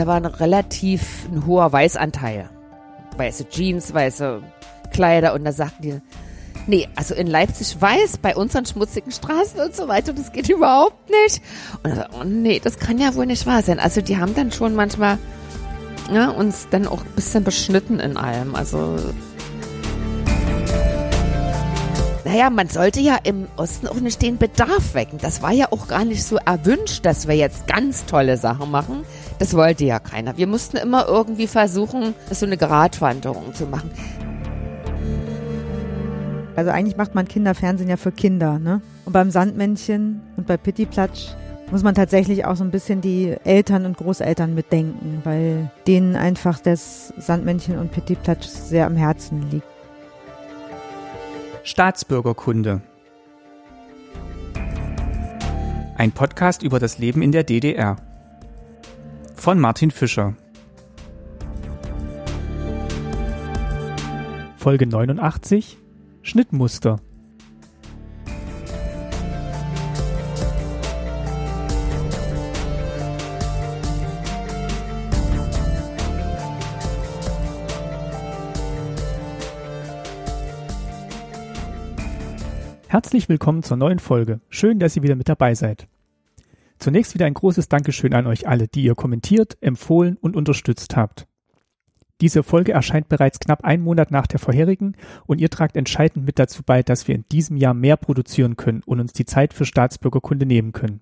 da war ein relativ ein hoher Weißanteil. Weiße Jeans, weiße Kleider und da sagten die, nee, also in Leipzig weiß, bei unseren schmutzigen Straßen und so weiter, das geht überhaupt nicht. Und da, oh nee, das kann ja wohl nicht wahr sein. Also die haben dann schon manchmal ja, uns dann auch ein bisschen beschnitten in allem. Also naja, man sollte ja im Osten auch nicht den Bedarf wecken. Das war ja auch gar nicht so erwünscht, dass wir jetzt ganz tolle Sachen machen. Das wollte ja keiner. Wir mussten immer irgendwie versuchen, so eine Gratwanderung zu machen. Also eigentlich macht man Kinderfernsehen ja für Kinder, ne? Und beim Sandmännchen und bei Pittiplatsch muss man tatsächlich auch so ein bisschen die Eltern und Großeltern mitdenken, weil denen einfach das Sandmännchen und Pittiplatsch sehr am Herzen liegt. Staatsbürgerkunde. Ein Podcast über das Leben in der DDR. Von Martin Fischer. Folge 89 Schnittmuster. Herzlich willkommen zur neuen Folge. Schön, dass ihr wieder mit dabei seid. Zunächst wieder ein großes Dankeschön an euch alle, die ihr kommentiert, empfohlen und unterstützt habt. Diese Folge erscheint bereits knapp einen Monat nach der vorherigen und ihr tragt entscheidend mit dazu bei, dass wir in diesem Jahr mehr produzieren können und uns die Zeit für Staatsbürgerkunde nehmen können.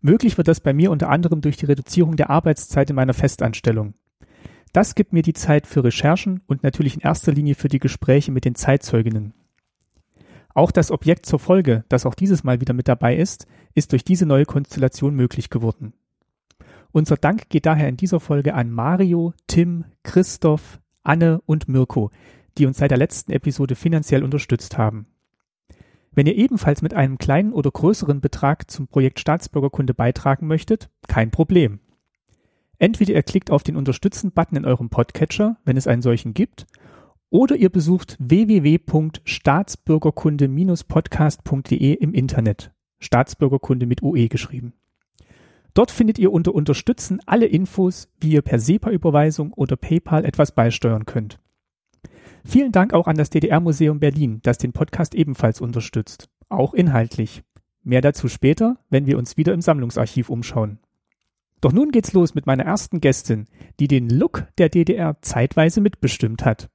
Möglich wird das bei mir unter anderem durch die Reduzierung der Arbeitszeit in meiner Festanstellung. Das gibt mir die Zeit für Recherchen und natürlich in erster Linie für die Gespräche mit den Zeitzeuginnen. Auch das Objekt zur Folge, das auch dieses Mal wieder mit dabei ist, ist durch diese neue Konstellation möglich geworden. Unser Dank geht daher in dieser Folge an Mario, Tim, Christoph, Anne und Mirko, die uns seit der letzten Episode finanziell unterstützt haben. Wenn ihr ebenfalls mit einem kleinen oder größeren Betrag zum Projekt Staatsbürgerkunde beitragen möchtet, kein Problem. Entweder ihr klickt auf den Unterstützen-Button in eurem Podcatcher, wenn es einen solchen gibt, oder ihr besucht www.staatsbürgerkunde-podcast.de im Internet. Staatsbürgerkunde mit UE geschrieben. Dort findet ihr unter Unterstützen alle Infos, wie ihr per SEPA-Überweisung oder PayPal etwas beisteuern könnt. Vielen Dank auch an das DDR-Museum Berlin, das den Podcast ebenfalls unterstützt, auch inhaltlich. Mehr dazu später, wenn wir uns wieder im Sammlungsarchiv umschauen. Doch nun geht's los mit meiner ersten Gästin, die den Look der DDR zeitweise mitbestimmt hat.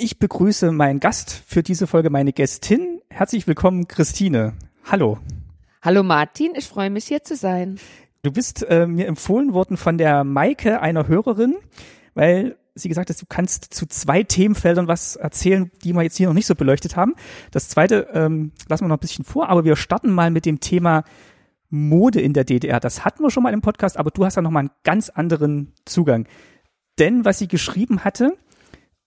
Ich begrüße meinen Gast für diese Folge, meine Gästin. Herzlich willkommen, Christine. Hallo. Hallo Martin, ich freue mich hier zu sein. Du bist äh, mir empfohlen worden von der Maike, einer Hörerin, weil sie gesagt hat, du kannst zu zwei Themenfeldern was erzählen, die wir jetzt hier noch nicht so beleuchtet haben. Das zweite ähm, lassen wir noch ein bisschen vor, aber wir starten mal mit dem Thema Mode in der DDR. Das hatten wir schon mal im Podcast, aber du hast da nochmal einen ganz anderen Zugang. Denn was sie geschrieben hatte,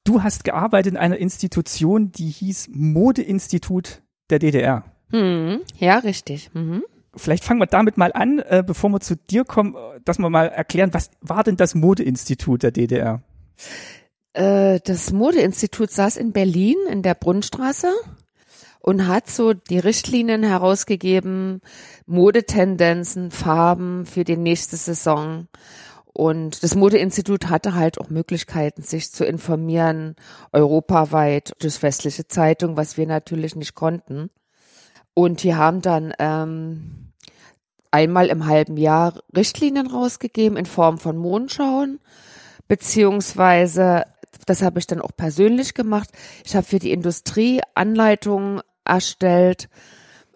Du hast gearbeitet in einer Institution, die hieß Modeinstitut der DDR. Hm, ja, richtig. Mhm. Vielleicht fangen wir damit mal an, äh, bevor wir zu dir kommen, dass wir mal erklären, was war denn das Modeinstitut der DDR? Äh, das Modeinstitut saß in Berlin in der Brunnenstraße und hat so die Richtlinien herausgegeben, Modetendenzen, Farben für die nächste Saison und das Modeinstitut hatte halt auch Möglichkeiten, sich zu informieren, europaweit durch westliche Zeitung, was wir natürlich nicht konnten. Und die haben dann ähm, einmal im halben Jahr Richtlinien rausgegeben in Form von Mondschauen, beziehungsweise, das habe ich dann auch persönlich gemacht, ich habe für die Industrie Anleitungen erstellt,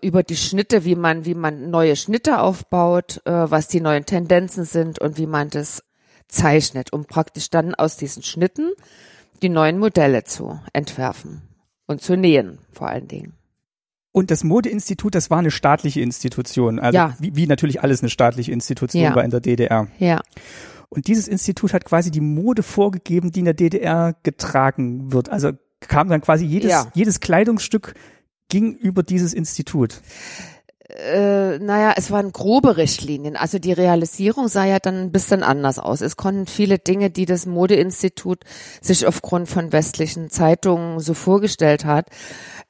über die Schnitte, wie man, wie man neue Schnitte aufbaut, äh, was die neuen Tendenzen sind und wie man das zeichnet, um praktisch dann aus diesen Schnitten die neuen Modelle zu entwerfen und zu nähen, vor allen Dingen. Und das Modeinstitut, das war eine staatliche Institution, also ja. wie, wie natürlich alles eine staatliche Institution ja. war in der DDR. Ja. Und dieses Institut hat quasi die Mode vorgegeben, die in der DDR getragen wird. Also kam dann quasi jedes, ja. jedes Kleidungsstück ging über dieses Institut? Äh, naja, es waren grobe Richtlinien. Also die Realisierung sah ja dann ein bisschen anders aus. Es konnten viele Dinge, die das Modeinstitut sich aufgrund von westlichen Zeitungen so vorgestellt hat,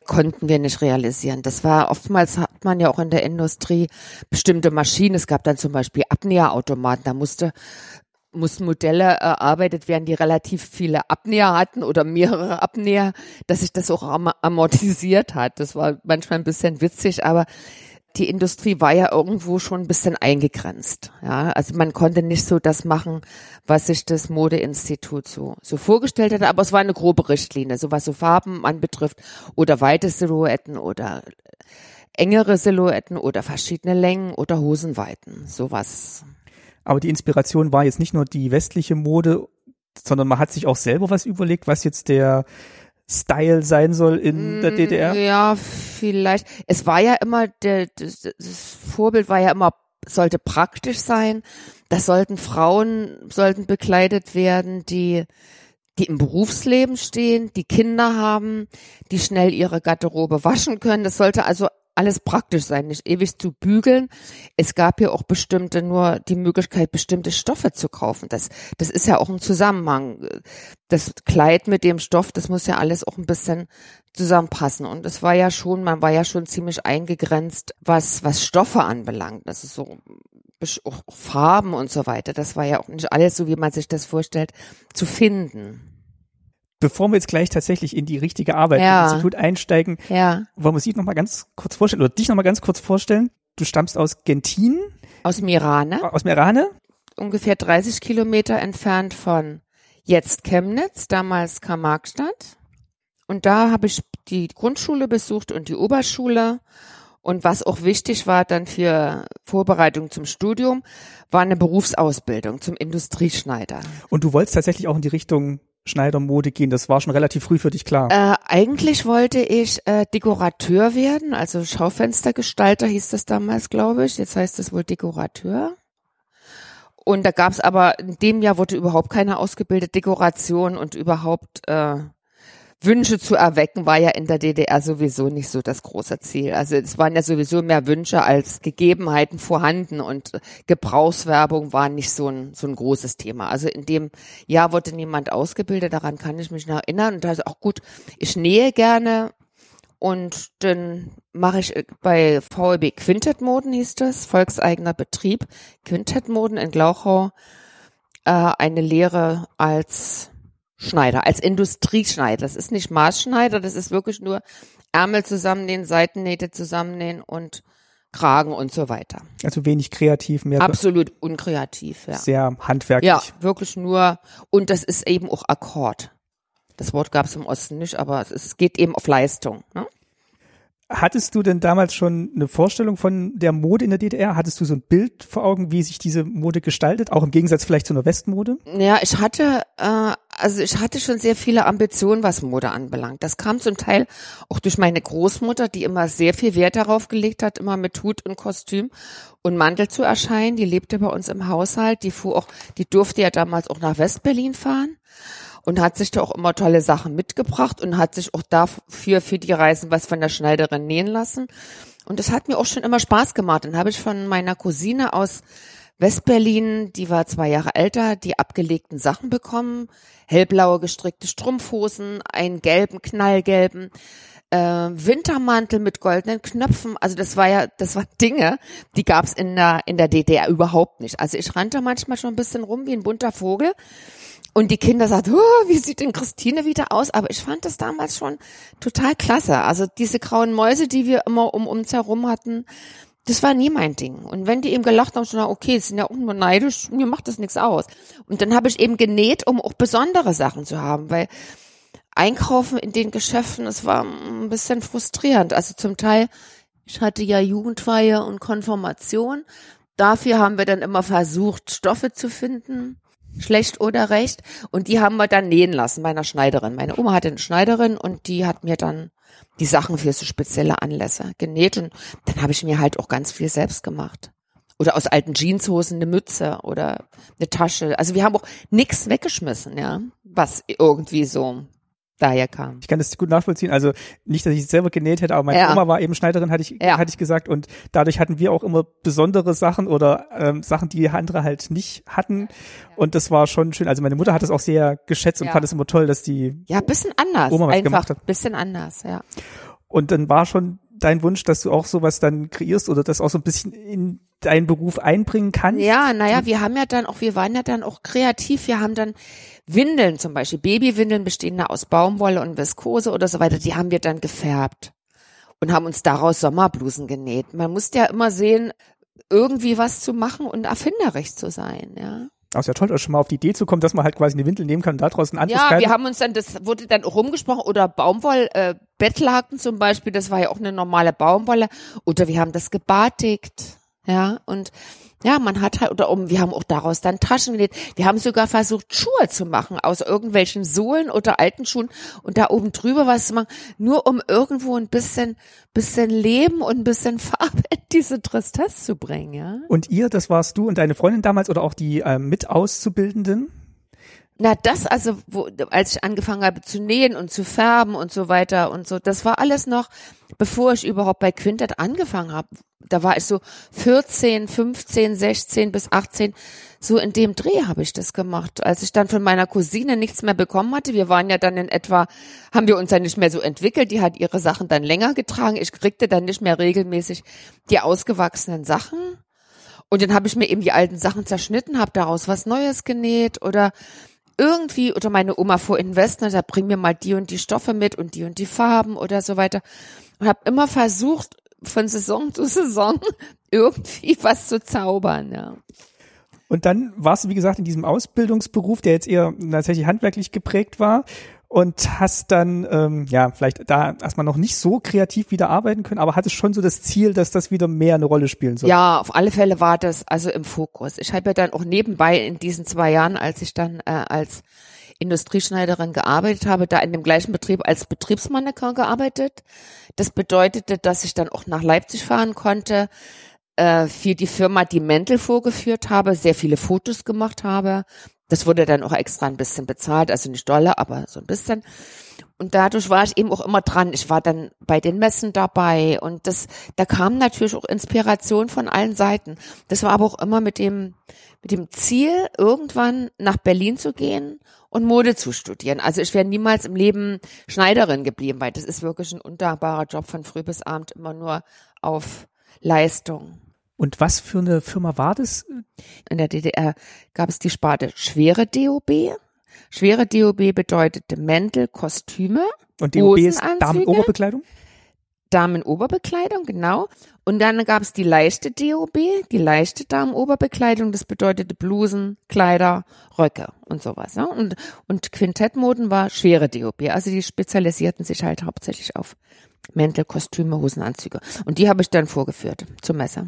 konnten wir nicht realisieren. Das war oftmals hat man ja auch in der Industrie bestimmte Maschinen. Es gab dann zum Beispiel Abnäherautomaten. Da musste mussten Modelle erarbeitet werden, die relativ viele Abnäher hatten oder mehrere Abnäher, dass sich das auch amortisiert hat. Das war manchmal ein bisschen witzig, aber die Industrie war ja irgendwo schon ein bisschen eingegrenzt. Ja, also man konnte nicht so das machen, was sich das Modeinstitut so, so vorgestellt hatte, aber es war eine grobe Richtlinie, so was so Farben anbetrifft oder weite Silhouetten oder engere Silhouetten oder verschiedene Längen oder Hosenweiten, sowas. Aber die Inspiration war jetzt nicht nur die westliche Mode, sondern man hat sich auch selber was überlegt, was jetzt der Style sein soll in der mm, DDR? Ja, vielleicht. Es war ja immer, der, das, das Vorbild war ja immer, sollte praktisch sein. Das sollten Frauen, sollten bekleidet werden, die, die im Berufsleben stehen, die Kinder haben, die schnell ihre Garderobe waschen können. Das sollte also alles praktisch sein, nicht ewig zu bügeln. Es gab ja auch bestimmte, nur die Möglichkeit, bestimmte Stoffe zu kaufen. Das, das ist ja auch ein Zusammenhang. Das Kleid mit dem Stoff, das muss ja alles auch ein bisschen zusammenpassen. Und es war ja schon, man war ja schon ziemlich eingegrenzt, was, was Stoffe anbelangt. Das ist so, auch Farben und so weiter. Das war ja auch nicht alles so, wie man sich das vorstellt, zu finden bevor wir jetzt gleich tatsächlich in die richtige Arbeit ja. im Institut einsteigen, ja. wollen wir Sie noch mal ganz kurz vorstellen oder dich noch mal ganz kurz vorstellen. Du stammst aus Gentin. Aus Mirane. Aus Mirane. Ungefähr 30 Kilometer entfernt von jetzt Chemnitz, damals Karl-Marx-Stadt. Und da habe ich die Grundschule besucht und die Oberschule. Und was auch wichtig war dann für Vorbereitung zum Studium, war eine Berufsausbildung zum Industrieschneider. Und du wolltest tatsächlich auch in die Richtung Schneidermode gehen? Das war schon relativ früh für dich klar. Äh, eigentlich wollte ich äh, Dekorateur werden, also Schaufenstergestalter hieß das damals, glaube ich. Jetzt heißt es wohl Dekorateur. Und da gab es aber, in dem Jahr wurde überhaupt keine ausgebildete Dekoration und überhaupt äh, Wünsche zu erwecken, war ja in der DDR sowieso nicht so das große Ziel. Also es waren ja sowieso mehr Wünsche als Gegebenheiten vorhanden und Gebrauchswerbung war nicht so ein, so ein großes Thema. Also in dem Jahr wurde niemand ausgebildet, daran kann ich mich noch erinnern. Und da ist auch gut, ich nähe gerne und dann mache ich bei VEB Quintet Moden hieß das, volkseigener Betrieb, Quintet Moden in Glauchau, äh, eine Lehre als Schneider, als Industrieschneider. Das ist nicht Maßschneider, das ist wirklich nur Ärmel zusammennähen, Seitennähte zusammennähen und Kragen und so weiter. Also wenig kreativ mehr. Absolut unkreativ, ja. Sehr handwerklich. Ja, wirklich nur, und das ist eben auch Akkord. Das Wort gab es im Osten nicht, aber es geht eben auf Leistung. Ne? Hattest du denn damals schon eine Vorstellung von der Mode in der DDR? Hattest du so ein Bild vor Augen, wie sich diese Mode gestaltet, auch im Gegensatz vielleicht zu einer Westmode? Ja, ich hatte, äh, also ich hatte schon sehr viele Ambitionen, was Mode anbelangt. Das kam zum Teil auch durch meine Großmutter, die immer sehr viel Wert darauf gelegt hat, immer mit Hut und Kostüm und Mantel zu erscheinen. Die lebte bei uns im Haushalt. Die fuhr auch, die durfte ja damals auch nach Westberlin fahren und hat sich da auch immer tolle Sachen mitgebracht und hat sich auch dafür für die Reisen was von der Schneiderin nähen lassen. Und das hat mir auch schon immer Spaß gemacht. Dann habe ich von meiner Cousine aus Westberlin, die war zwei Jahre älter, die abgelegten Sachen bekommen. Hellblaue gestrickte Strumpfhosen, einen gelben, knallgelben äh, Wintermantel mit goldenen Knöpfen. Also das war ja, das war Dinge, die gab's in der, in der DDR überhaupt nicht. Also ich rannte manchmal schon ein bisschen rum wie ein bunter Vogel und die Kinder sagten, oh, wie sieht denn Christine wieder aus? Aber ich fand das damals schon total klasse. Also diese grauen Mäuse, die wir immer um uns herum hatten, das war nie mein Ding. Und wenn die eben gelacht haben, schon, okay, sind ja auch nur neidisch, mir macht das nichts aus. Und dann habe ich eben genäht, um auch besondere Sachen zu haben, weil Einkaufen in den Geschäften, es war ein bisschen frustrierend. Also zum Teil, ich hatte ja Jugendweihe und Konfirmation. Dafür haben wir dann immer versucht, Stoffe zu finden schlecht oder recht. Und die haben wir dann nähen lassen bei einer Schneiderin. Meine Oma hatte eine Schneiderin und die hat mir dann die Sachen für so spezielle Anlässe genäht. Und dann habe ich mir halt auch ganz viel selbst gemacht. Oder aus alten Jeanshosen eine Mütze oder eine Tasche. Also wir haben auch nichts weggeschmissen, ja, was irgendwie so daher kam. Ich kann das gut nachvollziehen. Also nicht, dass ich es selber genäht hätte, aber meine ja. Oma war eben Schneiderin, hatte ich, ja. hatte ich gesagt. Und dadurch hatten wir auch immer besondere Sachen oder ähm, Sachen, die andere halt nicht hatten. Und das war schon schön. Also meine Mutter hat das auch sehr geschätzt und fand es immer toll, dass die ja bisschen anders, Oma was einfach gemacht hat. bisschen anders, ja. Und dann war schon dein Wunsch, dass du auch sowas dann kreierst oder das auch so ein bisschen in deinen Beruf einbringen kannst? Ja, naja, wir haben ja dann auch, wir waren ja dann auch kreativ. Wir haben dann Windeln zum Beispiel, Babywindeln bestehen da aus Baumwolle und Viskose oder so weiter, die haben wir dann gefärbt und haben uns daraus Sommerblusen genäht. Man musste ja immer sehen, irgendwie was zu machen und erfinderisch zu sein, ja. Auch sehr toll, schon mal auf die Idee zu kommen, dass man halt quasi eine Windel nehmen kann und daraus ein anderes Ja, Kleid- wir haben uns dann, das wurde dann auch rumgesprochen, oder Baumwoll, äh, Bettlaken zum Beispiel, das war ja auch eine normale Baumwolle, oder wir haben das gebatigt, ja, und ja, man hat halt, oder um, wir haben auch daraus dann Taschen genäht. Wir haben sogar versucht, Schuhe zu machen aus irgendwelchen Sohlen oder alten Schuhen und da oben drüber was zu machen, nur um irgendwo ein bisschen, bisschen Leben und ein bisschen Farbe in diese Tristesse zu bringen, ja. Und ihr, das warst du und deine Freundin damals oder auch die ähm, Mitauszubildenden? Na, das also, wo, als ich angefangen habe zu nähen und zu färben und so weiter und so, das war alles noch, bevor ich überhaupt bei Quintet angefangen habe. Da war ich so 14, 15, 16 bis 18, so in dem Dreh habe ich das gemacht. Als ich dann von meiner Cousine nichts mehr bekommen hatte, wir waren ja dann in etwa, haben wir uns dann nicht mehr so entwickelt, die hat ihre Sachen dann länger getragen, ich kriegte dann nicht mehr regelmäßig die ausgewachsenen Sachen. Und dann habe ich mir eben die alten Sachen zerschnitten, habe daraus was Neues genäht oder irgendwie, oder meine Oma fuhr in da bring mir mal die und die Stoffe mit und die und die Farben oder so weiter. Und habe immer versucht, von Saison zu Saison irgendwie was zu zaubern, ja. Und dann warst du, wie gesagt, in diesem Ausbildungsberuf, der jetzt eher tatsächlich handwerklich geprägt war und hast dann, ähm, ja, vielleicht da erstmal noch nicht so kreativ wieder arbeiten können, aber hattest schon so das Ziel, dass das wieder mehr eine Rolle spielen soll. Ja, auf alle Fälle war das also im Fokus. Ich habe ja dann auch nebenbei in diesen zwei Jahren, als ich dann äh, als Industrieschneiderin gearbeitet habe, da in dem gleichen Betrieb als Betriebsmannequin gearbeitet. Das bedeutete, dass ich dann auch nach Leipzig fahren konnte, äh, für die Firma die Mäntel vorgeführt habe, sehr viele Fotos gemacht habe. Das wurde dann auch extra ein bisschen bezahlt, also nicht dolle, aber so ein bisschen. Und dadurch war ich eben auch immer dran. Ich war dann bei den Messen dabei und das, da kam natürlich auch Inspiration von allen Seiten. Das war aber auch immer mit dem, mit dem Ziel, irgendwann nach Berlin zu gehen und Mode zu studieren. Also ich wäre niemals im Leben Schneiderin geblieben, weil das ist wirklich ein undankbarer Job von früh bis abend immer nur auf Leistung. Und was für eine Firma war das? In der DDR gab es die Sparte schwere DOB. Schwere DOB bedeutete Mäntel, Kostüme, Und DOB ist? Damenoberbekleidung? Damenoberbekleidung, genau. Und dann gab es die leichte DOB, die leichte Damenoberbekleidung. Das bedeutete Blusen, Kleider, Röcke und sowas. Ne? Und, und Quintettmoden war schwere DOB. Also die spezialisierten sich halt hauptsächlich auf Mäntel, Kostüme, Hosenanzüge. Und die habe ich dann vorgeführt zur Messe.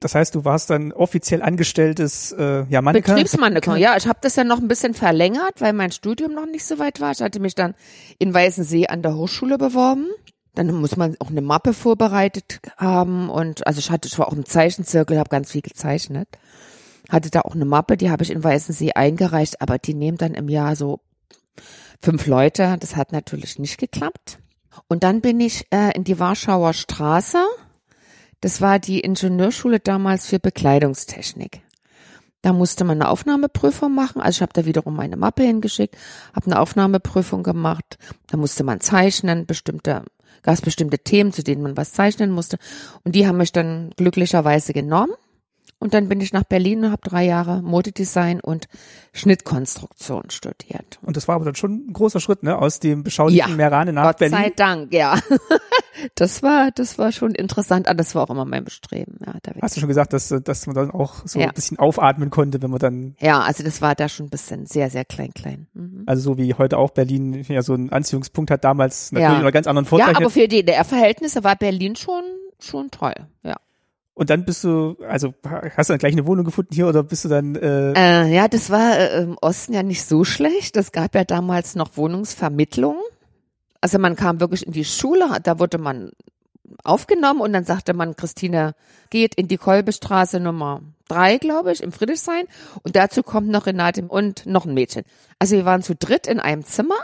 Das heißt, du warst dann offiziell angestelltes äh, ja, Mannequin. Betriebsmannequin, ja. Ich habe das dann noch ein bisschen verlängert, weil mein Studium noch nicht so weit war. Ich hatte mich dann in Weißensee an der Hochschule beworben. Dann muss man auch eine Mappe vorbereitet haben und also ich hatte, ich war auch im Zeichenzirkel, habe ganz viel gezeichnet. Hatte da auch eine Mappe, die habe ich in Weißensee eingereicht, aber die nehmen dann im Jahr so fünf Leute. Das hat natürlich nicht geklappt. Und dann bin ich äh, in die Warschauer Straße. Das war die Ingenieurschule damals für Bekleidungstechnik. Da musste man eine Aufnahmeprüfung machen. Also ich habe da wiederum meine Mappe hingeschickt, habe eine Aufnahmeprüfung gemacht. Da musste man zeichnen, bestimmte, gab es bestimmte Themen, zu denen man was zeichnen musste. Und die haben mich dann glücklicherweise genommen. Und dann bin ich nach Berlin und habe drei Jahre Modedesign und Schnittkonstruktion studiert. Und das war aber dann schon ein großer Schritt, ne? Aus dem beschaulichen Ja, Merane nach Gott Berlin. sei Dank, ja. Das war, das war schon interessant, aber das war auch immer mein Bestreben. Ja, da Hast du schon gesagt, dass, dass man dann auch so Ja. ein bisschen aufatmen konnte, wenn man dann, ja, also das war da schon ein bisschen sehr, sehr klein, klein. Mhm. also so wie heute auch Berlin ja so einen Anziehungspunkt hat, damals natürlich Ja. unter ganz anderen Ja, Vorzeichen. aber für DDR-Verhältnisse war Berlin schon, schon toll. Ja. und dann bist du, also hast du dann gleich eine Wohnung gefunden hier oder bist du dann, äh, Äh, ja, das war äh, im Osten ja nicht so schlecht. Es gab ja damals noch Wohnungsvermittlung. Also man kam wirklich in die Schule, da wurde man aufgenommen und dann sagte man, Christine geht in die Kolbestraße Nummer drei, glaube ich, im Friedrichshain und dazu kommt noch Renate und noch ein Mädchen. Also wir waren zu dritt in einem Zimmer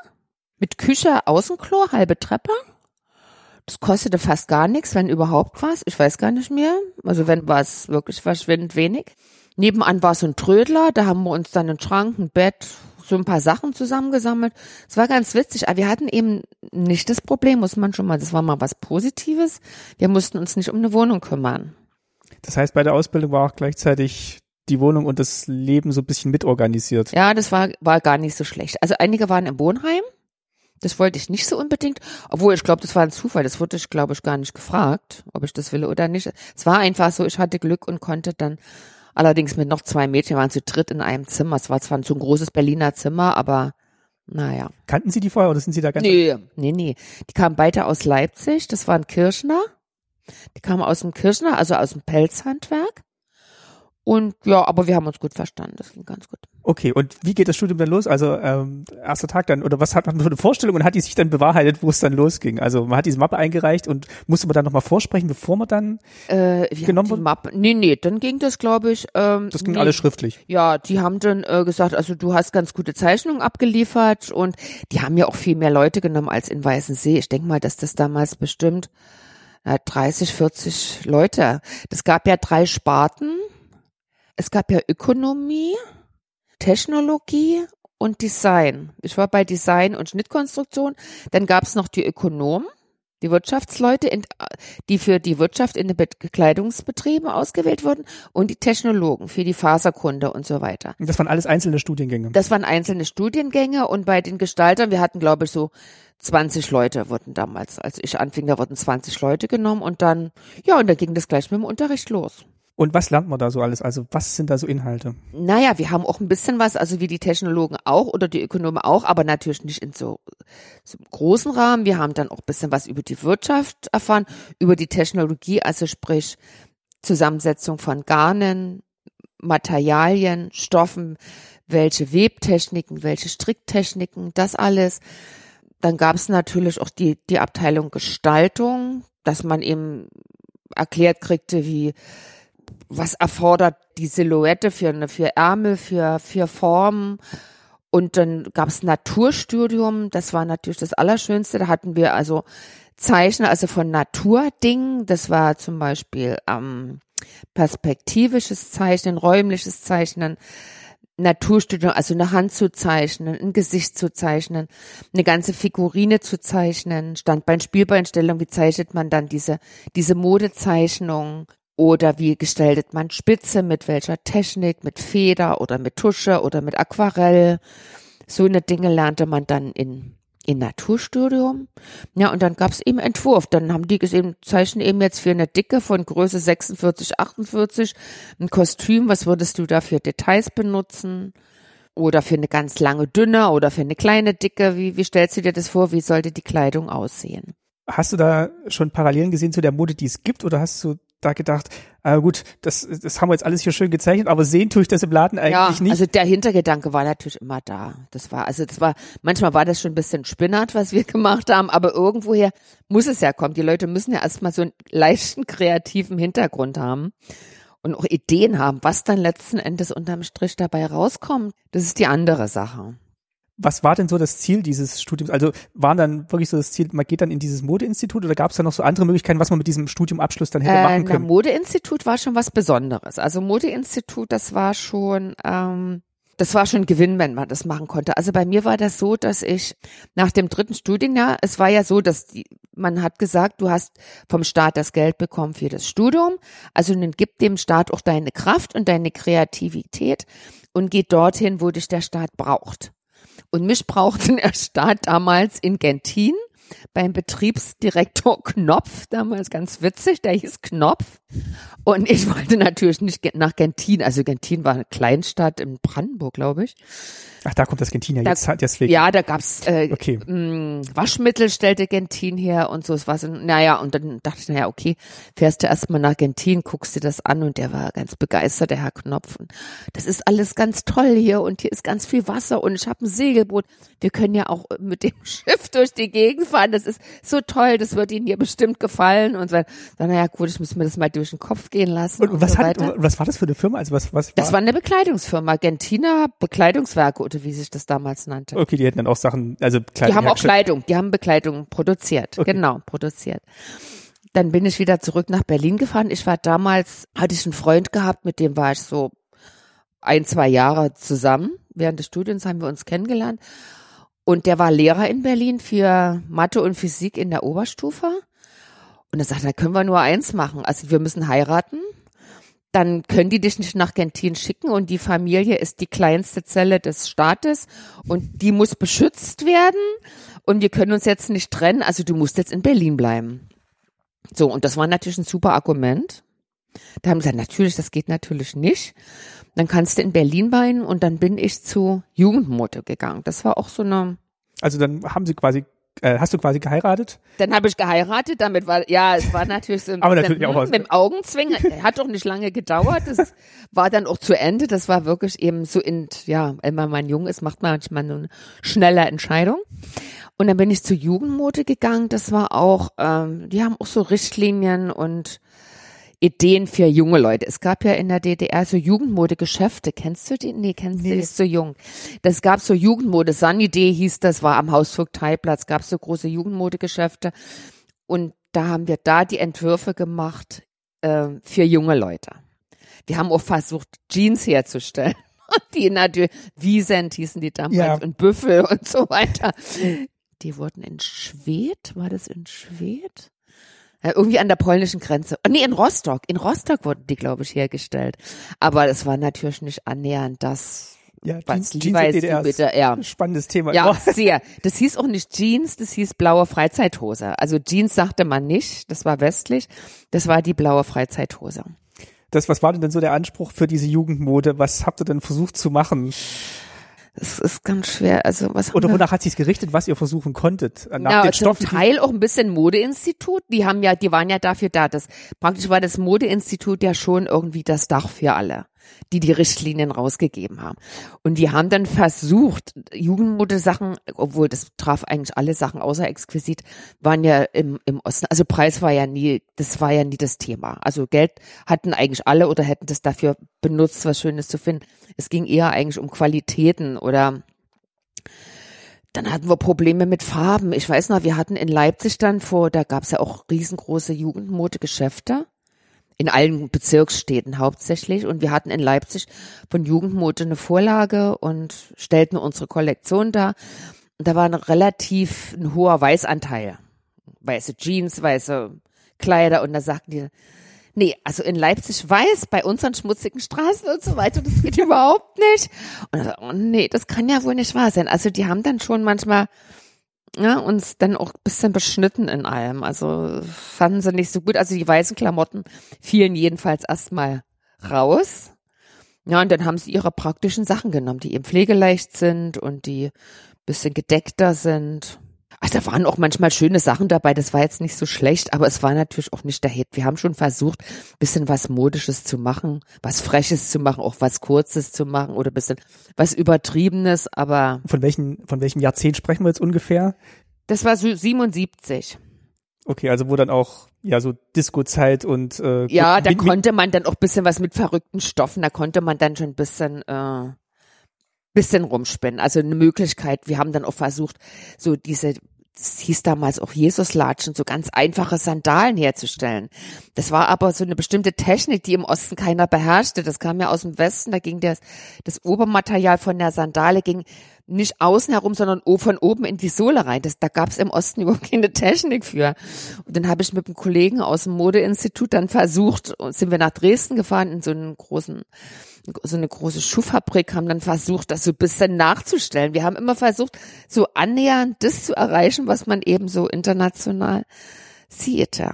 mit Küche, Außenklo, halbe Treppe. Das kostete fast gar nichts, wenn überhaupt was. Ich weiß gar nicht mehr. Also wenn war es wirklich verschwindend wenig. Nebenan war so ein Trödler, da haben wir uns dann einen Schrank, ein Bett, so ein paar Sachen zusammengesammelt. Es war ganz witzig, aber wir hatten eben nicht das Problem, muss man schon mal, das war mal was Positives. Wir mussten uns nicht um eine Wohnung kümmern. Das heißt, bei der Ausbildung war auch gleichzeitig die Wohnung und das Leben so ein bisschen mitorganisiert. Ja, das war, war gar nicht so schlecht. Also einige waren im Wohnheim. Das wollte ich nicht so unbedingt, obwohl ich glaube, das war ein Zufall. Das wurde ich, glaube ich, gar nicht gefragt, ob ich das will oder nicht. Es war einfach so, ich hatte Glück und konnte dann allerdings mit noch zwei Mädchen waren zu dritt in einem Zimmer. Es war zwar so ein großes Berliner Zimmer, aber naja. Kannten Sie die vorher oder sind Sie da ganz? Nee, nee, nee. Die kamen beide aus Leipzig. Das waren Kirschner. Die kamen aus dem Kirschner, also aus dem Pelzhandwerk. Und ja, aber wir haben uns gut verstanden. Das ging ganz gut. Okay, und wie geht das Studium dann los? Also ähm, erster Tag dann, oder was hat man für eine Vorstellung und hat die sich dann bewahrheitet, wo es dann losging? Also man hat diese Mappe eingereicht und musste man dann nochmal vorsprechen, bevor man dann Äh, Genommen die wurde? Mappe. Nee, nee, dann ging das, glaube ich. Ähm, Das ging nee. alles schriftlich. Ja, die haben dann äh, gesagt, also du hast ganz gute Zeichnungen abgeliefert und die haben ja auch viel mehr Leute genommen als in Weißensee. Ich denke mal, dass das damals bestimmt äh, 30, 40 Leute. Das gab ja drei Sparten. Es gab ja Ökonomie, Technologie und Design. Ich war bei Design und Schnittkonstruktion. Dann gab es noch die Ökonomen, die Wirtschaftsleute, in, die für die Wirtschaft in den Bekleidungsbetrieben ausgewählt wurden und die Technologen für die Faserkunde und so weiter. Das waren alles einzelne Studiengänge. Das waren einzelne Studiengänge und bei den Gestaltern, wir hatten glaube ich so 20 Leute wurden damals, als ich anfing, da wurden 20 Leute genommen und dann, ja, und dann ging das gleich mit dem Unterricht los. Und was lernt man da so alles? Also was sind da so Inhalte? Naja, wir haben auch ein bisschen was, also wie die Technologen auch oder die Ökonomen auch, aber natürlich nicht in so, so einem großen Rahmen. Wir haben dann auch ein bisschen was über die Wirtschaft erfahren, über die Technologie, also sprich Zusammensetzung von Garnen, Materialien, Stoffen, welche Webtechniken, welche Stricktechniken, das alles. Dann gab es natürlich auch die, die Abteilung Gestaltung, dass man eben erklärt kriegte, wie was erfordert die Silhouette für eine für Ärmel, für für Formen. Und dann gab es Naturstudium, das war natürlich das Allerschönste. Da hatten wir also Zeichner, also von Naturdingen. Das war zum Beispiel ähm, perspektivisches Zeichnen, räumliches Zeichnen, Naturstudium, also eine Hand zu zeichnen, ein Gesicht zu zeichnen, eine ganze Figurine zu zeichnen, Standbein, Spielbeinstellung, wie zeichnet man dann diese, diese Modezeichnung oder wie gestaltet man Spitze, mit welcher Technik, mit Feder oder mit Tusche oder mit Aquarell. So eine Dinge lernte man dann in, in Naturstudium. Ja, und dann gab's eben Entwurf. Dann haben die gesehen, zeichnen eben jetzt für eine Dicke von Größe 46, 48 ein Kostüm. Was würdest du da für Details benutzen? Oder für eine ganz lange dünne oder für eine kleine Dicke. Wie, wie stellst du dir das vor? Wie sollte die Kleidung aussehen? Hast du da schon Parallelen gesehen zu der Mode, die es gibt, oder hast du da gedacht, äh, gut, das, das haben wir jetzt alles hier schön gezeichnet, aber sehen tue ich das im Laden eigentlich ja, nicht? also der Hintergedanke war natürlich immer da. Das war, also das war, manchmal war das schon ein bisschen spinnert, was wir gemacht haben, aber irgendwoher muss es ja kommen. Die Leute müssen ja erstmal so einen leichten kreativen Hintergrund haben und auch Ideen haben, was dann letzten Endes unterm Strich dabei rauskommt. Das ist die andere Sache. Was war denn so das Ziel dieses Studiums? Also waren dann wirklich so das Ziel, man geht dann in dieses Modeinstitut oder gab es da noch so andere Möglichkeiten, was man mit diesem Studiumabschluss dann hätte Äh, machen na, können? Modeinstitut war schon was Besonderes. Also Modeinstitut, das war schon, ähm, das war schon Gewinn, wenn man das machen konnte. Also bei mir war das so, dass ich nach dem dritten Studienjahr, es war ja so, dass die, man hat gesagt, du hast vom Staat das Geld bekommen für das Studium. Also dann gib dem Staat auch deine Kraft und deine Kreativität und geh dorthin, wo dich der Staat braucht. Und mich brauchte der Staat damals in Gentin beim Betriebsdirektor Knopf, damals ganz witzig, der hieß Knopf. Und ich wollte natürlich nicht nach Gentin, also Gentin war eine Kleinstadt in Brandenburg, glaube ich. Ach, da kommt das Gentin ja Da- jetzt, deswegen. Ja, da gab's äh, Okay. mh, Waschmittel stellte Gentin her und so. Es war so, naja, und dann dachte ich, naja, okay, fährst du erstmal nach Gentin, guckst dir das an und der war ganz begeistert, der Herr Knopf. Und das ist alles ganz toll hier und hier ist ganz viel Wasser und ich habe ein Segelboot. Wir können ja auch mit dem Schiff durch die Gegend fahren. Das ist so toll, das wird Ihnen hier bestimmt gefallen. Und so, dann, naja, gut, ich muss mir das mal durch den Kopf gehen lassen. Und, Und, was, so hat, was war das für eine Firma? Also was, was Das war eine Bekleidungsfirma, Gentina Bekleidungswerke oder wie sich das damals nannte. Okay, die hätten dann auch Sachen, also Kleidung. Die haben auch. Kleidung, die haben Bekleidung produziert. Okay. Genau, produziert. Dann bin ich wieder zurück nach Berlin gefahren. Ich war damals, hatte ich einen Freund gehabt, mit dem war ich so ein, zwei Jahre zusammen. Während des Studiums haben wir uns kennengelernt. Und der war Lehrer in Berlin für Mathe und Physik in der Oberstufe. Und er sagt, da können wir nur eins machen. Also wir müssen heiraten. Dann können die dich nicht nach Gentin schicken und die Familie ist die kleinste Zelle des Staates und die muss beschützt werden und wir können uns jetzt nicht trennen. Also du musst jetzt in Berlin bleiben. So, und das war natürlich ein super Argument. Da haben sie gesagt, natürlich, das geht natürlich nicht. Dann kannst du in Berlin bleiben und dann bin ich zu Jugendmode gegangen. Das war auch so eine. Also dann haben sie quasi äh, hast du quasi geheiratet? Dann habe ich geheiratet, damit war, ja, es war natürlich so ein Aber bisschen, natürlich auch was. mit dem Augenzwingen. Hat doch nicht lange gedauert. Das war dann auch zu Ende. Das war wirklich eben so in, ja, wenn man jung ist, macht man manchmal eine schnelle Entscheidung. Und dann bin ich zur Jugendmode gegangen. Das war auch, ähm, die haben auch so Richtlinien und Ideen für junge Leute. Es gab ja in der DDR so Jugendmodegeschäfte. Kennst du die? Nee, kennst du, Nee. ist so jung. Das gab so Jugendmode. Sunny hieß das, war am Hausvogteiplatz, gab so große Jugendmodegeschäfte. Und da haben wir da die Entwürfe gemacht äh, für junge Leute. Wir haben auch versucht, Jeans herzustellen. Die natürlich, Wiesent hießen die damals Ja. und Büffel und so weiter. Die wurden in Schwedt, war das in Schwedt? Ja, irgendwie an der polnischen Grenze. Oh, nee, in Rostock. In Rostock wurden die, glaube ich, hergestellt. Aber es war natürlich nicht annähernd das, Ja, was Jeans- du DDR ist bitte, ja. Spannendes Thema. Ja, sehr. Das hieß auch nicht Jeans, das hieß blaue Freizeithose. Also Jeans sagte man nicht, das war westlich, das war die blaue Freizeithose. Das, was war denn, denn so der Anspruch für diese Jugendmode? Was habt ihr denn versucht zu machen? Das ist ganz schwer. Also was Oder wonach hat sich's gerichtet, was ihr versuchen konntet? Nach ja, den zum Stoffen, Teil auch ein bisschen Modeinstitut. Die haben ja, die waren ja dafür da. Das praktisch war das Modeinstitut ja schon irgendwie das Dach für alle, die die Richtlinien rausgegeben haben. Und die haben dann versucht, Jugendmodesachen, obwohl das traf eigentlich alle Sachen außer exquisit, waren ja im, im Osten. Also Preis war ja nie, das war ja nie das Thema. Also Geld hatten eigentlich alle oder hätten das dafür benutzt, was Schönes zu finden. Es ging eher eigentlich um Qualitäten oder dann hatten wir Probleme mit Farben. Ich weiß noch, wir hatten in Leipzig dann vor, da gab's ja auch riesengroße Jugendmodegeschäfte. In allen Bezirksstädten hauptsächlich. Und wir hatten in Leipzig von Jugendmode eine Vorlage und stellten unsere Kollektion dar. Und da war ein relativ ein hoher Weißanteil. Weiße Jeans, weiße Kleider. Und da sagten die, nee, also in Leipzig weiß, bei unseren schmutzigen Straßen und so weiter, das geht überhaupt nicht. Und so, oh nee, das kann ja wohl nicht wahr sein. Also die haben dann schon manchmal ja, uns dann auch bisschen beschnitten in allem. Also fanden sie nicht so gut. Also die weißen Klamotten fielen jedenfalls erstmal raus. Ja, und dann haben sie ihre praktischen Sachen genommen, die eben pflegeleicht sind und die bisschen gedeckter sind. Also da waren auch manchmal schöne Sachen dabei, das war jetzt nicht so schlecht, aber es war natürlich auch nicht der Hit. Wir haben schon versucht, bisschen was Modisches zu machen, was Freches zu machen, auch was Kurzes zu machen oder bisschen was Übertriebenes, aber von welchen, von welchem Jahrzehnt sprechen wir jetzt ungefähr? das war so 77. Okay, also wo dann auch, ja, so Disco-Zeit und, äh, Ja, da konnte man dann auch bisschen was mit verrückten Stoffen, da konnte man dann schon ein bisschen, äh, bisschen rumspinnen. Also eine Möglichkeit, wir haben dann auch versucht, so diese, das hieß damals auch Jesuslatschen, so ganz einfache Sandalen herzustellen. Das war aber so eine bestimmte Technik, die im Osten keiner beherrschte. Das kam ja aus dem Westen, da ging das, das Obermaterial von der Sandale ging nicht außen herum, sondern von oben in die Sohle rein. Das, da gab es im Osten überhaupt keine Technik für. Und dann habe ich mit einem Kollegen aus dem Modeinstitut dann versucht, und sind wir nach Dresden gefahren in so einen großen, so eine große Schuhfabrik, haben dann versucht, das so ein bisschen nachzustellen. Wir haben immer versucht, so annähernd das zu erreichen, was man eben so international sieht. Ja.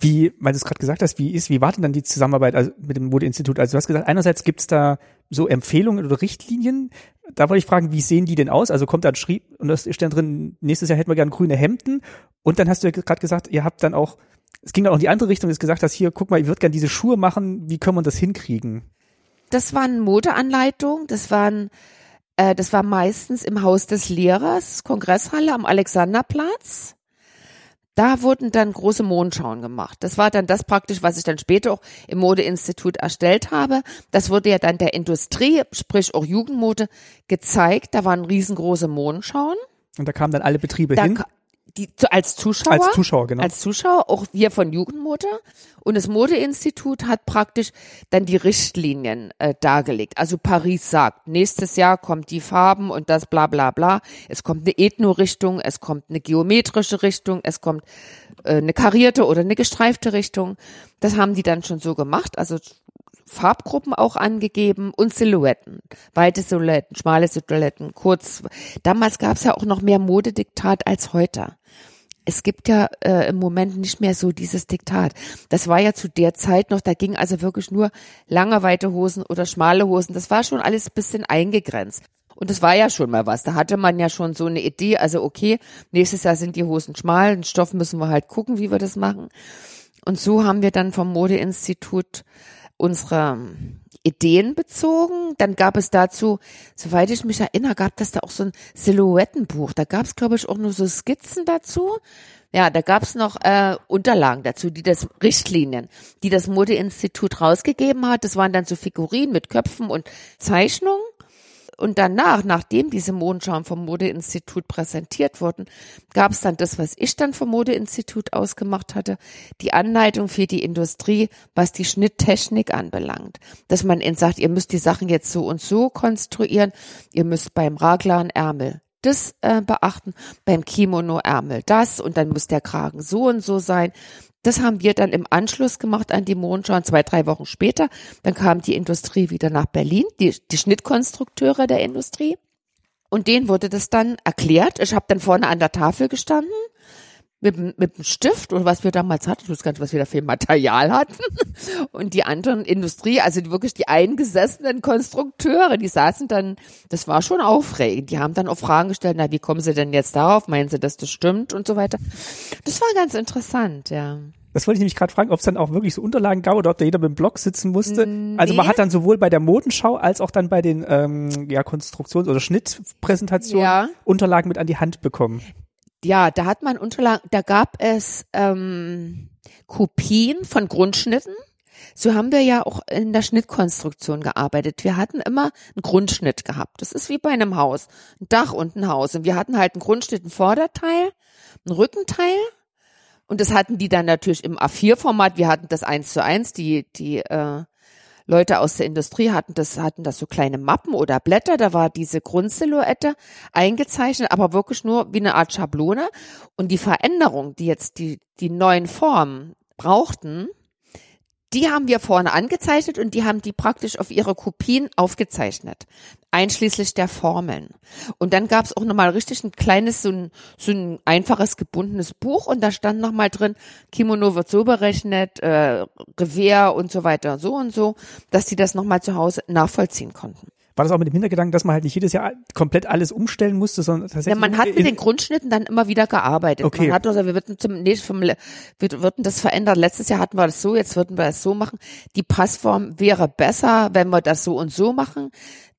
Wie, weil du es gerade gesagt hast, wie ist, wie war denn dann die Zusammenarbeit also mit dem Modeinstitut? Also du hast gesagt, einerseits gibt's da so Empfehlungen oder Richtlinien. Da wollte ich fragen, wie sehen die denn aus? Also kommt da ein Schrieb und da steht dann drin, nächstes Jahr hätten wir gerne grüne Hemden. Und dann hast du ja gerade gesagt, ihr habt dann auch, es ging dann auch in die andere Richtung, dass gesagt hast, hier, guck mal, ihr würdet gerne diese Schuhe machen, wie können wir das hinkriegen? Das waren Modeanleitungen, das waren, äh, das war meistens im Haus des Lehrers, Kongresshalle am Alexanderplatz. Da wurden dann große Mondschauen gemacht. Das war dann das praktisch, was ich dann später auch im Modeinstitut erstellt habe. Das wurde ja dann der Industrie, sprich auch Jugendmode, gezeigt. Da waren riesengroße Mondschauen. Und da kamen dann alle Betriebe Da hin. Die, zu, als Zuschauer. Als Zuschauer, genau. Als Zuschauer, auch wir von Jugendmode. Und das Modeinstitut hat praktisch dann die Richtlinien äh, dargelegt. Also Paris sagt, nächstes Jahr kommt die Farben und das bla bla bla. Es kommt eine Ethno-Richtung, es kommt eine geometrische Richtung, es kommt äh, eine karierte oder eine gestreifte Richtung. Das haben die dann schon so gemacht. Also Farbgruppen auch angegeben und Silhouetten. Weite Silhouetten, schmale Silhouetten, kurz. Damals gab es ja auch noch mehr Modediktat als heute. Es gibt ja äh, im Moment nicht mehr so dieses Diktat. Das war ja zu der Zeit noch, da ging also wirklich nur lange weite Hosen oder schmale Hosen. Das war schon alles ein bisschen eingegrenzt. Und das war ja schon mal was. Da hatte man ja schon so eine Idee. Also okay, nächstes Jahr sind die Hosen schmal. Den Stoff müssen wir halt gucken, wie wir das machen. Und so haben wir dann vom Modeinstitut unsere Ideen bezogen. Dann gab es dazu, soweit ich mich erinnere, gab es da auch so ein Silhouettenbuch. Da gab es, glaube ich, auch nur so Skizzen dazu. Ja, da gab es noch äh, Unterlagen dazu, die das Richtlinien, die das Modeinstitut rausgegeben hat. Das waren dann so Figurinen mit Köpfen und Zeichnungen. Und danach, nachdem diese Mondschauen vom Modeinstitut präsentiert wurden, gab es dann das, was ich dann vom Modeinstitut ausgemacht hatte, die Anleitung für die Industrie, was die Schnitttechnik anbelangt. Dass man ihnen sagt, ihr müsst die Sachen jetzt so und so konstruieren, ihr müsst beim Raglan Ärmel das äh, beachten, beim Kimono-Ärmel das und dann muss der Kragen so und so sein. Das haben wir dann im Anschluss gemacht an die Mondschau, zwei, drei Wochen später. Dann kam die Industrie wieder nach Berlin, die, die Schnittkonstrukteure der Industrie. Und denen wurde das dann erklärt. Ich habe dann vorne an der Tafel gestanden mit, mit dem Stift oder was wir damals hatten, ich weiß gar nicht, was wir da für Material hatten. Und die anderen Industrie, also wirklich die eingesessenen Konstrukteure, die saßen dann, das war schon aufregend. Die haben dann auch Fragen gestellt, na, wie kommen sie denn jetzt darauf? Meinen sie, dass das stimmt und so weiter. Das war ganz interessant, ja. Das wollte ich nämlich gerade fragen, ob es dann auch wirklich so Unterlagen gab oder ob da jeder mit dem Block sitzen musste. Nee. Also man hat dann sowohl bei der Modenschau als auch dann bei den ähm, ja, Konstruktions- oder Schnittpräsentationen ja. Unterlagen mit an die Hand bekommen ja, da hat man Unterlagen, da gab es ähm, Kopien von Grundschnitten. So haben wir ja auch in der Schnittkonstruktion gearbeitet. Wir hatten immer einen Grundschnitt gehabt. Das ist wie bei einem Haus. Ein Dach und ein Haus. Und wir hatten halt einen Grundschnitt, ein Vorderteil, ein Rückenteil. Und das hatten die dann natürlich im A4-Format. Wir hatten das eins zu eins, die, die äh, Leute aus der Industrie hatten das, hatten das so kleine Mappen oder Blätter, da war diese Grundsilhouette eingezeichnet, aber wirklich nur wie eine Art Schablone. Und die Veränderung, die jetzt die, die neuen Formen brauchten, die haben wir vorne angezeichnet und die haben die praktisch auf ihre Kopien aufgezeichnet, einschließlich der Formeln. Und dann gab es auch nochmal richtig ein kleines, so ein, so ein einfaches gebundenes Buch und da stand nochmal drin, Kimono wird so berechnet, äh, Revers und so weiter, so und so, dass die das nochmal zu Hause nachvollziehen konnten war das auch mit dem Hintergedanken, dass man halt nicht jedes Jahr komplett alles umstellen musste, sondern tatsächlich. Ja, man hat mit den Grundschnitten dann immer wieder gearbeitet. Okay. Man hat also, wir würden zum nächsten, wir würden das verändern. Letztes Jahr hatten wir das so, jetzt würden wir es so machen. Die Passform wäre besser, wenn wir das so und so machen.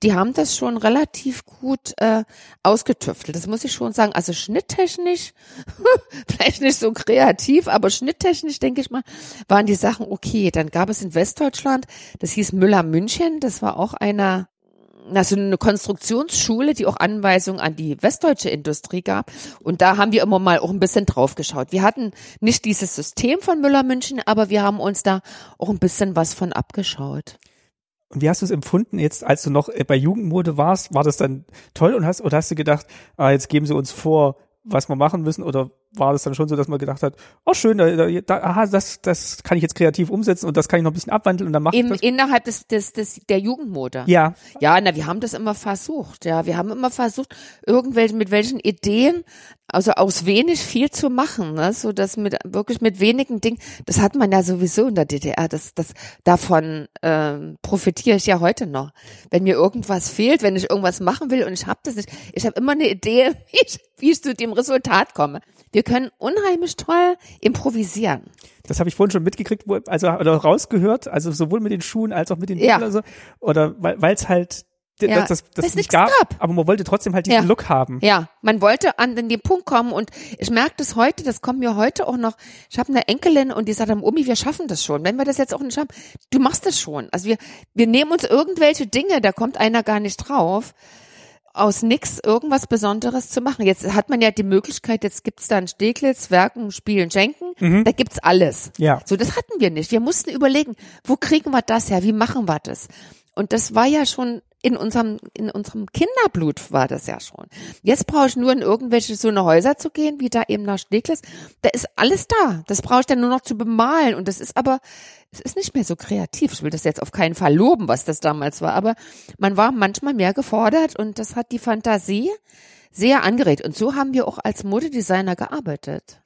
Die haben das schon relativ gut äh, ausgetüftelt. Das muss ich schon sagen. Also schnitttechnisch, vielleicht nicht so kreativ, aber schnitttechnisch denke ich mal, waren die Sachen okay. Dann gab es in Westdeutschland, das hieß Müller München. Das war auch einer also eine Konstruktionsschule, die auch Anweisungen an die westdeutsche Industrie gab. Und da haben wir immer mal auch ein bisschen drauf geschaut. Wir hatten nicht dieses System von Müller München, aber wir haben uns da auch ein bisschen was von abgeschaut. Und wie hast du es empfunden jetzt, als du noch bei Jugendmode warst? War das dann toll und hast, oder hast du gedacht, ah, jetzt geben sie uns vor, was wir machen müssen oder war das dann schon so, dass man gedacht hat, oh schön, da, da, aha, das, das kann ich jetzt kreativ umsetzen und das kann ich noch ein bisschen abwandeln und dann mache ich das. Innerhalb des, des, des, der Jugendmode. Ja. Ja, na, wir haben das immer versucht, ja. Wir haben immer versucht, irgendwelche, mit welchen Ideen, also aus wenig viel zu machen, ne, so dass mit, wirklich mit wenigen Dingen, das hat man ja sowieso in der DDR, das, das, davon, ähm, profitiere ich ja heute noch. Wenn mir irgendwas fehlt, wenn ich irgendwas machen will und ich habe das nicht, ich habe immer eine Idee, wie ich, wie ich zu dem Resultat komme. Wir können unheimlich toll improvisieren. Das habe ich vorhin schon mitgekriegt, also oder rausgehört, also sowohl mit den Schuhen als auch mit den ja. oder so. Oder weil es halt ja, das, das, das nicht gab, gab, aber man wollte trotzdem halt diesen ja. Look haben. Ja, man wollte an den Punkt kommen und ich merke das heute, das kommt mir heute auch noch, ich habe eine Enkelin und die sagt dann, Omi, wir schaffen das schon. Wenn wir das jetzt auch nicht haben, du machst das schon. Also wir, wir nehmen uns irgendwelche Dinge, da kommt einer gar nicht drauf aus nix irgendwas Besonderes zu machen. Jetzt hat man ja die Möglichkeit, jetzt gibt's dann Steglitz, Werken, Spielen, Schenken, Mhm. da gibt's alles. Ja. So, das hatten wir nicht. Wir mussten überlegen, wo kriegen wir das her? Wie machen wir das? Und das war ja schon in unserem, in unserem Kinderblut war das ja schon. Jetzt brauche ich nur in irgendwelche so eine Häuser zu gehen, wie da eben nach Steglitz. Da ist alles da. Das brauche ich dann nur noch zu bemalen. Und das ist aber, es ist nicht mehr so kreativ. Ich will das jetzt auf keinen Fall loben, was das damals war. Aber man war manchmal mehr gefordert und das hat die Fantasie sehr angeregt. Und so haben wir auch als Modedesigner gearbeitet.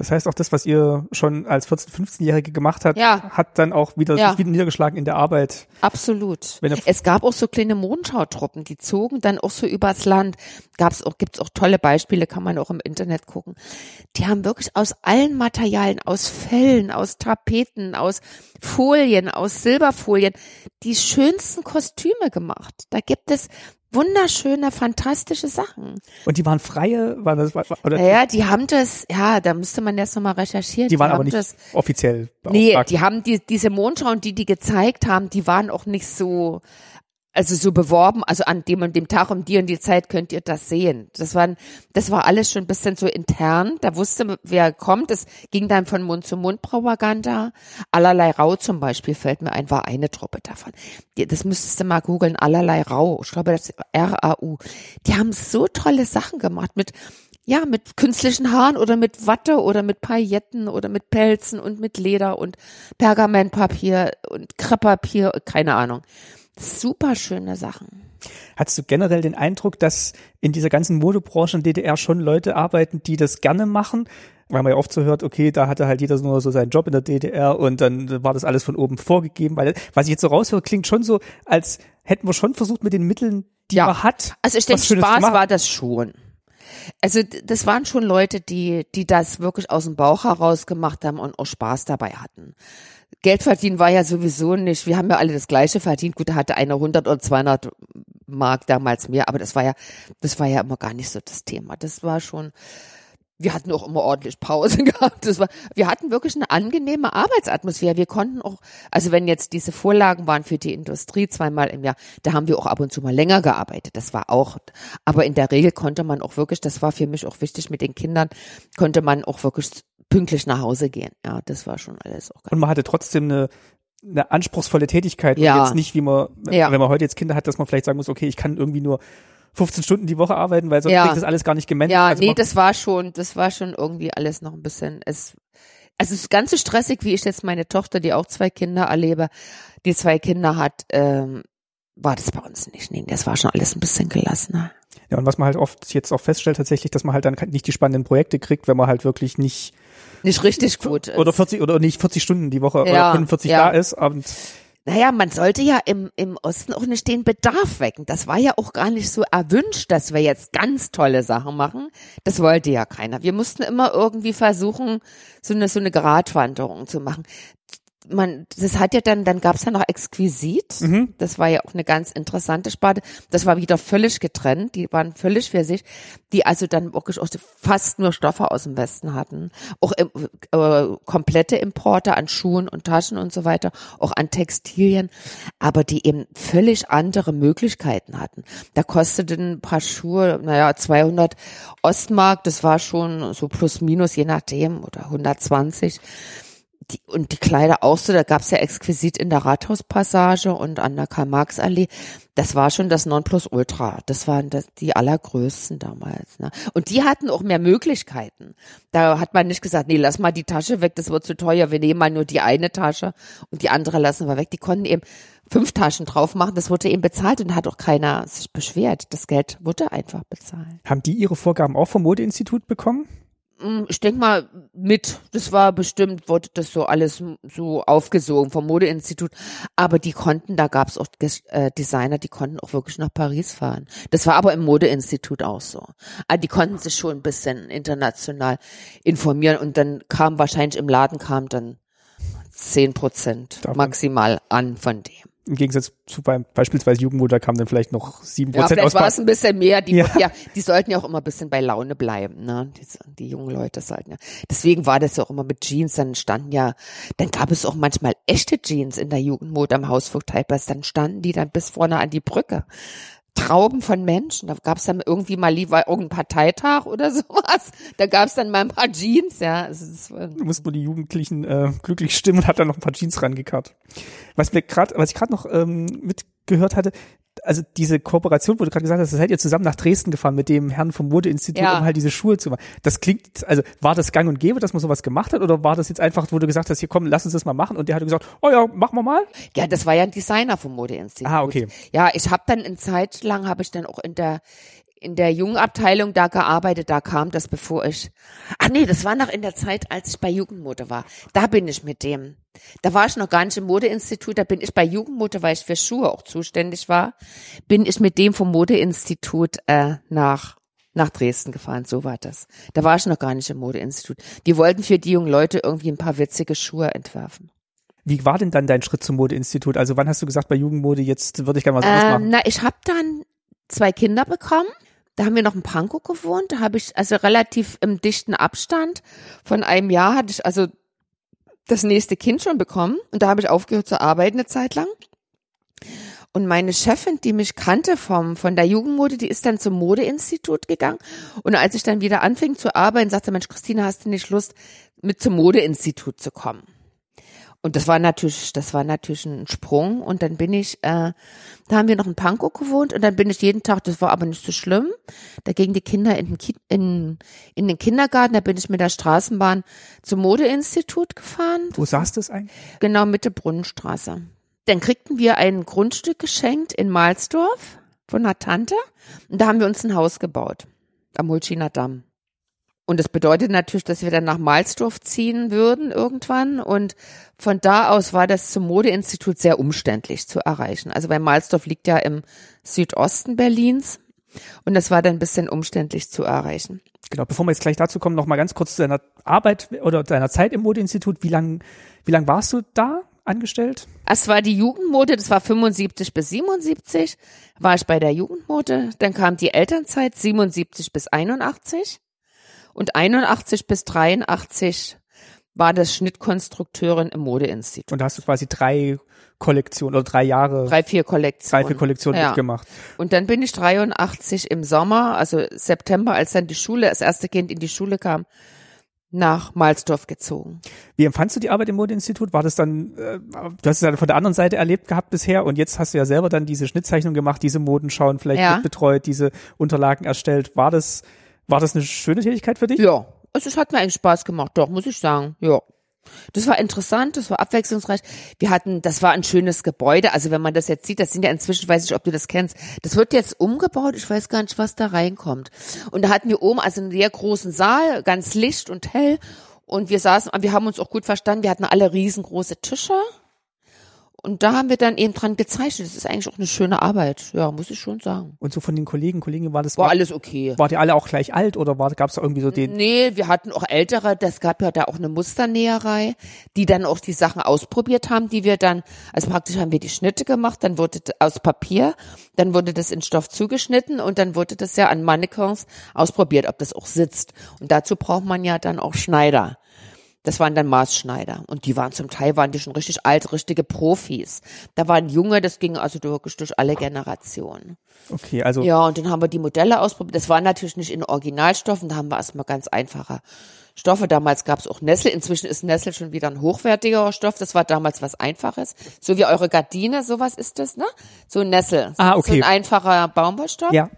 Das heißt, auch das, was ihr schon als 14-, 15-Jährige gemacht habt, Ja. hat dann auch wieder, Ja. sich wieder niedergeschlagen in der Arbeit. Absolut. Wenn Es gab auch so kleine Mondschautruppen, die zogen dann auch so übers Land. Gab's auch, gibt's auch tolle Beispiele, kann man auch im Internet gucken. Die haben wirklich aus allen Materialien, aus Fellen, aus Tapeten, aus Folien, aus Silberfolien, die schönsten Kostüme gemacht. Da gibt es wunderschöne, fantastische Sachen. Und die waren freie, waren das, oder Naja, die haben das, ja, da müsste man jetzt nochmal recherchieren. die waren aber haben nicht das, offiziell Nee, die haben die, diese Mondschauen, die die gezeigt haben, die waren auch nicht so, also so beworben, also an dem und dem Tag um die und die Zeit könnt ihr das sehen. Das waren, das war alles schon ein bisschen so intern. Da wusste, wer kommt. Es ging dann von Mund zu Mund Propaganda. Allerlei Rau zum Beispiel fällt mir ein, war eine Truppe davon. Das müsstest du mal googeln. Allerlei Rau. Ich glaube, das R-A-U. Die haben so tolle Sachen gemacht mit, ja, mit künstlichen Haaren oder mit Watte oder mit Pailletten oder mit Pelzen und mit Leder und Pergamentpapier und Krepppapier, keine Ahnung. Super schöne Sachen. Hattest du generell den Eindruck, dass in dieser ganzen Modebranche in DDR schon Leute arbeiten, die das gerne machen? Weil man ja oft so hört, okay, da hatte halt jeder nur so seinen Job in der DDR und dann war das alles von oben vorgegeben. Weil, was ich jetzt so raushöre, klingt schon so, als hätten wir schon versucht, mit den Mitteln, die Ja. man hat, Also ich denke, Spaß war das schon. Also das waren schon Leute, die, die das wirklich aus dem Bauch heraus gemacht haben und auch Spaß dabei hatten. Geld verdienen war ja sowieso nicht, wir haben ja alle das Gleiche verdient. Gut, da hatte einer 100 oder 200 Mark damals mehr, aber das war ja, das war ja immer gar nicht so das Thema. Das war schon, wir hatten auch immer ordentlich Pause gehabt. Das war, wir hatten wirklich eine angenehme Arbeitsatmosphäre. Wir konnten auch, also wenn jetzt diese Vorlagen waren für die Industrie zweimal im Jahr, da haben wir auch ab und zu mal länger gearbeitet. Das war auch, aber in der Regel konnte man auch wirklich, das war für mich auch wichtig mit den Kindern, konnte man auch wirklich pünktlich nach Hause gehen. Ja, das war schon alles auch ganz Und man hatte trotzdem eine, eine anspruchsvolle Tätigkeit und Ja. jetzt nicht, wie man, Ja. wenn man heute jetzt Kinder hat, dass man vielleicht sagen muss, okay, ich kann irgendwie nur 15 Stunden die Woche arbeiten, weil sonst Ja. kriegt das alles gar nicht gemanagt. Ja, Also nee, das war schon, das war schon irgendwie alles noch ein bisschen, es, also es ist ganz so stressig, wie ich jetzt meine Tochter, die auch zwei Kinder erlebe, die zwei Kinder hat, ähm, war das bei uns nicht. Nee, das war schon alles ein bisschen gelassener. Ja, und was man halt oft jetzt auch feststellt tatsächlich, dass man halt dann nicht die spannenden Projekte kriegt, wenn man halt wirklich nicht Nicht richtig gut. ist. oder 40 oder nicht 40 Stunden die Woche oder Ja, 45 ja. da ist und Naja, man sollte ja im, im Osten auch nicht den Bedarf wecken. Das war ja auch gar nicht so erwünscht, dass wir jetzt ganz tolle Sachen machen. Das wollte ja keiner. Wir mussten immer irgendwie versuchen, so eine, so eine Gratwanderung zu machen. Man, das hat ja dann, dann gab's ja noch Exquisit. Mhm. Das war ja auch eine ganz interessante Sparte. Das war wieder völlig getrennt. Die waren völlig für sich, die also dann wirklich auch fast nur Stoffe aus dem Westen hatten. Auch im, äh, komplette Importe an Schuhen und Taschen und so weiter, auch an Textilien, aber die eben völlig andere Möglichkeiten hatten. Da kosteten ein paar Schuhe, naja, 200 Ostmark, das war schon so plus minus, je nachdem, oder 120 die, und die Kleider auch so, da gab's ja exquisit in der Rathauspassage und an der Karl-Marx-Allee. Das war schon das Nonplusultra. Das waren das, die allergrößten damals. Ne? Und die hatten auch mehr Möglichkeiten. Da hat man nicht gesagt, nee, lass mal die Tasche weg, das wird zu teuer. Wir nehmen mal nur die eine Tasche und die andere lassen wir weg. Die konnten eben fünf Taschen drauf machen. Das wurde eben bezahlt und hat auch keiner sich beschwert. Das Geld wurde einfach bezahlt. haben die ihre Vorgaben auch vom Modeinstitut bekommen? Mm, Ich denke mal mit, das war bestimmt, wurde das so alles so aufgesogen vom Modeinstitut. Aber die konnten, da gab es auch äh, Designer, die konnten auch wirklich nach Paris fahren. Das war aber im Modeinstitut auch so. Aber die konnten sich schon ein bisschen international informieren und dann kam wahrscheinlich im Laden kam dann zehn Prozent maximal an von dem. Im Gegensatz zu beim beispielsweise Jugendmut, da kamen dann vielleicht noch sieben Ja, Prozent vielleicht war es aus. ein bisschen mehr. Die, Ja. ja. die sollten ja auch immer ein bisschen bei Laune bleiben, ne? Die, die jungen Leute sollten ja. Deswegen war das ja auch immer mit Jeans, dann standen ja, dann gab es auch manchmal echte Jeans in der Jugendmode am Hausvogteiplatz, dann standen die dann bis vorne an die Brücke. Trauben von Menschen. Da gab es dann irgendwie mal lieber irgendein Parteitag oder sowas. Da gab es dann mal ein paar Jeans, ja. Äh, Du musst nur die Jugendlichen äh, glücklich stimmen und hat dann noch ein paar Jeans rangekarrt. Was mir gerade, was ich gerade noch ähm, mitgehört hatte, also diese Kooperation, wo du gerade gesagt hast, das seid ihr zusammen nach Dresden gefahren mit dem Herrn vom Modeinstitut, Ja. um halt diese Schuhe zu machen. Das klingt, also war das gang und gäbe, dass man sowas gemacht hat, oder war das jetzt einfach, wo du gesagt hast, hier komm, lass uns das mal machen und der hat gesagt, oh ja, machen wir mal? ja, das war ja ein Designer vom Modeinstitut. Ah, okay. Ja, ich habe dann eine Zeit lang, habe ich dann auch in der in der Jugendabteilung da gearbeitet, da kam das bevor ich, ach nee, das war noch in der Zeit, als ich bei Jugendmode war. Da bin ich mit dem, da war ich noch gar nicht im Modeinstitut, da bin ich bei Jugendmode, weil ich für Schuhe auch zuständig war, bin ich mit dem vom Modeinstitut äh, nach nach Dresden gefahren, so war das. Da war ich noch gar nicht im Modeinstitut. Die wollten für die jungen Leute irgendwie ein paar witzige Schuhe entwerfen. Wie war denn dann dein Schritt zum Modeinstitut? Also wann hast du gesagt, bei Jugendmode, jetzt würde ich gerne mal sowas Ähm, machen? na, ich habe dann zwei Kinder bekommen. Da haben wir noch in Pankow gewohnt. Da habe ich also relativ im dichten Abstand von einem Jahr hatte ich also das nächste Kind schon bekommen. Und da habe ich aufgehört zu arbeiten eine Zeit lang. Und meine Chefin, die mich kannte vom, von der Jugendmode, die ist dann zum Modeinstitut gegangen. Und als ich dann wieder anfing zu arbeiten, sagte Mensch, Christina, hast du nicht Lust, mit zum Modeinstitut zu kommen? Und das war natürlich, das war natürlich ein Sprung. Und dann bin ich, äh, da haben wir noch in Pankow gewohnt und dann bin ich jeden Tag, das war aber nicht so schlimm. Da gingen die Kinder in den, Ki in, in den Kindergarten, da bin ich mit der Straßenbahn zum Modeinstitut gefahren, Wo saß das eigentlich? genau Mitte Brunnenstraße. Dann kriegten wir ein Grundstück geschenkt in Malsdorf von einer Tante und da haben wir uns ein Haus gebaut am Mulchiner Damm. Und das bedeutet natürlich, dass wir dann nach Malsdorf ziehen würden irgendwann. Und von da aus war das zum Modeinstitut sehr umständlich zu erreichen. Also weil Malsdorf liegt ja im Südosten Berlins. Und das war dann ein bisschen umständlich zu erreichen. Genau, bevor wir jetzt gleich dazu kommen, noch mal ganz kurz zu deiner Arbeit oder deiner Zeit im Modeinstitut. Wie lang, wie lang warst du da angestellt? Es war die Jugendmode, das war 75 bis 77, war ich bei der Jugendmode. Dann kam die Elternzeit 77 bis 81 und 81 bis 83 war das Schnittkonstrukteurin im Modeinstitut. Und da hast du quasi drei Kollektionen oder drei Jahre, drei, Drei, vier Kollektionen. vier Kollektionen Ja. mitgemacht. Und dann bin ich 83 im Sommer, also September, als dann die Schule, das erste Kind in die Schule kam, nach Malsdorf gezogen. Wie empfandst du die Arbeit im Modeinstitut? War das dann, äh, du hast es ja von der anderen Seite erlebt gehabt bisher und jetzt hast du ja selber dann diese Schnittzeichnung gemacht, diese Modenschauen vielleicht Ja. betreut, diese Unterlagen erstellt. War das, war das eine schöne Tätigkeit für dich? Ja, also es hat mir eigentlich Spaß gemacht, doch, muss ich sagen. Ja. Das war interessant, das war abwechslungsreich. Wir hatten, das war ein schönes Gebäude. Also wenn man das jetzt sieht, das sind ja inzwischen, ich weiß nicht, ob du das kennst, das wird jetzt umgebaut. Ich weiß gar nicht, was da reinkommt. Und da hatten wir oben also einen sehr großen Saal, ganz licht und hell. Und wir saßen, wir haben uns auch gut verstanden. Wir hatten alle riesengroße Tische. Und da haben wir dann eben dran gezeichnet. Das ist eigentlich auch eine schöne Arbeit. Ja, muss ich schon sagen. Und so von den Kollegen, Kolleginnen war das, War alles okay. wart ihr alle auch gleich alt oder war, gab es da irgendwie so den, Nee, wir hatten auch ältere, das gab ja da auch eine Musternäherei, die dann auch die Sachen ausprobiert haben, die wir dann, also praktisch haben wir die Schnitte gemacht, dann wurde das aus Papier, dann wurde das in Stoff zugeschnitten und dann wurde das ja an Mannequins ausprobiert, ob das auch sitzt. Und dazu braucht man ja dann auch Schneider. Das waren dann Maßschneider. Und die waren zum Teil, waren die schon richtig alt, richtige Profis. Da waren Junge, das ging also wirklich durch alle Generationen. okay, also Ja, und dann haben wir die Modelle ausprobiert. Das war natürlich nicht in Originalstoffen, da haben wir erstmal ganz einfache Stoffe. Damals gab es auch Nessel. Inzwischen ist Nessel schon wieder ein hochwertigerer Stoff. Das war damals was Einfaches. So wie eure Gardine, sowas ist das, ne? So ein Nessel. Ah, So okay. ein einfacher Baumwollstoff. ja.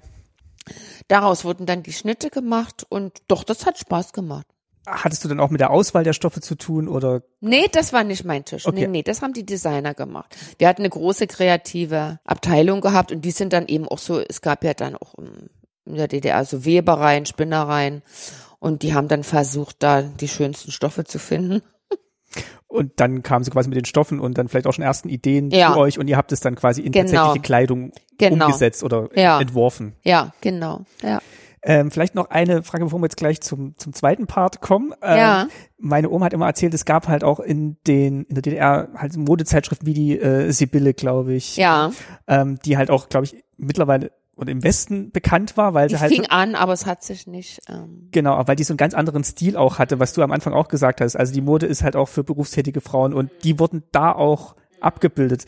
Daraus wurden dann die Schnitte gemacht und doch, das hat Spaß gemacht. Hattest du dann auch mit der Auswahl der Stoffe zu tun oder Nee, das war nicht mein Tisch. Okay. Nee, nee, das haben die Designer gemacht. Wir hatten eine große kreative Abteilung gehabt und die sind dann eben auch so, es gab ja dann auch ähm, in der DDR so Webereien, Spinnereien und die haben dann versucht, da die schönsten Stoffe zu finden. und dann kamen sie quasi mit den Stoffen und dann vielleicht auch schon ersten Ideen Ja. zu euch und ihr habt es dann quasi in Genau. tatsächliche Kleidung Genau. umgesetzt oder Ja. entworfen. Ja, genau. Ja. Ähm, vielleicht noch eine Frage, bevor wir jetzt gleich zum, zum zweiten Part kommen. Ähm, Ja. Meine Oma hat immer erzählt, es gab halt auch in den in der DDR halt Modezeitschriften wie die äh, Sibylle, glaube ich, Ja, ähm, die halt auch, glaube ich, mittlerweile oder im Westen bekannt war, weil sie halt fing an, aber es hat sich nicht. Ähm, Genau, weil die so einen ganz anderen Stil auch hatte, was du am Anfang auch gesagt hast. Also die Mode ist halt auch für berufstätige Frauen und die wurden da auch abgebildet.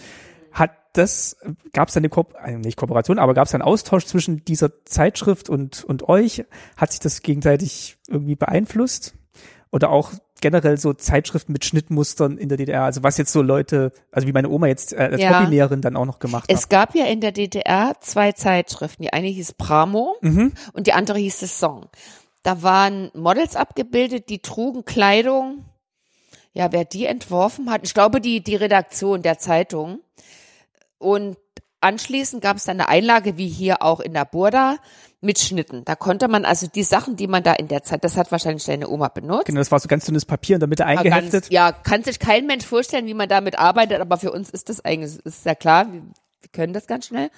Hat das, gab es eine Ko äh, nicht Kooperation, aber gab es einen Austausch zwischen dieser Zeitschrift und, und euch? Hat sich das gegenseitig irgendwie beeinflusst? Oder auch generell so Zeitschriften mit Schnittmustern in der DDR, also was jetzt so Leute, also wie meine Oma jetzt äh, als Ja. Hobbylehrerin dann auch noch gemacht Es hat. gab ja in der DDR zwei Zeitschriften. Die eine hieß Pramo Mhm. und die andere hieß The Song. Da waren Models abgebildet, die trugen Kleidung. Ja, wer die entworfen hat, ich glaube die, die Redaktion der Zeitung. Und anschließend gab es dann eine Einlage, wie hier auch in der Burda, mit Schnitten. Da konnte man also die Sachen, die man da in der Zeit, das hat wahrscheinlich deine Oma benutzt. Genau, das war so ganz dünnes Papier in der Mitte Aber eingeheftet. Ganz, ja, kann sich kein Mensch vorstellen, wie man damit arbeitet, aber für uns ist das eigentlich, ist ja klar, wir, wir können das ganz schnell.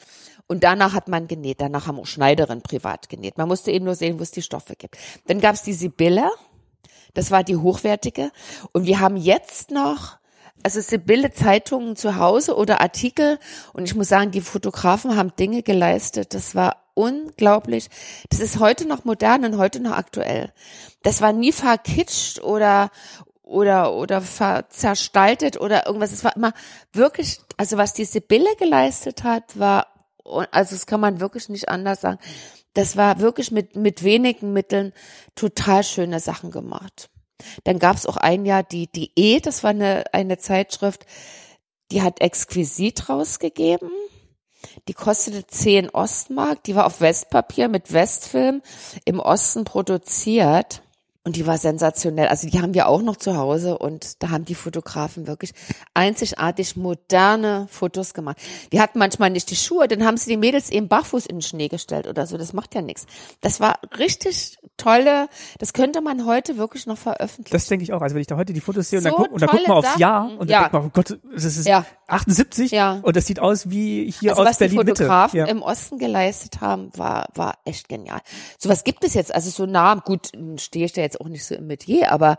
Und danach hat man genäht, danach haben auch Schneiderinnen privat genäht. Man musste eben nur sehen, wo es die Stoffe gibt. Dann gab es die Sibylle, das war die hochwertige. Und wir haben jetzt noch, also Sibylle Zeitungen zu Hause oder Artikel. Und ich muss sagen, die Fotografen haben Dinge geleistet. Das war unglaublich. Das ist heute noch modern und heute noch aktuell. Das war nie verkitscht oder oder oder zerstaltet oder irgendwas. Es war immer wirklich, also was die Sibylle geleistet hat, war also das kann man wirklich nicht anders sagen. Das war wirklich mit mit wenigen Mitteln total schöne Sachen gemacht. Dann gab es auch ein Jahr die E, das war eine eine Zeitschrift, die hat exquisit rausgegeben. Die kostete 10 Ostmark, die war auf Westpapier mit Westfilm im Osten produziert. Und die war sensationell. Also die haben wir auch noch zu Hause und da haben die Fotografen wirklich einzigartig moderne Fotos gemacht. Wir hatten manchmal nicht die Schuhe, dann haben sie die Mädels eben barfuß in den Schnee gestellt oder so. Das macht ja nichts. Das war richtig tolle, das könnte man heute wirklich noch veröffentlichen. Das denke ich auch. Also wenn ich da heute die Fotos sehe und, So dann, guck, und dann tolle man aufs Sachen. Jahr und dann Ja. denkt man, oh Gott, das ist Ja. 78 Ja. und das sieht aus wie hier also aus was die Berlin Mitte. Fotografen Ja. im Osten geleistet haben, war, war echt genial. Sowas gibt es jetzt, also so nah, gut, stehe ich da jetzt auch nicht so im Metier, aber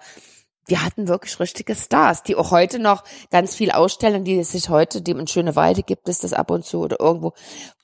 wir hatten wirklich richtige Stars, die auch heute noch ganz viel ausstellen, die sich heute, dem in Schöneweide gibt es das ab und zu oder irgendwo,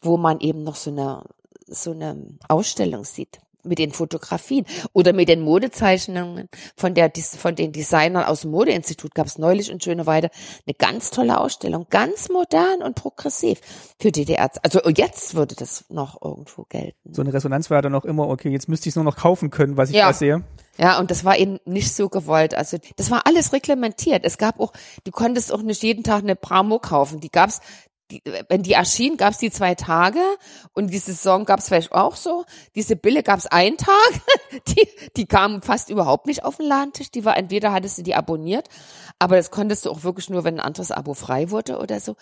wo man eben noch so eine, so eine Ausstellung sieht mit den Fotografien oder mit den Modezeichnungen von der von den Designern aus dem Modeinstitut gab es neulich in Schöneweide eine ganz tolle Ausstellung, ganz modern und progressiv für DDR. Also jetzt würde das noch irgendwo gelten. So eine Resonanz war dann auch immer, okay, jetzt müsste ich es nur noch kaufen können, was ich Ja. da sehe. Ja, und das war eben nicht so gewollt. Also das war alles reglementiert. Es gab auch, du konntest auch nicht jeden Tag eine Pramo kaufen. Die gab's, die, wenn die erschien, gab's die zwei Tage und die Saison gab's vielleicht auch so. Diese Bille gab's einen Tag. Die, die kamen fast überhaupt nicht auf den Ladentisch. Die war entweder hattest du die abonniert, aber das konntest du auch wirklich nur, wenn ein anderes Abo frei wurde oder so.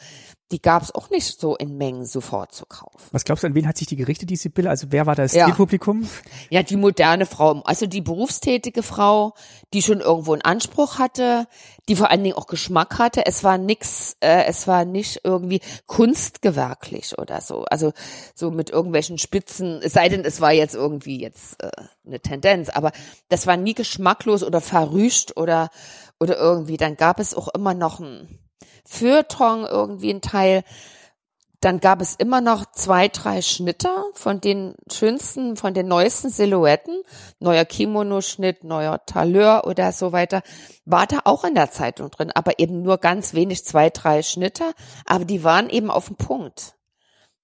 Die gab's auch nicht so in Mengen sofort zu kaufen. Was glaubst du, an wen hat sich die gerichtet, die Sibylle? Also wer war das Ja. Zielpublikum? Ja, die moderne Frau, also die berufstätige Frau, die schon irgendwo einen Anspruch hatte, die vor allen Dingen auch Geschmack hatte. Es war nix, äh, es war nicht irgendwie kunstgewerklich oder so. Also so mit irgendwelchen Spitzen, es sei denn, es war jetzt irgendwie jetzt äh, eine Tendenz, aber das war nie geschmacklos oder verrüscht oder oder irgendwie. Dann gab es auch immer noch ein Feuilleton, irgendwie ein Teil. Dann gab es immer noch zwei, drei Schnitter von den schönsten, von den neuesten Silhouetten. Neuer Kimono-Schnitt, neuer Taleur oder so weiter. War da auch in der Zeitung drin, aber eben nur ganz wenig, zwei, drei Schnitter. Aber die waren eben auf dem Punkt.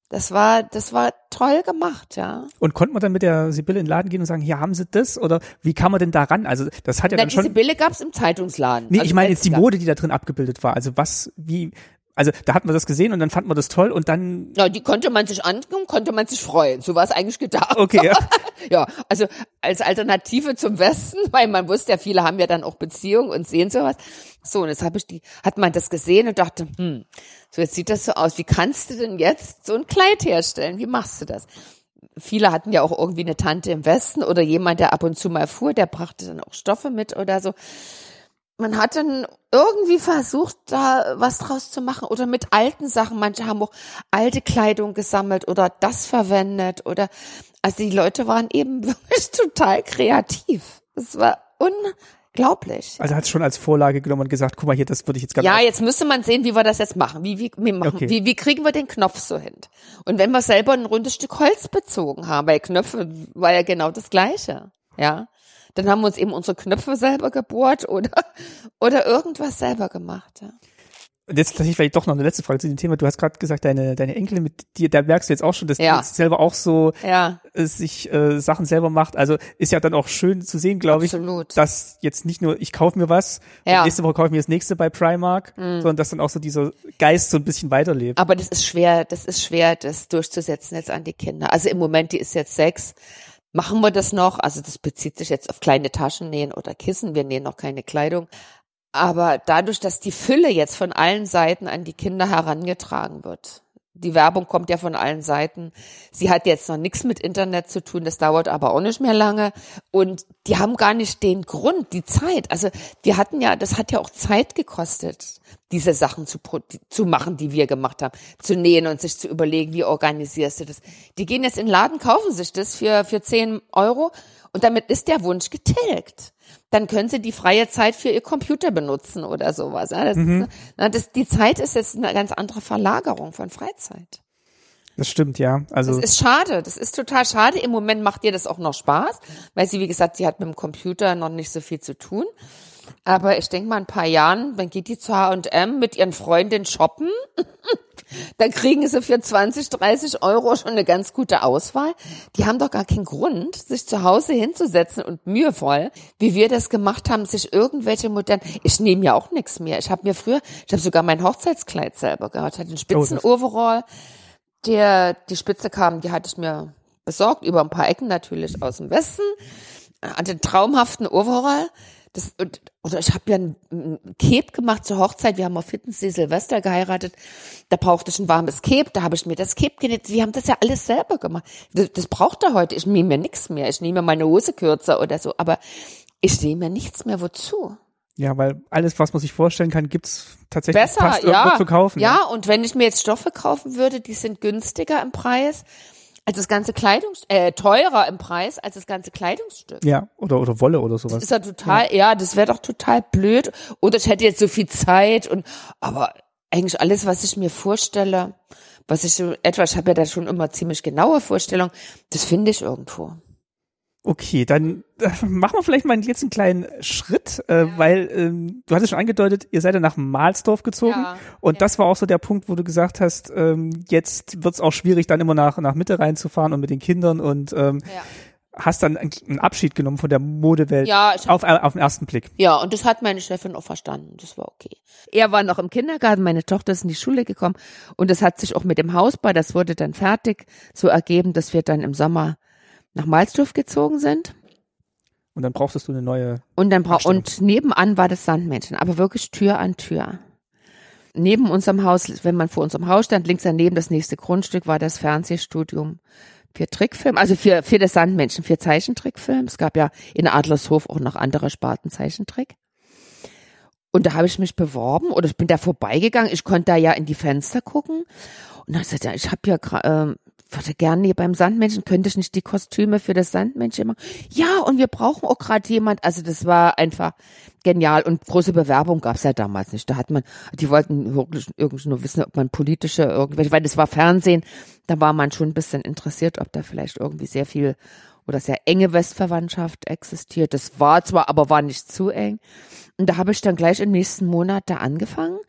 Das war, das war toll gemacht, ja. Und konnte man dann mit der Sibylle in den Laden gehen und sagen, hier haben sie das? Oder wie kam man denn da ran? Also das hat ja Na, dann diese schon. Bille gab's im Zeitungsladen. Nee, Also ich meine jetzt die. Mode, die da drin abgebildet war. Also was, wie, also da hat man das gesehen und dann fand man das toll und dann, Ja, die konnte man sich angucken, konnte man sich freuen. So war es eigentlich gedacht. okay, ja. Ja, also als Alternative zum Westen, weil man wusste ja, viele haben ja dann auch Beziehungen und sehen sowas. So, und jetzt habe ich die, hat man das gesehen und dachte, hm, so jetzt sieht das so aus. Wie kannst du denn jetzt so ein Kleid herstellen? Wie machst du das? Viele hatten ja auch irgendwie eine Tante im Westen oder jemand, der ab und zu mal fuhr, der brachte dann auch Stoffe mit oder so. Man hat dann irgendwie versucht, da was draus zu machen oder mit alten Sachen. Manche haben auch alte Kleidung gesammelt oder das verwendet oder, also die Leute waren eben wirklich total kreativ. Es war unglaublich. Also hat es schon als Vorlage genommen und gesagt, guck mal hier, das würde ich jetzt ganz Ja, jetzt müsste man sehen, wie wir das jetzt machen. Wie, wie, wie, machen. Okay. wie, wie kriegen wir den Knopf so hin? Und wenn wir selber ein rundes Stück Holz bezogen haben, weil Knöpfe war ja genau das Gleiche. Ja. Dann haben wir uns eben unsere Knöpfe selber gebohrt oder, oder irgendwas selber gemacht. Ja. Und jetzt tatsächlich vielleicht doch noch eine letzte Frage zu dem Thema. Du hast gerade gesagt, deine, deine Enkelin mit dir, da merkst du jetzt auch schon, dass Ja. die jetzt selber auch so Ja, äh, sich äh, Sachen selber macht. Also ist ja dann auch schön zu sehen, glaube ich, dass jetzt nicht nur ich kaufe mir was Ja. und nächste Woche kaufe ich mir das nächste bei Primark, sondern dass dann auch so dieser Geist so ein bisschen weiterlebt. Aber das ist schwer, das ist schwer, das durchzusetzen jetzt an die Kinder. Also im Moment, die ist jetzt sechs. Machen wir das noch? Also das bezieht sich jetzt auf kleine Taschen nähen oder Kissen. Wir nähen noch keine Kleidung. Aber dadurch, dass die Fülle jetzt von allen Seiten an die Kinder herangetragen wird, die Werbung kommt ja von allen Seiten. Sie hat jetzt noch nichts mit Internet zu tun, das dauert aber auch nicht mehr lange. Und die haben gar nicht den Grund, die Zeit. Also wir hatten ja, das hat ja auch Zeit gekostet, diese Sachen zu, zu machen, die wir gemacht haben, zu nähen und sich zu überlegen, wie organisierst du das. Die gehen jetzt in den Laden, kaufen sich das für, für 10 Euro und damit ist der Wunsch getilgt. Dann können sie die freie Zeit für ihr Computer benutzen oder sowas. Ja, das ist, na, das, die Zeit ist jetzt eine ganz andere Verlagerung von Freizeit. Das stimmt, ja. Also Das ist schade. Das ist total schade. Im Moment macht ihr das auch noch Spaß, weil sie, wie gesagt, sie hat mit dem Computer noch nicht so viel zu tun. Aber ich denke mal, in ein paar Jahren, dann geht die zu H&M mit ihren Freundinnen shoppen. dann kriegen sie für 20, 30 Euro schon eine ganz gute Auswahl. Die haben doch gar keinen Grund, sich zu Hause hinzusetzen und mühevoll, wie wir das gemacht haben, sich irgendwelche modernen, ich nehme ja auch nichts mehr. Ich habe mir früher, ich habe sogar mein Hochzeitskleid selber gehabt, hatte einen spitzen Overall, der, die Spitze kam, die hatte ich mir besorgt, über ein paar Ecken natürlich aus dem Westen, hatte einen traumhaften Overall. Das, und, oder ich habe ja ein, ein Cape gemacht zur Hochzeit. Wir haben auf Fitnesssee Silvester geheiratet. Da brauchte ich ein warmes Cape. Da habe ich mir das Cape genäht. Wir haben das ja alles selber gemacht. Das, das braucht er heute. Ich nehme mir nichts mehr. Ich nehme mir meine Hose kürzer oder so. Aber ich nehme mir nichts mehr. Wozu? ja, weil alles, was man sich vorstellen kann, gibt's tatsächlich Besser, fast irgendwo ja. zu kaufen. ne? Ja, und wenn ich mir jetzt Stoffe kaufen würde, die sind günstiger im Preis als das ganze Kleidungs äh, teurer im Preis als das ganze Kleidungsstück. Ja, oder oder Wolle oder sowas. ist ja total, ja, das wäre doch total blöd. Oder ich hätte jetzt so viel Zeit und aber eigentlich alles, was ich mir vorstelle, was ich so etwa, ich habe ja da schon immer ziemlich genaue Vorstellungen, das finde ich irgendwo. Okay, dann äh, machen wir vielleicht mal jetzt einen kleinen Schritt, äh, weil ähm, du hattest schon angedeutet, ihr seid ja nach Mahlsdorf gezogen Ja, und ja. das war auch so der Punkt, wo du gesagt hast, ähm, jetzt wird's auch schwierig, dann immer nach nach Mitte reinzufahren und mit den Kindern und ähm, Ja. hast dann einen, Abschied genommen von der Modewelt Ja, ich hab- auf auf den ersten Blick. Ja, und das hat meine Chefin auch verstanden. Das war okay. Er war noch im Kindergarten, meine Tochter ist in die Schule gekommen und das hat sich auch mit dem Hausbau, das wurde dann fertig, so ergeben, dass wir dann im Sommer nach Malsdorf gezogen sind. Und dann brauchtest du eine neue. Und dann bra Abstimmung. und nebenan war das Sandmännchen, aber wirklich Tür an Tür. Neben unserem Haus, wenn man vor unserem Haus stand, links daneben das nächste Grundstück war das Fernsehstudium für Trickfilm, also für, für das Sandmännchen, für Zeichentrickfilm. Es gab ja in Adlershof auch noch andere Sparten Zeichentrick. Und da habe ich mich beworben oder ich bin da vorbeigegangen. Ich konnte da ja in die Fenster gucken. Und dann gesagt, ja, ich habe ja ähm, würde gerne hier beim Sandmännchen, könnte ich nicht die Kostüme für das Sandmännchen machen? Ja, und wir brauchen auch gerade jemand. Also das war einfach genial. Und große Bewerbung gab's ja damals nicht. Da hat man, die wollten wirklich irgendwie nur wissen, ob man politische irgendwelche, weil das war Fernsehen, da war man schon ein bisschen interessiert, ob da vielleicht irgendwie sehr viel oder sehr enge Westverwandtschaft existiert. Das war zwar, aber war nicht zu eng. Und da habe ich dann gleich im nächsten Monat da angefangen.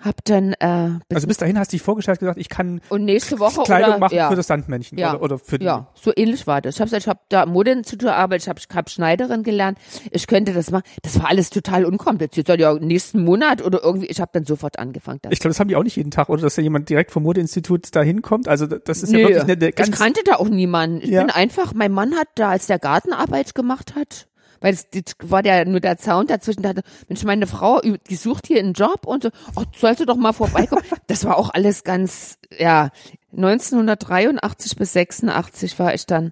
Hab dann äh, bis Also bis dahin hast du dich vorgestellt, gesagt, ich kann und nächste Woche Kleidung oder machen ja, für das Sandmännchen Ja. oder, oder für die. ja, so ähnlich war das. Ich habe ich hab da Modeinstitut gearbeitet, ich habe ich hab Schneiderin gelernt. Ich könnte das machen. Das war alles total unkompliziert. Ja, nächsten Monat oder irgendwie. Ich habe dann sofort angefangen. damit. Ich glaube, das haben die auch nicht jeden Tag, oder dass da jemand direkt vom Modeinstitut da hinkommt. Also das ist ja Nö, wirklich eine, eine ganz ich kannte da auch niemanden. Ich Ja. bin einfach, mein Mann hat da, als der Gartenarbeit gemacht hat, weil es das war der nur der Zaun dazwischen, da hatte, Mensch, meine Frau, die sucht hier einen Job und so, ach, sollte doch mal vorbeikommen. das war auch alles ganz, ja, 1983 bis 86 war ich dann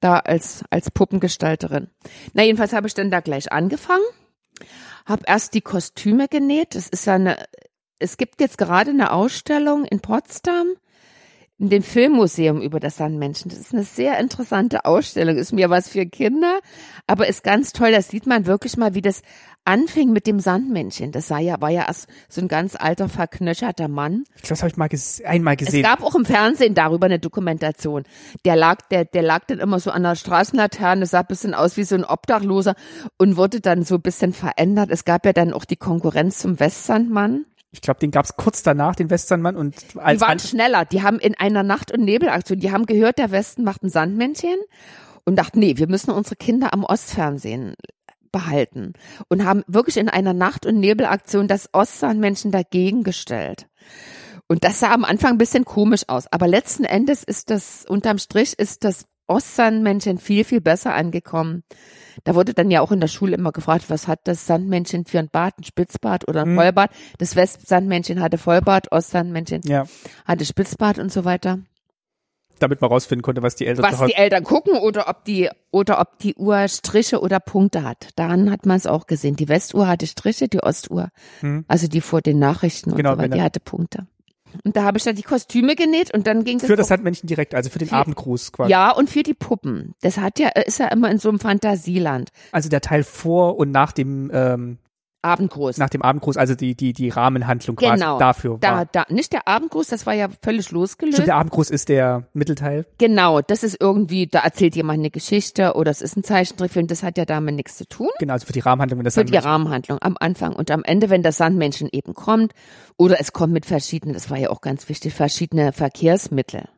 da als, als Puppengestalterin. Na, jedenfalls habe ich dann da gleich angefangen, habe erst die Kostüme genäht. Das ist ja eine, es gibt jetzt gerade eine Ausstellung in Potsdam, in dem Filmmuseum über das Sandmenschen. Das ist eine sehr interessante Ausstellung, ist mir was für Kinder, aber ist ganz toll. Da sieht man wirklich mal, wie das anfing mit dem Sandmännchen. Das war ja, war ja erst so ein ganz alter, verknöcherter Mann. Ich glaube, das habe ich mal ges einmal gesehen. Es gab auch im Fernsehen darüber eine Dokumentation. Der lag, der, der lag dann immer so an der Straßenlaterne, sah ein bisschen aus wie so ein Obdachloser und wurde dann so ein bisschen verändert. Es gab ja dann auch die Konkurrenz zum Westsandmann. Ich glaube, den gab's kurz danach, den Westernmann. Und als die waren schneller. Die haben in einer Nacht- und Nebelaktion, die haben gehört, der Westen macht ein Sandmännchen und dachten, nee, wir müssen unsere Kinder am Ostfernsehen behalten und haben wirklich in einer Nacht- und Nebelaktion das Ostsandmännchen dagegen gestellt. Und das sah am Anfang ein bisschen komisch aus, aber letzten Endes ist das, unterm Strich ist das Ostsandmännchen viel, viel besser angekommen. Da wurde dann ja auch in der Schule immer gefragt, was hat das Sandmännchen für ein Bart, ein Spitzbart oder ein Hm. Vollbart? Das Westsandmännchen hatte Vollbart, Ostsandmännchen Ja, hatte Spitzbart und so weiter. damit man rausfinden konnte, was die Eltern Was die Eltern gucken oder ob die oder ob die Uhr Striche oder Punkte hat. Daran hat man es auch gesehen. Die Westuhr hatte Striche, die Ostuhr, Hm. also die vor den Nachrichten und Genau, so weiter, die hatte Punkte. Und da habe ich dann die Kostüme genäht und dann ging das Für das Sandmännchen direkt, also für den Für- Abendgruß quasi. ja und für die Puppen. Das hat ja ist ja immer in so einem Fantasieland. Also der Teil vor und nach dem ähm, Abendgruß. nach dem Abendgruß, also die die die Rahmenhandlung quasi Genau. dafür Da, war. da, nicht der Abendgruß, das war ja völlig losgelöst. Stimmt, der Abendgruß ist der Mittelteil. Genau, das ist irgendwie, da erzählt jemand eine Geschichte oder es ist ein Zeichentrickfilm, das hat ja damit nichts zu tun. Genau, also für die Rahmenhandlung, wenn das Für die Sandmännchen- Rahmenhandlung am Anfang und am Ende, wenn das Sandmännchen eben kommt, oder es kommt mit verschiedenen, das war ja auch ganz wichtig, verschiedene Verkehrsmittel.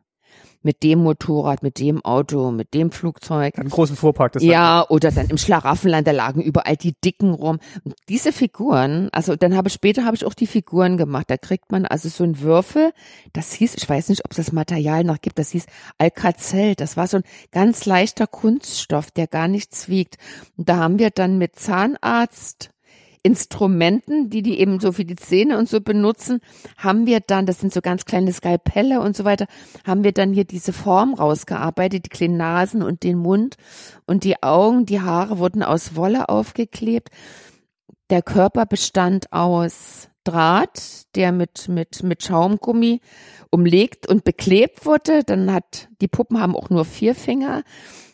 Mit dem Motorrad, mit dem Auto, mit dem Flugzeug. einen großen Fuhrpark. Das Ja, oder dann im Schlaraffenland, da lagen überall die Dicken rum. Und diese Figuren, also dann habe ich später habe ich auch die Figuren gemacht. Da kriegt man also so einen Würfel, das hieß, ich weiß nicht, ob es das Material noch gibt, das hieß Alcazell. Das war so ein ganz leichter Kunststoff, der gar nichts wiegt. Und da haben wir dann mit Zahnarzt Instrumenten, die die eben so für die Zähne und so benutzen, haben wir dann, das sind so ganz kleine Skalpelle und so weiter, haben wir dann hier diese Form rausgearbeitet, die kleinen Nasen und den Mund und die Augen, die Haare wurden aus Wolle aufgeklebt. Der Körper bestand aus Draht, der mit, mit, mit Schaumgummi umlegt und beklebt wurde. Dann hat, die Puppen haben auch nur vier Finger.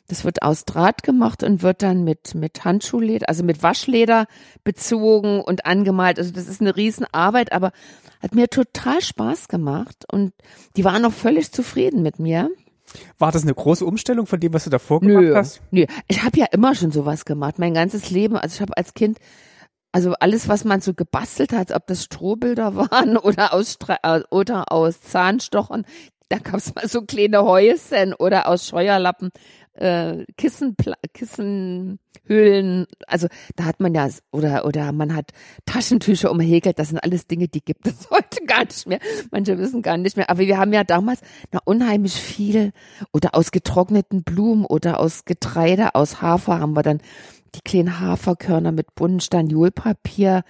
Das wird aus Draht gemacht und wird dann mit, mit Handschuhleder, also mit Waschleder bezogen und angemalt. Also das ist eine Riesenarbeit, aber hat mir total Spaß gemacht und die waren auch völlig zufrieden mit mir. War das eine große Umstellung von dem, was du davor gemacht Nö, hast? nö. Ich habe ja immer schon sowas gemacht, mein ganzes Leben. Also ich habe als Kind, also alles, was man so gebastelt hat, ob das Strohbilder waren oder aus, Stra äh, oder aus Zahnstochern, da gab es mal so kleine Häuschen oder aus Scheuerlappen, äh, Kissen, Kissenhüllen. Also da hat man ja, oder, oder man hat Taschentücher umhäkelt. Das sind alles Dinge, die gibt es heute gar nicht mehr. Manche wissen gar nicht mehr. Aber wir haben ja damals na, unheimlich viel oder aus getrockneten Blumen oder aus Getreide, aus Hafer haben wir dann die kleinen Haferkörner mit bunten Staniolpapier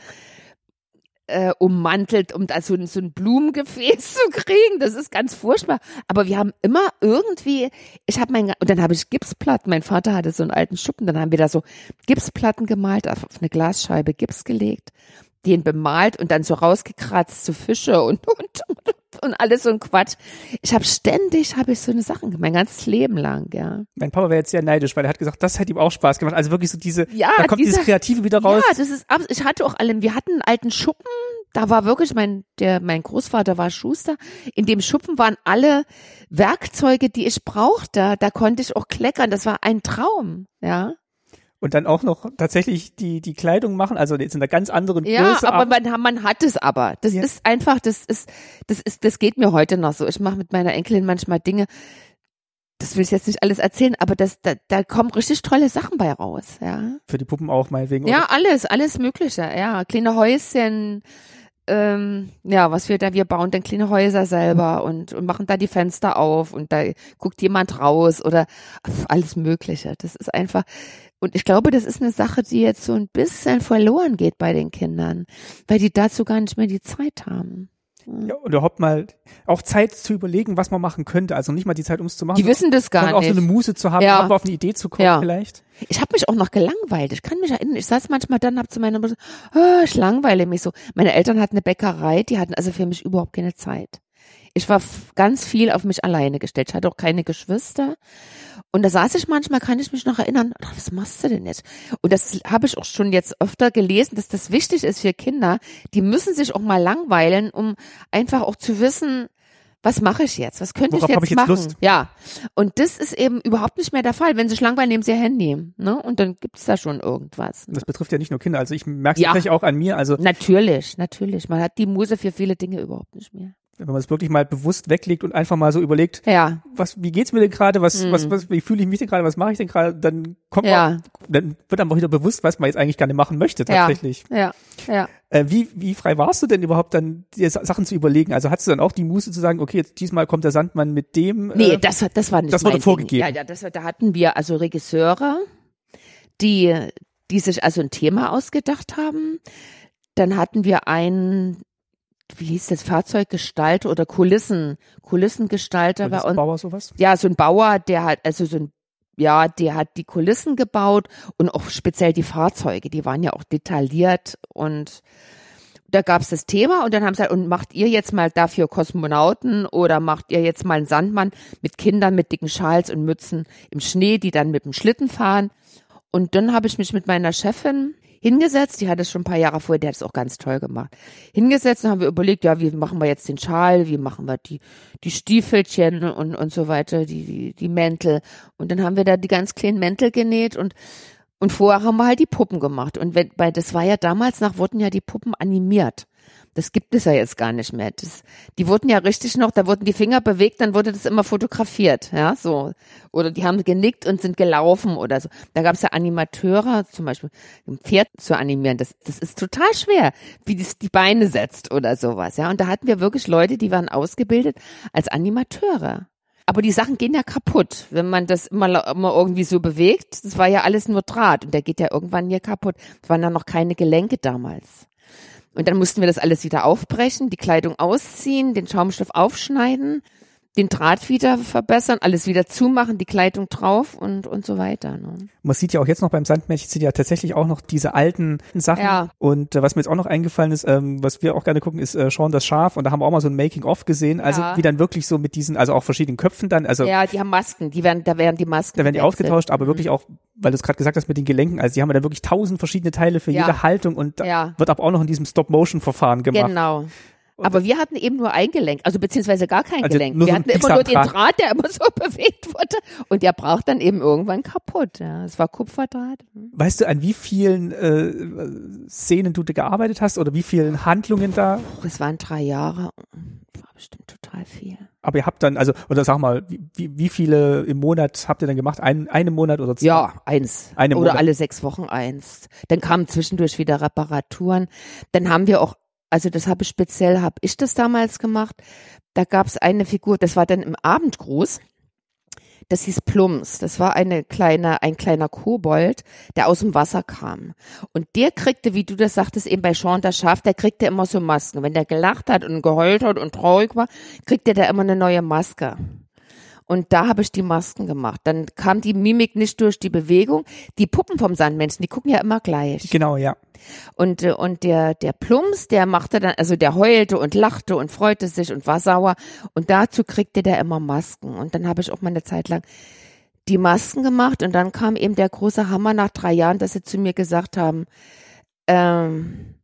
äh, ummantelt, um da so, ein- so ein Blumengefäß zu kriegen. Das ist ganz furchtbar. Aber wir haben immer irgendwie, ich habe mein, und dann habe ich Gipsplatten. Mein Vater hatte so einen alten Schuppen, dann haben wir da so Gipsplatten gemalt, auf, auf eine Glasscheibe Gips gelegt, den bemalt und dann so rausgekratzt, so Fische und, und, und, und alles so ein Quatsch. Ich habe ständig, habe ich so eine Sachen mein ganzes Leben lang, ja. Mein Papa wäre jetzt sehr neidisch, weil er hat gesagt, das hat ihm auch Spaß gemacht. Also wirklich so diese, Ja, da kommt dieser- dieses Kreative wieder raus. Ja, das ist, ich hatte auch alle, wir hatten einen alten Schuppen, da war wirklich mein, der, mein Großvater war Schuster. In dem Schuppen waren alle Werkzeuge, die ich brauchte. Da konnte ich auch kleckern. Das war ein Traum, ja. Und dann auch noch tatsächlich die, die Kleidung machen, also jetzt in einer ganz anderen Ja, Größe. aber man, man hat es aber. Das Ja. ist einfach, das ist, das ist, das geht mir heute noch so. Ich mache mit meiner Enkelin manchmal Dinge, das will ich jetzt nicht alles erzählen, aber das, da, da kommen richtig tolle Sachen bei raus, ja. für die Puppen auch meinetwegen. Ja, alles, alles Mögliche, ja. Kleine Häuschen, ähm, ja, was wir da, wir bauen dann kleine Häuser selber und, und machen da die Fenster auf und da guckt jemand raus oder alles Mögliche. Das ist einfach, und ich glaube, das ist eine Sache, die jetzt so ein bisschen verloren geht bei den Kindern, weil die dazu gar nicht mehr die Zeit haben. Ja, und überhaupt mal auch Zeit zu überlegen, was man machen könnte. Also nicht mal die Zeit, um es zu machen. Die wissen das gar sondern auch nicht. so eine Muße zu haben, Ja. auf eine Idee zu kommen Ja. vielleicht. Ich habe mich auch noch gelangweilt. Ich kann mich erinnern, ich saß manchmal dann, hab zu meiner Mutter, oh, ich langweile mich so. Meine Eltern hatten eine Bäckerei, die hatten also für mich überhaupt keine Zeit. Ich war ganz viel auf mich alleine gestellt. Ich hatte auch keine Geschwister. Und da saß ich manchmal, kann ich mich noch erinnern, ach, was machst du denn jetzt? Und das habe ich auch schon jetzt öfter gelesen, dass das wichtig ist für Kinder. Die müssen sich auch mal langweilen, um einfach auch zu wissen, was mache ich jetzt? Was könnte Worauf ich jetzt ich jetzt machen? Lust? Ja. Und das ist eben überhaupt nicht mehr der Fall. Wenn sie sich langweilen, nehmen sie ihr Handy. Ne? Und dann gibt's da schon irgendwas. Ne? Das betrifft ja nicht nur Kinder. Also ich merke es Ja. tatsächlich auch an mir. Also Natürlich, natürlich. Man hat die Muse für viele Dinge überhaupt nicht mehr. Wenn man es wirklich mal bewusst weglegt und einfach mal so überlegt, Ja, was, wie geht's mir denn gerade, was, Mhm. was, was, wie fühle ich mich denn gerade, was mache ich denn gerade, dann kommt Ja. man, dann wird einem auch wieder bewusst, was man jetzt eigentlich gerne machen möchte, Ja. tatsächlich. ja, ja. Äh, wie, wie frei warst du denn überhaupt dann, dir Sa- Sachen zu überlegen? Also hattest du dann auch die Muße zu sagen, okay, jetzt diesmal kommt der Sandmann mit dem? Nee, äh, das, das war nicht das wurde vorgegeben. Ding. Ja, ja, das, da hatten wir also Regisseure, die, die sich also ein Thema ausgedacht haben. Dann hatten wir einen, wie hieß das, Fahrzeuggestalter oder Kulissen, Kulissengestalter bei uns. Bauer sowas? Ja, so ein Bauer, der hat, also so ein ja, der hat die Kulissen gebaut und auch speziell die Fahrzeuge, die waren ja auch detailliert und da gab's das Thema und dann haben sie gesagt, und macht ihr jetzt mal dafür Kosmonauten oder macht ihr jetzt mal einen Sandmann mit Kindern mit dicken Schals und Mützen im Schnee, die dann mit dem Schlitten fahren. Und dann habe ich mich mit meiner Chefin hingesetzt, die hat es schon ein paar Jahre vorher, die hat es auch ganz toll gemacht. Hingesetzt und haben wir überlegt, ja, wie machen wir jetzt den Schal, wie machen wir die, die Stiefelchen und, und so weiter, die, die, die Mäntel. Und dann haben wir da die ganz kleinen Mäntel genäht und und vorher haben wir halt die Puppen gemacht. Und wenn, weil das war ja damals nach, wurden ja die Puppen animiert. Das gibt es ja jetzt gar nicht mehr. Das, die wurden ja richtig noch, da wurden die Finger bewegt, dann wurde das immer fotografiert, ja, so. Oder die haben genickt und sind gelaufen oder so. Da gab es ja Animateure, zum Beispiel ein Pferd zu animieren. Das, das ist total schwer, wie das die Beine setzt oder sowas, ja. Und da hatten wir wirklich Leute, die waren ausgebildet als Animateure. Aber die Sachen gehen ja kaputt, wenn man das immer, immer irgendwie so bewegt. Das war ja alles nur Draht und der geht ja irgendwann hier kaputt. Es waren ja noch keine Gelenke damals. Und dann mussten wir das alles wieder aufbrechen, die Kleidung ausziehen, den Schaumstoff aufschneiden, den Draht wieder verbessern, alles wieder zumachen, die Kleidung drauf und, und so weiter. Ne? Man sieht ja auch jetzt noch beim Sandmännchen sind ja tatsächlich auch noch diese alten Sachen. Ja. Und äh, was mir jetzt auch noch eingefallen ist, ähm, was wir auch gerne gucken, ist äh, Sean das Schaf. Und da haben wir auch mal so ein Making-of gesehen. Also Ja. wie dann wirklich so mit diesen, also auch verschiedenen Köpfen dann, also Ja, die haben Masken, die werden, da werden die Masken. da werden die ausgetauscht, aber wirklich auch, weil du es gerade gesagt hast mit den Gelenken, also die haben ja dann wirklich tausend verschiedene Teile für Ja. jede Haltung und wird aber auch noch in diesem Stop-Motion-Verfahren gemacht. Genau. Aber wir hatten eben nur ein Gelenk, also beziehungsweise gar kein Also Gelenk. wir so hatten immer nur den. Draht, der immer so bewegt wurde und der braucht dann eben irgendwann kaputt. Ja, es war Kupferdraht. Weißt du, an wie vielen äh, Szenen du da gearbeitet hast oder wie vielen Handlungen da? Es waren drei Jahre, war bestimmt total viel. Aber ihr habt dann, also, oder sag mal, wie, wie wie viele im Monat habt ihr dann gemacht? Ein, einen Monat oder zwei? Ja, eins. Eine Oder Monat. alle sechs Wochen eins. Dann kamen zwischendurch wieder Reparaturen. Dann haben wir auch, also das habe ich speziell, habe ich das damals gemacht. Da gab es eine Figur, das war dann im Abendgruß. Das hieß Plums. Das war eine kleine, ein kleiner Kobold, der aus dem Wasser kam. Und der kriegte, wie du das sagtest, eben bei Sean das Schaf, der kriegte immer so Masken. Wenn der gelacht hat und geheult hat und traurig war, kriegte der immer eine neue Maske. Und da habe ich die Masken gemacht. Dann kam die Mimik nicht durch die Bewegung. Die Puppen vom Sandmenschen, die gucken ja immer gleich. Genau, ja. Und, äh, und der, der Plums, der machte dann, also der heulte und lachte und freute sich und war sauer. Und dazu kriegte der immer Masken. Und dann habe ich auch mal eine Zeit lang die Masken gemacht. Und dann kam eben der große Hammer nach drei Jahren, dass sie zu mir gesagt haben, ähm,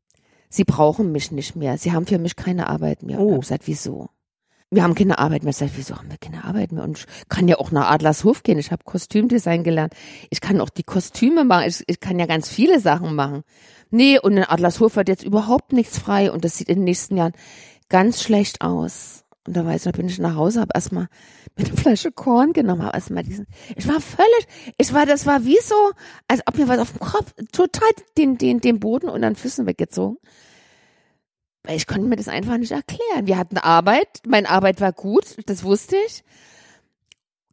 sie brauchen mich nicht mehr. Sie haben für mich keine Arbeit mehr. Und Oh. ich hab gesagt, wieso? Wir haben keine Arbeit mehr. Ich sag, wieso haben wir keine Arbeit mehr? Und ich kann ja auch nach Adlershof gehen. Ich habe Kostümdesign gelernt. Ich kann auch die Kostüme machen. Ich, ich kann ja ganz viele Sachen machen. Nee, und in Adlershof wird jetzt überhaupt nichts frei und das sieht in den nächsten Jahren ganz schlecht aus. Und da weiß ich, da bin ich nach Hause, habe erstmal mit einer Flasche Korn genommen, habe erstmal diesen, ich war völlig, ich war, das war wie so, als ob mir was auf dem Kopf, total den, den, den Boden und den Füßen weggezogen. Weil ich konnte mir das einfach nicht erklären. Wir hatten Arbeit, meine Arbeit war gut, das wusste ich.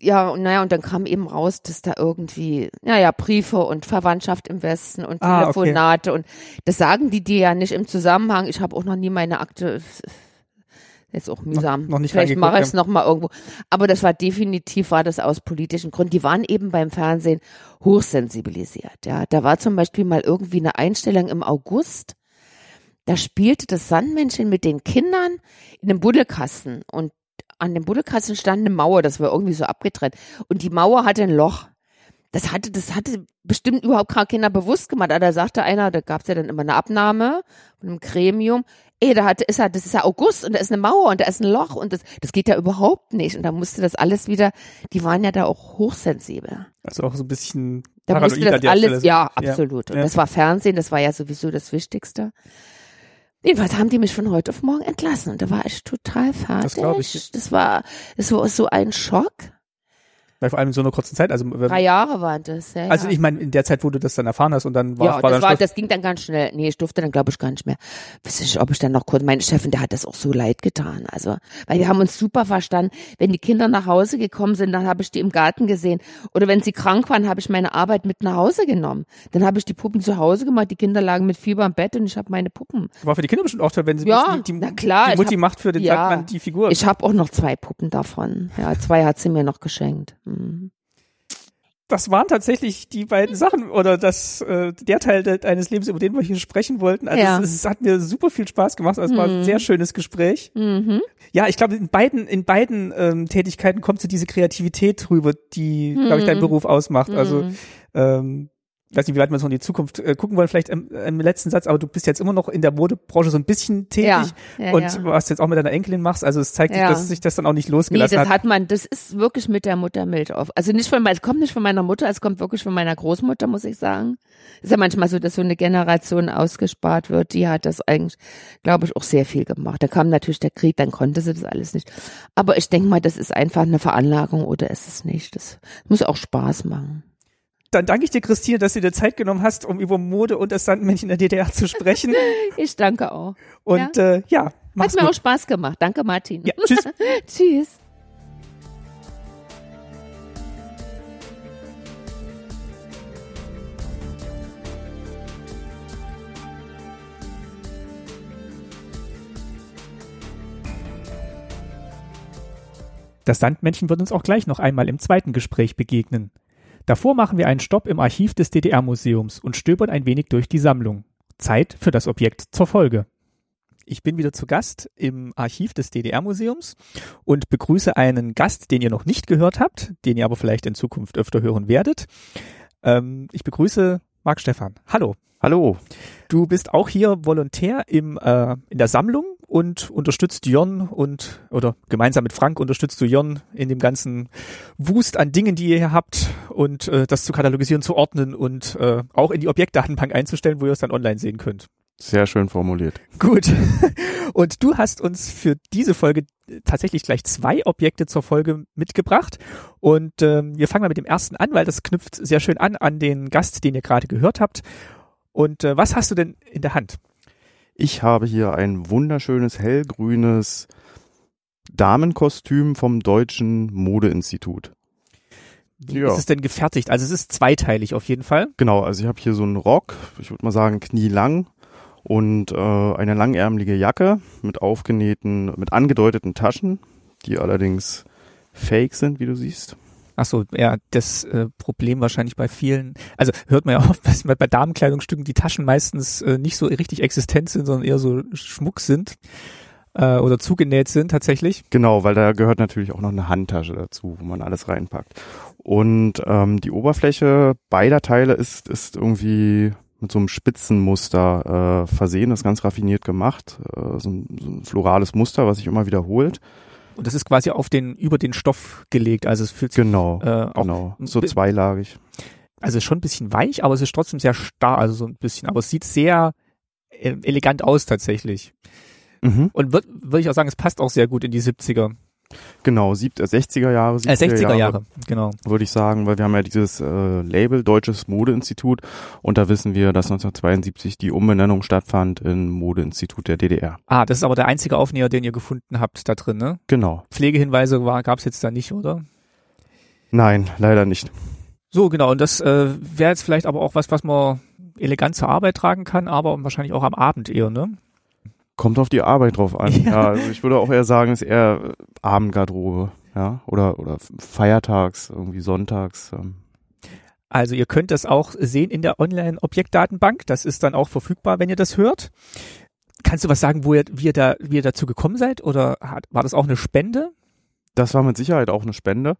Ja, und naja, und dann kam eben raus, dass da irgendwie, naja, Briefe und Verwandtschaft im Westen und Ah, okay. Telefonate und das sagen die dir ja nicht im Zusammenhang. Ich habe auch noch nie meine Akte, jetzt auch mühsam. noch nicht Vielleicht mache ich es ja. noch mal irgendwo. Aber das war definitiv, war das aus politischen Gründen. Die waren eben beim Fernsehen hochsensibilisiert. Ja, da war zum Beispiel mal irgendwie eine Einstellung im August. Da spielte das Sandmännchen mit den Kindern in einem Buddelkasten und an dem Buddelkasten stand eine Mauer, das war irgendwie so abgetrennt. Und die Mauer hatte ein Loch. Das hatte, das hatte bestimmt überhaupt gar keiner bewusst gemacht. Aber da sagte einer, da gab's ja dann immer eine Abnahme von einem Gremium. ey, da hat, ist ja, das ist ja August und da ist eine Mauer und da ist ein Loch und das, das geht ja überhaupt nicht. Und da musste das alles wieder, die waren ja da auch hochsensibel. Also auch so ein bisschen Da musste das alles, Stelle. ja, absolut. Und Ja. das war Fernsehen, das war ja sowieso das Wichtigste. Jedenfalls haben die mich von heute auf morgen entlassen und da war ich total fertig. Das ich. Das war, das war so ein Schock. Weil vor allem in so einer kurzen Zeit. Also, Drei Jahre waren das, ja. also ja. ich meine, in der Zeit, wo du das dann erfahren hast und dann war, ja, war das, dann war, Schluss. das ging dann ganz schnell. Nee, ich durfte dann, glaube ich, gar nicht mehr. Weiß nicht, ob ich dann noch kurz, meine Chefin, der hat das auch so leid getan. Also, weil wir haben uns super verstanden. Wenn die Kinder nach Hause gekommen sind, dann habe ich die im Garten gesehen. Oder wenn sie krank waren, habe ich meine Arbeit mit nach Hause genommen. Dann habe ich die Puppen zu Hause gemacht. Die Kinder lagen mit Fieber im Bett und ich habe meine Puppen. war für die Kinder bestimmt auch toll, wenn sie Ja, die, na klar, die ich Mutti hab- macht für den ja. Sandmann die Figur. Ich habe auch noch zwei Puppen davon. Ja, zwei hat sie mir noch geschenkt. Mhm. das waren tatsächlich die beiden Sachen oder das äh, der Teil de deines Lebens, über den wir hier sprechen wollten. Also Ja. es, es hat mir super viel Spaß gemacht. Also Es war ein Mhm. sehr schönes Gespräch. Mhm. Ja, ich glaube, in beiden, in beiden ähm, Tätigkeiten kommt so diese Kreativität drüber, die, glaube ich, dein Mhm. Beruf ausmacht. Also Mhm. Weiß nicht, wie weit wir so in die Zukunft äh, gucken wollen, vielleicht im, im letzten Satz, aber du bist jetzt immer noch in der Modebranche so ein bisschen tätig Ja, ja, und ja. was du jetzt auch mit deiner Enkelin machst, also es zeigt sich, dass sich das dann auch nicht Nee, losgelassen das hat. hat man, das ist wirklich mit der Muttermilch auf. Also nicht von, es kommt nicht von meiner Mutter, es kommt wirklich von meiner Großmutter, muss ich sagen. Ist ja manchmal so, dass so eine Generation ausgespart wird. Die hat das eigentlich, glaube ich, auch sehr viel gemacht. Da kam natürlich der Krieg, dann konnte sie das alles nicht. Aber ich denke mal, das ist einfach eine Veranlagung oder ist es nicht. Das muss auch Spaß machen. Dann danke ich dir, Christine, dass du dir Zeit genommen hast, um über Mode und das Sandmännchen der DDR zu sprechen. Ich danke auch. Und ja, äh, ja Hat mir auch gut. Spaß gemacht. Danke, Martin. Ja, tschüss. Tschüss. Das Sandmännchen wird uns auch gleich noch einmal im zweiten Gespräch begegnen. Davor machen wir einen Stopp im Archiv des DDR-Museums und stöbern ein wenig durch die Sammlung. Zeit für das Objekt zur Folge. Ich bin wieder zu Gast im Archiv des DDR-Museums und begrüße einen Gast, den ihr noch nicht gehört habt, den ihr aber vielleicht in Zukunft öfter hören werdet. Ähm, ich begrüße Marc Stefan. Hallo. Hallo. Du bist auch hier Volontär im, äh, in der Sammlung und unterstützt Jon und, oder gemeinsam mit Frank unterstützt du Jon in dem ganzen Wust an Dingen, die ihr hier habt und äh, das zu katalogisieren, zu ordnen und äh, auch in die Objektdatenbank einzustellen, wo ihr es dann online sehen könnt. Sehr schön formuliert. Gut. Und du hast uns für diese Folge tatsächlich gleich zwei Objekte zur Folge mitgebracht. Und ähm, wir fangen mal mit dem ersten an, weil das knüpft sehr schön an an den Gast, den ihr gerade gehört habt. Und äh, was hast du denn in der Hand? Ich habe hier ein wunderschönes hellgrünes Damenkostüm vom Deutschen Modeinstitut. Wie Ja. ist es denn gefertigt? Also es ist zweiteilig auf jeden Fall. Genau, also ich habe hier so einen Rock, ich würde mal sagen knielang und äh, eine langärmelige Jacke mit aufgenähten, mit angedeuteten Taschen, die allerdings fake sind, wie du siehst. Ach so, ja, das äh, Problem wahrscheinlich bei vielen, also hört man ja oft, dass bei Damenkleidungsstücken die Taschen meistens äh, nicht so richtig existent sind, sondern eher so Schmuck sind äh, oder zugenäht sind tatsächlich. Genau, weil da gehört natürlich auch noch eine Handtasche dazu, wo man alles reinpackt. Und ähm, die Oberfläche beider Teile ist, ist irgendwie mit so einem Spitzenmuster äh, versehen, ist ganz raffiniert gemacht. Äh, so, ein, so ein florales Muster, was sich immer wiederholt. Und das ist quasi auf den, über den Stoff gelegt. Also es fühlt sich, Genau, äh, auch, genau. So zweilagig. also schon ein bisschen weich, aber es ist trotzdem sehr starr, also so ein bisschen, aber es sieht sehr äh, elegant aus tatsächlich. Mhm. Und würde würd ich auch sagen, es passt auch sehr gut in die 70er, Genau, sieb, äh, 60er Jahre, äh, 60er Jahre, genau. würde ich sagen, weil wir haben ja dieses äh, Label Deutsches Modeinstitut und da wissen wir, dass 1972 die Umbenennung stattfand in Modeinstitut der DDR. Ah, das ist aber der einzige Aufnäher, den ihr gefunden habt da drin, ne? Genau. Pflegehinweise gab es jetzt da nicht, oder? Nein, leider nicht. So, genau. Und das äh, wäre jetzt vielleicht aber auch was, was man elegant zur Arbeit tragen kann, aber wahrscheinlich auch am Abend eher, ne? Kommt auf die Arbeit drauf an. Ja. Ja, also ich würde auch eher sagen, es ist eher Abendgarderobe, ja, oder oder feiertags, irgendwie sonntags. Ähm. Also ihr könnt das auch sehen in der Online-Objektdatenbank. Das ist dann auch verfügbar, wenn ihr das hört. Kannst du was sagen, wo ihr, wie ihr da, wie ihr dazu gekommen seid? Oder hat, war das auch eine Spende? Das war mit Sicherheit auch eine Spende.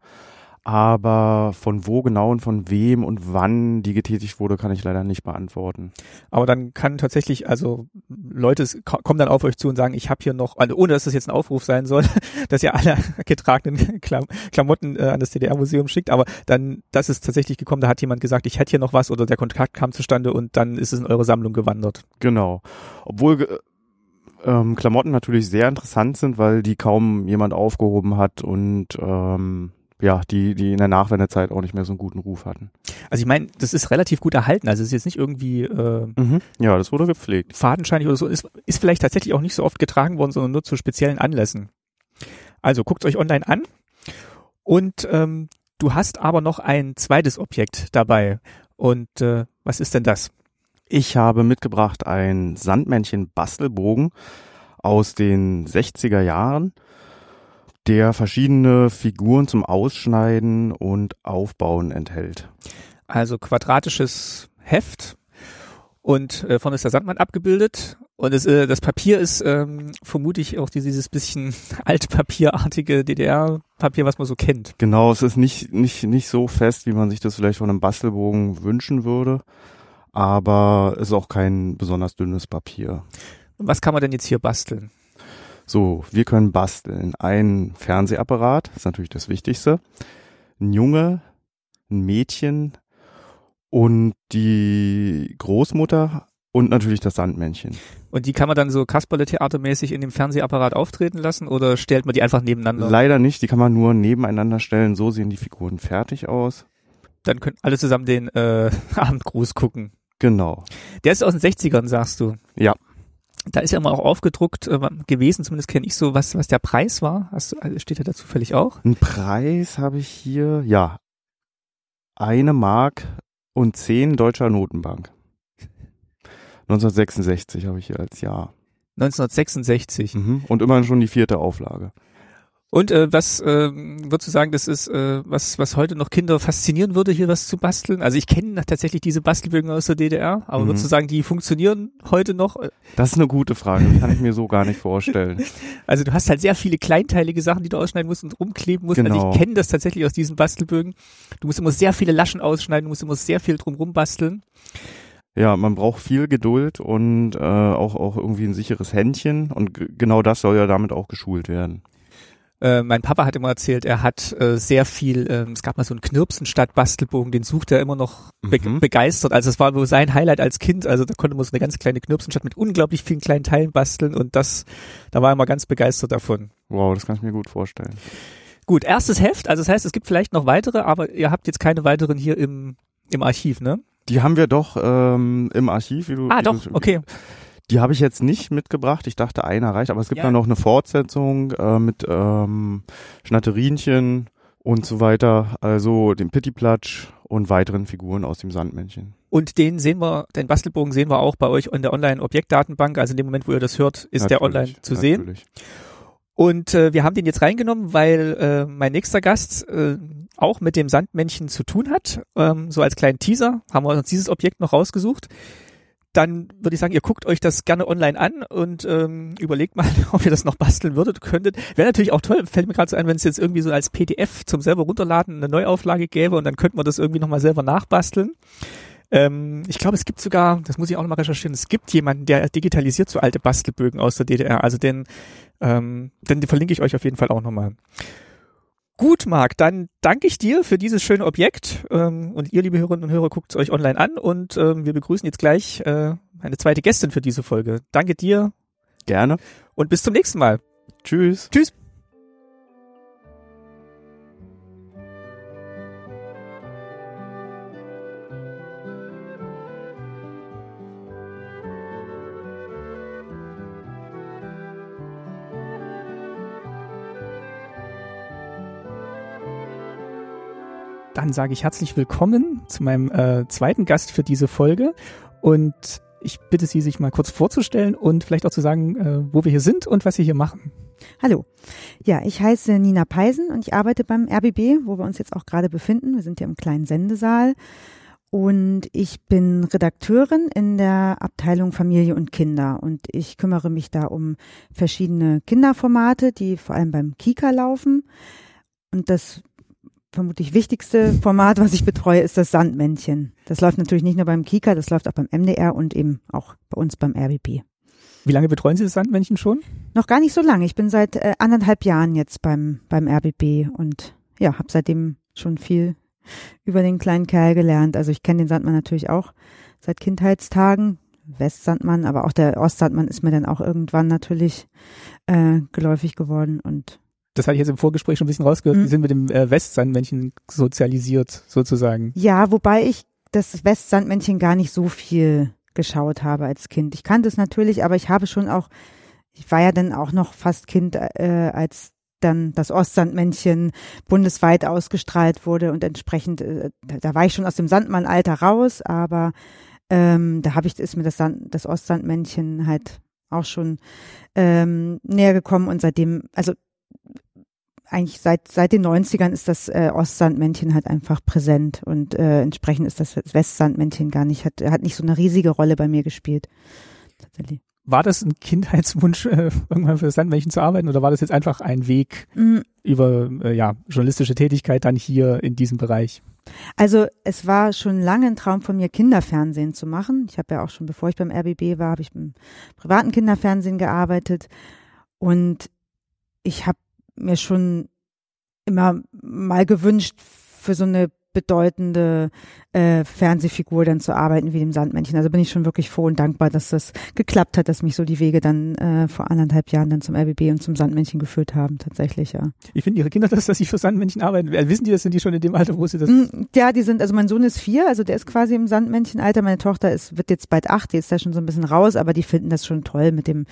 Aber von wo genau und von wem und wann die getätigt wurde, kann ich leider nicht beantworten. Aber dann kann tatsächlich, also Leute kommen dann auf euch zu und sagen, ich habe hier noch, also ohne dass das jetzt ein Aufruf sein soll, dass ihr alle getragenen Klam Klamotten äh, an das DDR-Museum schickt, aber dann, das ist tatsächlich gekommen, da hat jemand gesagt, ich hätte hier noch was oder der Kontakt kam zustande und dann ist es in eure Sammlung gewandert. Genau. Obwohl ge- ähm, Klamotten natürlich sehr interessant sind, weil die kaum jemand aufgehoben hat und ähm, ja, die, die in der Nachwendezeit auch nicht mehr so einen guten Ruf hatten. Also ich meine, das ist relativ gut erhalten, also es ist jetzt nicht irgendwie äh, Ja, das wurde gepflegt. fadenscheinig oder so, ist, ist vielleicht tatsächlich auch nicht so oft getragen worden, sondern nur zu speziellen Anlässen. Also guckt euch online an und ähm, du hast aber noch ein zweites Objekt dabei. Und äh, was ist denn das? Ich habe mitgebracht ein Sandmännchen-Bastelbogen aus den 60er Jahren, der verschiedene Figuren zum Ausschneiden und Aufbauen enthält. Also quadratisches Heft und äh, vorne ist der Sandmann abgebildet und es, äh, das Papier ist ähm, vermute ich auch dieses bisschen altpapierartige DDR-Papier, was man so kennt. Genau, es ist nicht, nicht, nicht so fest, wie man sich das vielleicht von einem Bastelbogen wünschen würde, aber es ist auch kein besonders dünnes Papier. Was kann man denn jetzt hier basteln? So, wir können basteln. Ein Fernsehapparat, ist natürlich das Wichtigste. Ein Junge, ein Mädchen und die Großmutter und natürlich das Sandmännchen. Und die kann man dann so Kasperle-Theatermäßig in dem Fernsehapparat auftreten lassen oder stellt man die einfach nebeneinander? Leider nicht, die kann man nur nebeneinander stellen. So sehen die Figuren fertig aus. dann können alle zusammen den äh, Abendgruß gucken. Genau. Der ist aus den 60ern, sagst du. Ja. Da ist ja immer auch aufgedruckt äh, gewesen, zumindest kenne ich so, was, was der Preis war. Hast also steht er da zufällig auch? Ein Preis habe ich hier, ja, eine Mark und zehn deutscher Notenbank. 1966 habe ich hier als Jahr. 1966. Mhm. Und immerhin schon die vierte Auflage. Und äh, was ähm, würdest du sagen, das ist, äh, was, was heute noch Kinder faszinieren würde, hier was zu basteln? Also ich kenne tatsächlich diese Bastelbögen aus der DDR, aber Mhm. würdest du sagen, die funktionieren heute noch? Das ist eine gute Frage, das kann ich mir so gar nicht vorstellen. Also du hast halt sehr viele kleinteilige Sachen, die du ausschneiden musst und rumkleben musst. Also Genau. ich kenne das tatsächlich aus diesen Bastelbögen. Du musst immer sehr viele Laschen ausschneiden, du musst immer sehr viel drumrum basteln. Ja, man braucht viel Geduld und äh, auch, auch irgendwie ein sicheres Händchen und genau das soll ja damit auch geschult werden. Äh, mein Papa hat immer erzählt, er hat äh, sehr viel, ähm, es gab mal so einen Knirpsenstadt-Bastelbogen, den sucht er immer noch be Mhm. begeistert. Also es war wohl sein Highlight als Kind. Also da konnte man so eine ganz kleine Knirpsenstadt mit unglaublich vielen kleinen Teilen basteln und das, da war er immer ganz begeistert davon. Wow, das kann ich mir gut vorstellen. Gut, erstes Heft, also das heißt, es gibt vielleicht noch weitere, aber ihr habt jetzt keine weiteren hier im, im Archiv, ne? Die haben wir doch ähm, im Archiv, wie du. Ah, wie doch, du, okay. Die habe ich jetzt nicht mitgebracht. Ich dachte, einer reicht, aber es gibt Ja. dann noch eine Fortsetzung äh, mit ähm, Schnatterinchen und so weiter. Also dem Pittiplatsch und weiteren Figuren aus dem Sandmännchen. Und den sehen wir, den Bastelbogen sehen wir auch bei euch in der Online-Objektdatenbank. Also in dem Moment, wo ihr das hört, ist der online Natürlich, zu sehen. natürlich. Und äh, wir haben den jetzt reingenommen, weil äh, mein nächster Gast äh, auch mit dem Sandmännchen zu tun hat. Ähm, so als kleinen Teaser haben wir uns dieses Objekt noch rausgesucht. Dann würde ich sagen, ihr guckt euch das gerne online an und ähm, überlegt mal, ob ihr das noch basteln würdet, könntet. Wäre natürlich auch toll, fällt mir gerade so ein, wenn es jetzt irgendwie so als PDF zum selber runterladen eine Neuauflage gäbe und dann könnte man das irgendwie nochmal selber nachbasteln. Ähm, ich glaube, es gibt sogar, das muss ich auch nochmal recherchieren, es gibt jemanden, der digitalisiert so alte Bastelbögen aus der DDR. Also den, ähm, den verlinke ich euch auf jeden Fall auch nochmal. Gut, Marc, dann danke ich dir für dieses schöne Objekt ähm, und ihr, liebe Hörerinnen und Hörer, guckt es euch online an und ähm, wir begrüßen jetzt gleich äh, eine zweite Gästin für diese Folge. Danke dir Gerne. und bis zum nächsten Mal. Tschüss. Tschüss. Dann sage ich herzlich willkommen zu meinem äh, zweiten Gast für diese Folge und ich bitte Sie, sich mal kurz vorzustellen und vielleicht auch zu sagen, äh, wo wir hier sind und was Sie hier machen. Hallo. Ja, ich heiße Nina Peisen und ich arbeite beim RBB, wo wir uns jetzt auch gerade befinden. Wir sind hier im kleinen Sendesaal. Und ich bin Redakteurin in der Abteilung Familie und Kinder. Und ich kümmere mich da um verschiedene Kinderformate, die vor allem beim Kika laufen. Und das vermutlich wichtigste Format, was ich betreue, ist das Sandmännchen. Das läuft natürlich nicht nur beim Kika, das läuft auch beim MDR und eben auch bei uns beim RBB. Wie lange betreuen Sie das Sandmännchen schon? Noch gar nicht so lange. Ich bin seit äh, anderthalb Jahren jetzt beim, beim RBB und ja, habe seitdem schon viel über den kleinen Kerl gelernt. Also ich kenne den Sandmann natürlich auch seit Kindheitstagen. Westsandmann, aber auch der Ostsandmann ist mir dann auch irgendwann natürlich äh, geläufig geworden und das hatte ich jetzt im Vorgespräch schon ein bisschen rausgehört, mhm. die sind mit dem äh, Westsandmännchen sozialisiert sozusagen. Ja, wobei ich das Westsandmännchen gar nicht so viel geschaut habe als Kind. Ich kannte es natürlich, aber ich habe schon auch, ich war ja dann auch noch fast Kind, äh, als dann das Ostsandmännchen bundesweit ausgestrahlt wurde und entsprechend, äh, da war ich schon aus dem Sandmannalter raus, aber ähm, da habe ich ist mir das, Sand, das Ostsandmännchen halt auch schon ähm, näher gekommen und seitdem, also eigentlich seit seit den 90ern ist das äh, Ostsandmännchen halt einfach präsent und äh, entsprechend ist das Westsandmännchen gar nicht hat hat nicht so eine riesige Rolle bei mir gespielt tatsächlich. War das ein Kindheitswunsch, äh, irgendwann für das Sandmännchen zu arbeiten oder war das jetzt einfach ein Weg mhm. über äh, ja, journalistische Tätigkeit dann hier in diesem Bereich? Also es war schon lange ein Traum von mir, Kinderfernsehen zu machen. Ich habe ja auch schon, bevor ich beim RBB war, habe ich im privaten Kinderfernsehen gearbeitet und ich habe mir schon immer mal gewünscht, für so eine bedeutende äh, Fernsehfigur dann zu arbeiten wie dem Sandmännchen. Also bin ich schon wirklich froh und dankbar, dass das geklappt hat, dass mich so die Wege dann äh, vor anderthalb Jahren dann zum RBB und zum Sandmännchen geführt haben, tatsächlich, ja. Wie finden Ihre Kinder das, dass sie für Sandmännchen arbeiten? Wissen die das, sind die schon in dem Alter, wo sie das? Mm, ja, die sind, also mein Sohn ist vier, also der ist quasi im Sandmännchenalter, meine Tochter ist, wird jetzt bald acht, die ist da schon so ein bisschen raus, aber die finden das schon toll mit dem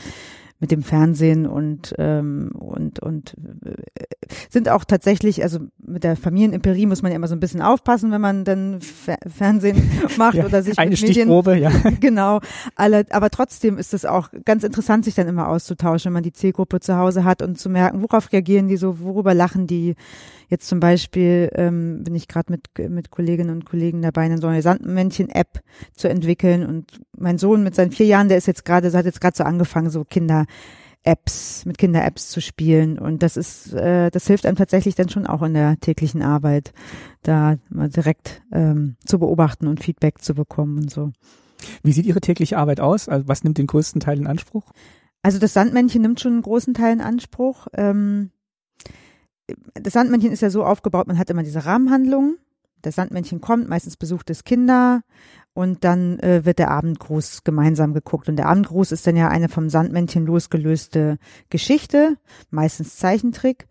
mit dem Fernsehen und ähm, und und äh, sind auch tatsächlich, also mit der Familienimperie muss man ja immer so ein bisschen aufpassen, wenn man dann Fer Fernsehen macht ja, oder sich eine mit Stichprobe, Medien, ja. genau. Alle, aber trotzdem ist es auch ganz interessant, sich dann immer auszutauschen, wenn man die Zielgruppe zu Hause hat und zu merken, worauf reagieren die so, worüber lachen die. Jetzt zum Beispiel ähm, bin ich gerade mit mit Kolleginnen und Kollegen dabei, eine eine Sandmännchen-App zu entwickeln und mein Sohn mit seinen vier Jahren, der ist jetzt gerade, hat jetzt gerade so angefangen, so Kinder Apps, mit Kinder-Apps zu spielen. Und das ist, äh, das hilft einem tatsächlich dann schon auch in der täglichen Arbeit, da mal direkt ähm, zu beobachten und Feedback zu bekommen und so. Wie sieht Ihre tägliche Arbeit aus? Also was nimmt den größten Teil in Anspruch? Also das Sandmännchen nimmt schon einen großen Teil in Anspruch. Ähm, das Sandmännchen ist ja so aufgebaut, man hat immer diese Rahmenhandlungen. Das Sandmännchen kommt, meistens besucht es Kinder und dann äh, wird der Abendgruß gemeinsam geguckt. Und der Abendgruß ist dann ja eine vom Sandmännchen losgelöste Geschichte, meistens Zeichentrick,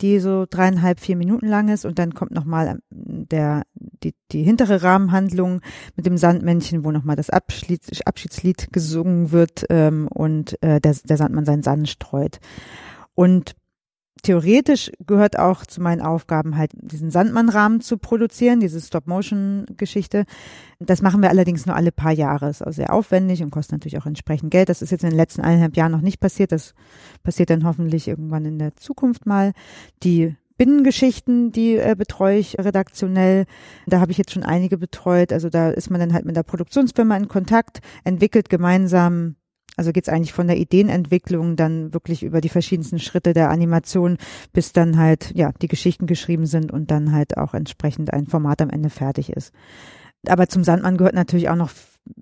die so dreieinhalb, vier Minuten lang ist. Und dann kommt nochmal ähm, der, die, die hintere Rahmenhandlung mit dem Sandmännchen, wo nochmal das Abschied, Abschiedslied gesungen wird ähm, und äh, der, der Sandmann seinen Sand streut. Und theoretisch gehört auch zu meinen Aufgaben halt diesen Sandmann-Rahmen zu produzieren, diese Stop-Motion-Geschichte. Das machen wir allerdings nur alle paar Jahre. Ist auch sehr aufwendig und kostet natürlich auch entsprechend Geld. Das ist jetzt in den letzten eineinhalb Jahren noch nicht passiert. Das passiert dann hoffentlich irgendwann in der Zukunft mal. Die Binnengeschichten, die äh, betreue ich redaktionell. Da habe ich jetzt schon einige betreut. Also da ist man dann halt mit der Produktionsfirma in Kontakt, entwickelt gemeinsam also geht es eigentlich von der Ideenentwicklung dann wirklich über die verschiedensten Schritte der Animation, bis dann halt ja die Geschichten geschrieben sind und dann halt auch entsprechend ein Format am Ende fertig ist. Aber zum Sandmann gehört natürlich auch noch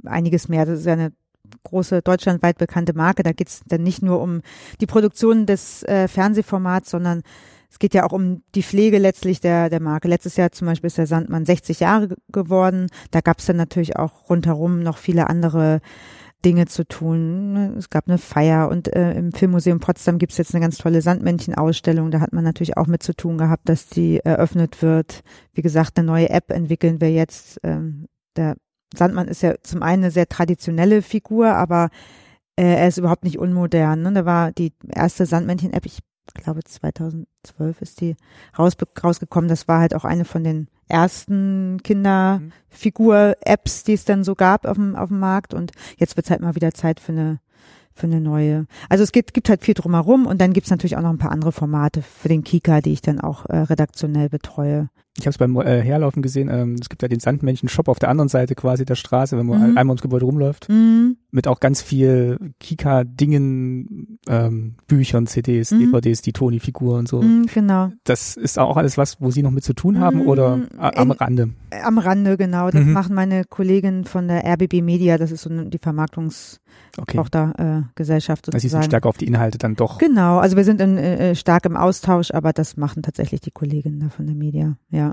einiges mehr. Das ist ja eine große deutschlandweit bekannte Marke. Da geht es dann nicht nur um die Produktion des äh, Fernsehformats, sondern es geht ja auch um die Pflege letztlich der, der Marke. Letztes Jahr zum Beispiel ist der Sandmann 60 Jahre geworden. Da gab es dann natürlich auch rundherum noch viele andere Dinge zu tun. Es gab eine Feier und äh, im Filmmuseum Potsdam gibt es jetzt eine ganz tolle Sandmännchen-Ausstellung. Da hat man natürlich auch mit zu tun gehabt, dass die eröffnet wird. Wie gesagt, eine neue App entwickeln wir jetzt. Ähm, der Sandmann ist ja zum einen eine sehr traditionelle Figur, aber äh, er ist überhaupt nicht unmodern. Ne? Da war die erste Sandmännchen-App, ich glaube 2012 ist die raus, rausgekommen. Das war halt auch eine von den ersten Kinderfigur-Apps, die es dann so gab auf dem, auf dem Markt. Und jetzt wird es halt mal wieder Zeit für eine für eine neue. Also es gibt, gibt halt viel drumherum und dann gibt es natürlich auch noch ein paar andere Formate für den Kika, die ich dann auch äh, redaktionell betreue. Ich habe es beim äh, Herlaufen gesehen. Ähm, es gibt ja den Sandmännchen-Shop auf der anderen Seite quasi der Straße, wenn man Mhm. einmal ums Gebäude rumläuft. Mhm. Mit auch ganz viel Kika-Dingen, ähm, Büchern, CDs, Mhm. DVDs, die Toni-Figur und so. Mhm, genau. Das ist auch alles was, wo Sie noch mit zu tun haben Mhm, oder am in- Rande? Äh, Am Rande, genau. Das Mhm. machen meine Kollegin von der RBB Media. Das ist so die Vermarktungstochtergesellschaft Okay. äh, Gesellschaft Also Sie sind sozusagen. stärker auf die Inhalte dann doch. Genau, also wir sind in, äh, stark im Austausch, aber das machen tatsächlich die Kolleginnen da von der Media, ja.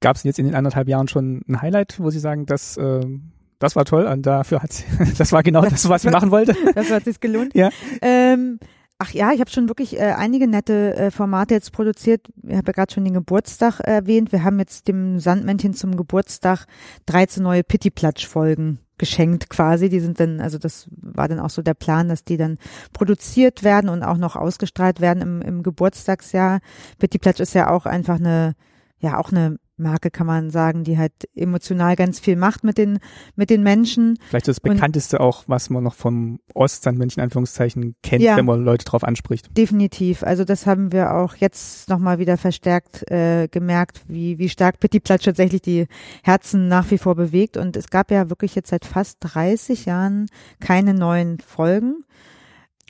Gab es jetzt in den anderthalb Jahren schon ein Highlight, wo Sie sagen, das, ähm, das war toll und dafür hat das war genau das, was ich machen wollte? Dafür hat sich gelohnt. Ja. Ähm, ach ja, ich habe schon wirklich äh, einige nette äh, Formate jetzt produziert. Ich habe ja gerade schon den Geburtstag erwähnt. Wir haben jetzt dem Sandmännchen zum Geburtstag 13 neue Pittiplatsch-Folgen geschenkt quasi. Die sind dann, also das war dann auch so der Plan, dass die dann produziert werden und auch noch ausgestrahlt werden im, im Geburtstagsjahr. Pittiplatsch ist ja auch einfach eine, ja auch eine Marke, kann man sagen, die halt emotional ganz viel macht mit den, mit den Menschen. Vielleicht das Und- bekannteste auch, was man noch vom Ostsandmännchen Anführungszeichen kennt, Ja. wenn man Leute drauf anspricht. Definitiv. Also das haben wir auch jetzt nochmal wieder verstärkt äh, gemerkt, wie, wie stark Pitti Platsch tatsächlich die Herzen nach wie vor bewegt. Und es gab ja wirklich jetzt seit fast 30 Jahren keine neuen Folgen.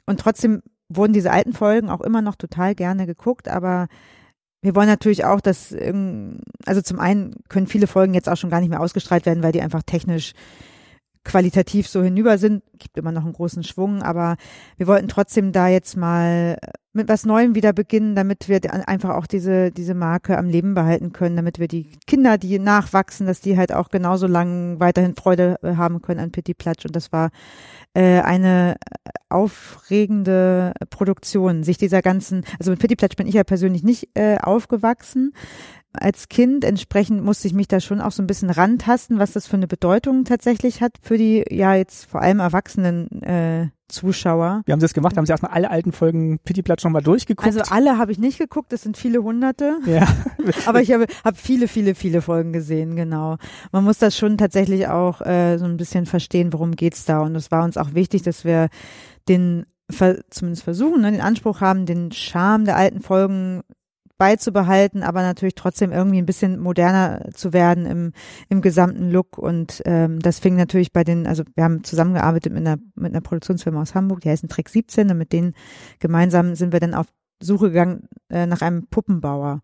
Und trotzdem wurden diese alten Folgen auch immer noch total gerne geguckt, aber wir wollen natürlich auch, dass, ähm, also zum einen können viele Folgen jetzt auch schon gar nicht mehr ausgestrahlt werden, weil die einfach technisch qualitativ so hinüber sind. Gibt immer noch einen großen Schwung, aber wir wollten trotzdem da jetzt mal mit was Neuem wieder beginnen, damit wir einfach auch diese, diese Marke am Leben behalten können, damit wir die Kinder, die nachwachsen, dass die halt auch genauso lang weiterhin Freude äh, haben können an Pitti Platsch. Und das war äh, eine aufregende Produktion, sich dieser ganzen, also mit Pitti Platsch bin ich ja persönlich nicht äh, aufgewachsen als Kind. Entsprechend musste ich mich da schon auch so ein bisschen rantasten, was das für eine Bedeutung tatsächlich hat für die ja jetzt vor allem erwachsenen äh, Zuschauer. Wie haben Sie das gemacht? Haben Sie erstmal alle alten Folgen Pittiplatsch nochmal durchgeguckt? Also alle habe ich nicht geguckt, das sind viele hunderte, ja. aber ich habe hab viele, viele, viele Folgen gesehen, genau. Man muss das schon tatsächlich auch äh, so ein bisschen verstehen, worum geht's da. Und es war uns auch wichtig, dass wir den ver zumindest versuchen, ne, den Anspruch haben, den Charme der alten Folgen beizubehalten, aber natürlich trotzdem irgendwie ein bisschen moderner zu werden im, im gesamten Look. Und ähm, das fing natürlich bei den, also wir haben zusammengearbeitet mit einer, mit einer Produktionsfirma aus Hamburg, die heißen Trick 17 und mit denen gemeinsam sind wir dann auf Suche gegangen äh, nach einem Puppenbauer.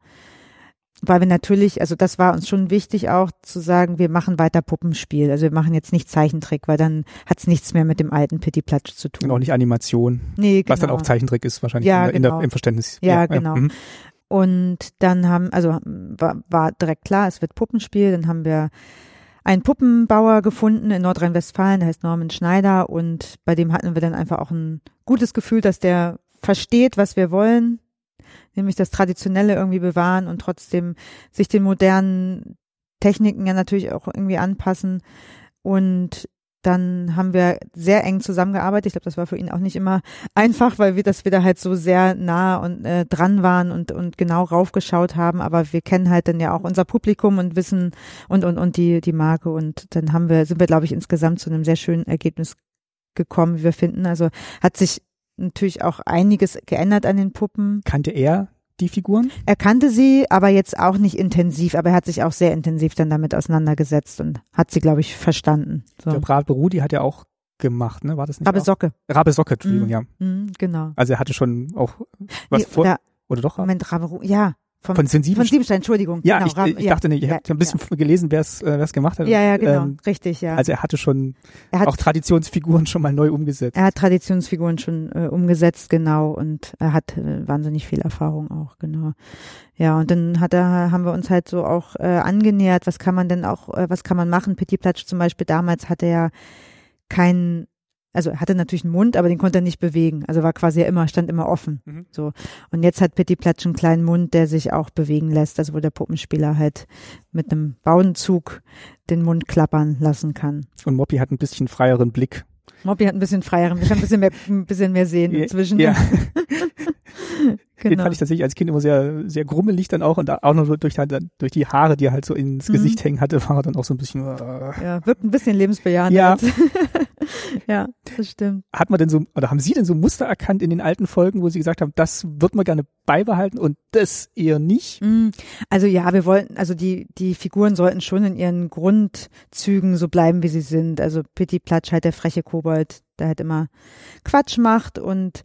Weil wir natürlich, also das war uns schon wichtig auch zu sagen, wir machen weiter Puppenspiel. Also wir machen jetzt nicht Zeichentrick, weil dann hat's nichts mehr mit dem alten Pitti Platsch zu tun. Und auch nicht Animation, Nee, genau. was dann auch Zeichentrick ist wahrscheinlich Ja, in, der, in der, genau. im Verständnis. Ja, genau. mhm. Und dann haben, also war, war direkt klar, es wird Puppenspiel. Dann haben wir einen Puppenbauer gefunden in Nordrhein-Westfalen, der heißt Norman Schneider. Und bei dem hatten wir dann einfach auch ein gutes Gefühl, dass der versteht, was wir wollen, nämlich das Traditionelle irgendwie bewahren und trotzdem sich den modernen Techniken ja natürlich auch irgendwie anpassen. Und dann haben wir sehr eng zusammengearbeitet. Ich glaube, das war für ihn auch nicht immer einfach, weil wir das wieder halt so sehr nah und äh, dran waren und und genau raufgeschaut haben. Aber wir kennen halt dann ja auch unser Publikum und wissen und und und die die Marke und dann haben wir sind wir glaube ich insgesamt zu einem sehr schönen Ergebnis gekommen, wie wir finden. Also hat sich natürlich auch einiges geändert an den Puppen. Kannte er die Figuren? Er kannte sie, aber jetzt auch nicht intensiv, aber er hat sich auch sehr intensiv dann damit auseinandergesetzt und hat sie, glaube ich, verstanden. So. Der Rabe Rudi hat ja auch gemacht, ne? War das nicht? Aber auch? Socke. Rabe Socke, Entschuldigung, Mhm. ja. Mhm, genau. Also er hatte schon auch was Nee, vor, oder, doch? Moment, Raberu, ja. Vom, Von sensiblen von Siebenstein, Entschuldigung. Ja, genau, ich, Rabe- ich dachte nicht, ich ja, habe ein bisschen gelesen, wer es äh, wer's gemacht hat. Ja, ja, genau. Ähm, richtig, ja. Also er hatte schon er hat auch Traditionsfiguren schon mal neu umgesetzt. Er hat Traditionsfiguren schon äh, umgesetzt, genau, und er hat äh, wahnsinnig viel Erfahrung auch, genau. Ja, und dann hat er, haben wir uns halt so auch äh, angenähert, was kann man denn auch, äh, was kann man machen? Petit Platsch zum Beispiel damals hatte er keinen, also er hatte natürlich einen Mund, aber den konnte er nicht bewegen. Also war quasi ja immer, stand immer offen. Mhm. So. Und jetzt hat Petit Platsch einen kleinen Mund, der sich auch bewegen lässt, also wo der Puppenspieler halt mit einem Bauenzug den Mund klappern lassen kann. Und Moppy hat ein bisschen freieren Blick. Moppy hat ein bisschen freieren, wir können ein bisschen mehr, ein bisschen mehr sehen inzwischen. Ja, den genau. fand ich tatsächlich als Kind immer sehr, sehr grummelig dann auch und auch noch durch, durch die Haare, die er halt so ins Mhm. Gesicht hängen hatte, war er dann auch so ein bisschen. Äh, Ja, wirkt ein bisschen lebensbejahend. Ja. ja, das stimmt. Hat man denn so, oder haben Sie denn so Muster erkannt in den alten Folgen, wo Sie gesagt haben, das wird man gerne beibehalten und das eher nicht? Mm, Also ja, wir wollten, also die, die Figuren sollten schon in ihren Grundzügen so bleiben, wie sie sind. Also Pitti Platsch halt der freche Kobold, der halt immer Quatsch macht und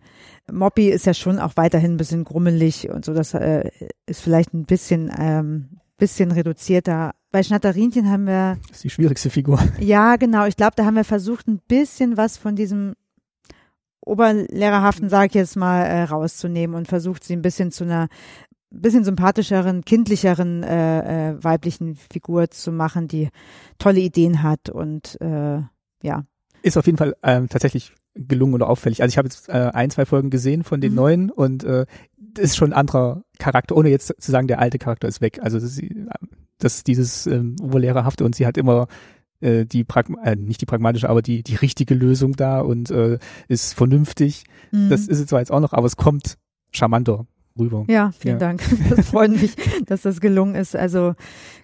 Moppy ist ja schon auch weiterhin ein bisschen grummelig und so, das äh, ist vielleicht ein bisschen, ähm, bisschen reduzierter. Bei Schnatterinchen haben wir Das ist die schwierigste Figur. ja, genau. Ich glaube, da haben wir versucht, ein bisschen was von diesem Oberlehrerhaften, sage ich jetzt mal, äh, rauszunehmen und versucht, sie ein bisschen zu einer bisschen sympathischeren, kindlicheren äh, äh, weiblichen Figur zu machen, die tolle Ideen hat und äh, ja. Ist auf jeden Fall ähm, tatsächlich gelungen oder auffällig. Also ich habe jetzt äh, ein, zwei Folgen gesehen von den Mhm. neuen und äh, das ist schon ein anderer Charakter, ohne jetzt zu sagen, der alte Charakter ist weg. Also das, das ist dieses ähm, Oberlehrerhafte und sie hat immer äh, die Pragma äh, nicht die pragmatische, aber die die richtige Lösung da und äh, ist vernünftig. Mhm. Das ist es zwar jetzt auch noch, aber es kommt charmanter rüber. Ja, vielen Ja. Dank. Das freut mich, dass das gelungen ist. Also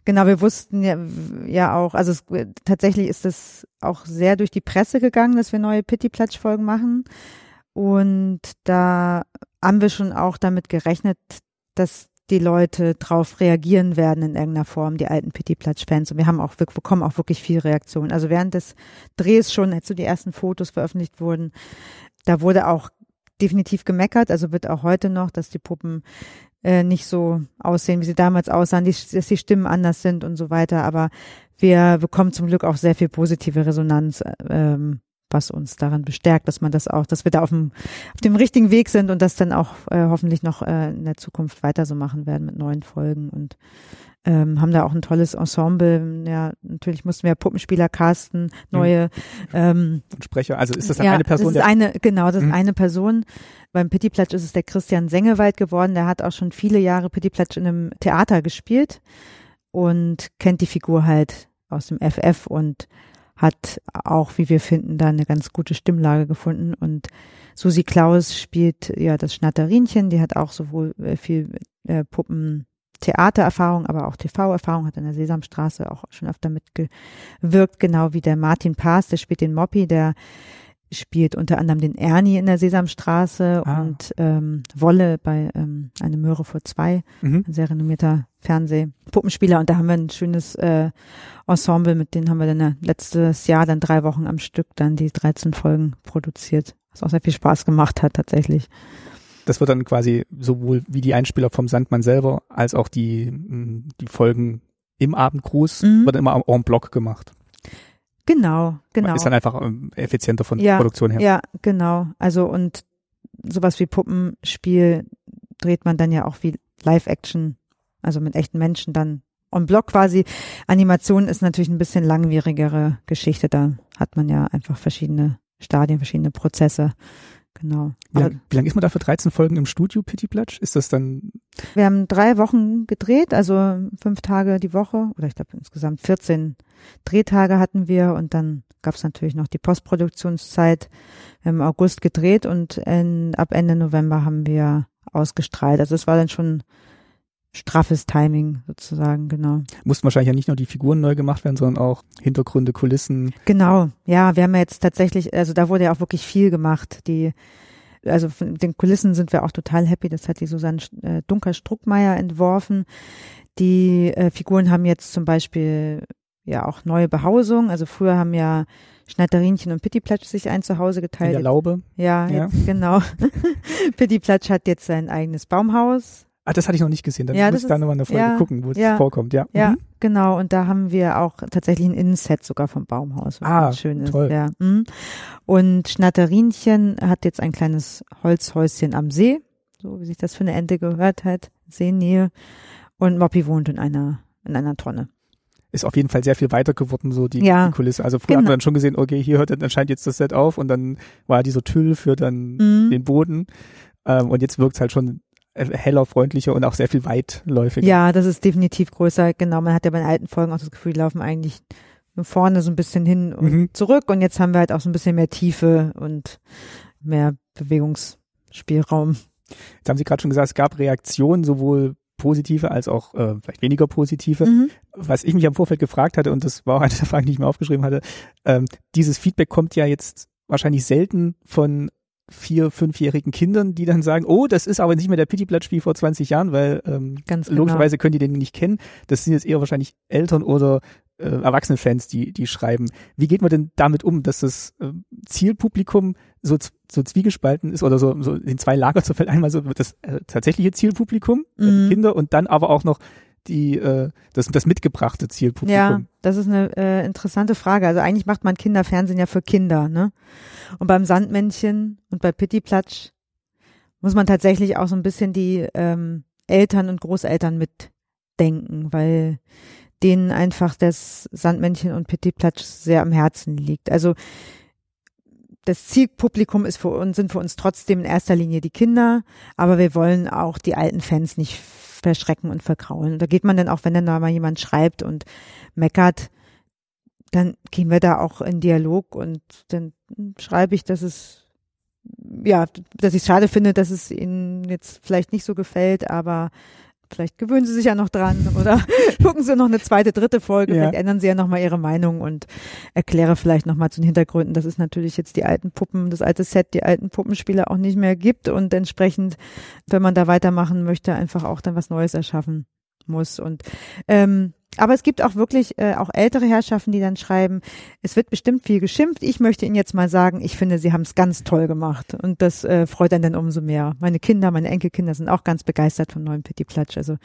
genau, wir wussten ja, ja auch, also es, tatsächlich ist es auch sehr durch die Presse gegangen, dass wir neue Pitti-Platsch-Folgen machen. Und da haben wir schon auch damit gerechnet, dass die Leute drauf reagieren werden in irgendeiner Form, die alten Pitti-Platsch-Fans. Und wir haben auch, wir bekommen auch wirklich viel Reaktion. Also während des Drehs schon, als so die ersten Fotos veröffentlicht wurden, da wurde auch definitiv gemeckert, also wird auch heute noch, dass die Puppen äh, nicht so aussehen, wie sie damals aussahen, die, dass die Stimmen anders sind und so weiter. Aber wir bekommen zum Glück auch sehr viel positive Resonanz, ähm, was uns daran bestärkt, dass man das auch, dass wir da auf dem, auf dem richtigen Weg sind und das dann auch äh, hoffentlich noch äh, in der Zukunft weiter so machen werden mit neuen Folgen und ähm, haben da auch ein tolles Ensemble. Ja, natürlich mussten wir Puppenspieler casten, neue ähm, Und Sprecher, also ist das dann ja, eine Person, das ist eine, genau, das ist Mhm. eine Person. Beim Pittiplatsch ist es der Christian Sengewald geworden. Der hat auch schon viele Jahre Pittiplatsch in einem Theater gespielt und kennt die Figur halt aus dem FF und hat auch, wie wir finden, da eine ganz gute Stimmlage gefunden. Und Susi Klaus spielt ja das Schnatterinchen. Die hat auch sowohl äh, viel äh, Puppen Theatererfahrung, aber auch TV-Erfahrung, hat in der Sesamstraße auch schon öfter mitgewirkt, genau wie der Martin Paas, der spielt den Moppy, der spielt unter anderem den Ernie in der Sesamstraße Ah. und ähm, Wolle bei ähm, Eine Möhre vor zwei, mhm. ein sehr renommierter Fernsehpuppenspieler und da haben wir ein schönes äh, Ensemble, mit denen haben wir dann äh, letztes Jahr dann drei Wochen am Stück dann die 13 Folgen produziert, was auch sehr viel Spaß gemacht hat tatsächlich. Das wird dann quasi sowohl wie die Einspieler vom Sandmann selber als auch die, die Folgen im Abendgruß Mhm. wird immer en bloc gemacht. Genau, genau. Ist dann einfach ähm, effizienter von Ja, Produktion her. Ja, genau. Also und sowas wie Puppenspiel dreht man dann ja auch wie Live-Action, also mit echten Menschen dann on Block quasi. Animation ist natürlich ein bisschen langwierigere Geschichte. Da hat man ja einfach verschiedene Stadien, verschiedene Prozesse. Genau. Wie lange lang ist man da für 13 Folgen im Studio, Pitti Platsch? Ist das dann, wir haben drei Wochen gedreht, also fünf Tage die Woche oder ich glaube insgesamt 14 Drehtage hatten wir und dann gab es natürlich noch die Postproduktionszeit. Wir haben im August gedreht und in, ab Ende November haben wir ausgestrahlt. Also es war dann schon straffes Timing sozusagen, genau. mussten wahrscheinlich ja nicht nur die Figuren neu gemacht werden, sondern auch Hintergründe, Kulissen. Genau, ja, wir haben ja jetzt tatsächlich, also da wurde ja auch wirklich viel gemacht. Die, also von den Kulissen sind wir auch total happy. Das hat die Susanne äh, Dunker-Struckmeier entworfen. Die äh, Figuren haben jetzt zum Beispiel ja auch neue Behausung. Also früher haben ja Schnatterinchen und Pittiplatsch sich ein Zuhause In geteilt. der Laube. ja, Ja. Jetzt, genau. Pittiplatsch hat jetzt sein eigenes Baumhaus. Ah, das hatte ich noch nicht gesehen. Dann Ja, muss ich da ist- nochmal eine Folge ja, gucken, wo es ja, vorkommt, ja. Ja, Mhm. genau. Und da haben wir auch tatsächlich ein Innenset sogar vom Baumhaus, was Ah, schön ist. toll. Ja. mhm. Und Schnatterinchen hat jetzt ein kleines Holzhäuschen am See, so wie sich das für eine Ente gehört hat, Seenähe. Und Moppy wohnt in einer in einer Tonne. Ist auf jeden Fall sehr viel weiter geworden, so die, Ja, die Kulisse. Also früher hat genau. man dann schon gesehen, okay, hier hört dann anscheinend jetzt das Set auf und dann war dieser Tüll für dann Mhm. den Boden. Ähm, und jetzt wirkt es halt schon heller, freundlicher und auch sehr viel weitläufiger. Ja, das ist definitiv größer. Genau, man hat ja bei den alten Folgen auch das Gefühl, die laufen eigentlich nur vorne so ein bisschen hin und Mhm. zurück. Und jetzt haben wir halt auch so ein bisschen mehr Tiefe und mehr Bewegungsspielraum. Jetzt haben Sie gerade schon gesagt, es gab Reaktionen sowohl positive als auch äh, vielleicht weniger positive. Mhm. Was ich mich am Vorfeld gefragt hatte, und das war auch eine der Fragen, die ich mir aufgeschrieben hatte, ähm, dieses Feedback kommt ja jetzt wahrscheinlich selten von vier, fünfjährigen Kindern, die dann sagen, oh, das ist aber nicht mehr der Pittiplatsch wie vor 20 Jahren, weil ähm, Ganz genau. logischerweise können die den nicht kennen. Das sind jetzt eher wahrscheinlich Eltern oder äh, erwachsene Fans, die, die schreiben. Wie geht man denn damit um, dass das äh, Zielpublikum so, so zwiegespalten ist oder so, so in zwei Lager zerfällt? Einmal so das äh, tatsächliche Zielpublikum, Mhm. Kinder, und dann aber auch noch die, äh, das, das mitgebrachte Zielpublikum. Ja, das ist eine äh, interessante Frage. Also eigentlich macht man Kinderfernsehen ja für Kinder, ne? Und beim Sandmännchen und bei Pittiplatsch muss man tatsächlich auch so ein bisschen die ähm, Eltern und Großeltern mitdenken, weil denen einfach das Sandmännchen und Pittiplatsch sehr am Herzen liegt. Also das Zielpublikum ist für uns, sind für uns trotzdem in erster Linie die Kinder, aber wir wollen auch die alten Fans nicht verschrecken und verkraulen. Und da geht man dann auch, wenn dann da mal jemand schreibt und meckert, dann gehen wir da auch in Dialog und dann schreibe ich, dass es ja, dass ich es schade finde, dass es ihnen jetzt vielleicht nicht so gefällt, aber vielleicht gewöhnen sie sich ja noch dran oder gucken sie noch eine zweite, dritte Folge, Ja. vielleicht ändern sie ja nochmal ihre Meinung und erkläre vielleicht nochmal zu den Hintergründen, dass es natürlich jetzt die alten Puppen, das alte Set, die alten Puppenspieler auch nicht mehr gibt und entsprechend, wenn man da weitermachen möchte, einfach auch dann was Neues erschaffen muss und ähm, aber es gibt auch wirklich äh, auch ältere Herrschaften, die dann schreiben, es wird bestimmt viel geschimpft. Ich möchte Ihnen jetzt mal sagen, ich finde, Sie haben es ganz toll gemacht. Und das äh, freut einen dann umso mehr. Meine Kinder, meine Enkelkinder sind auch ganz begeistert von neuen Petit Platsch. Also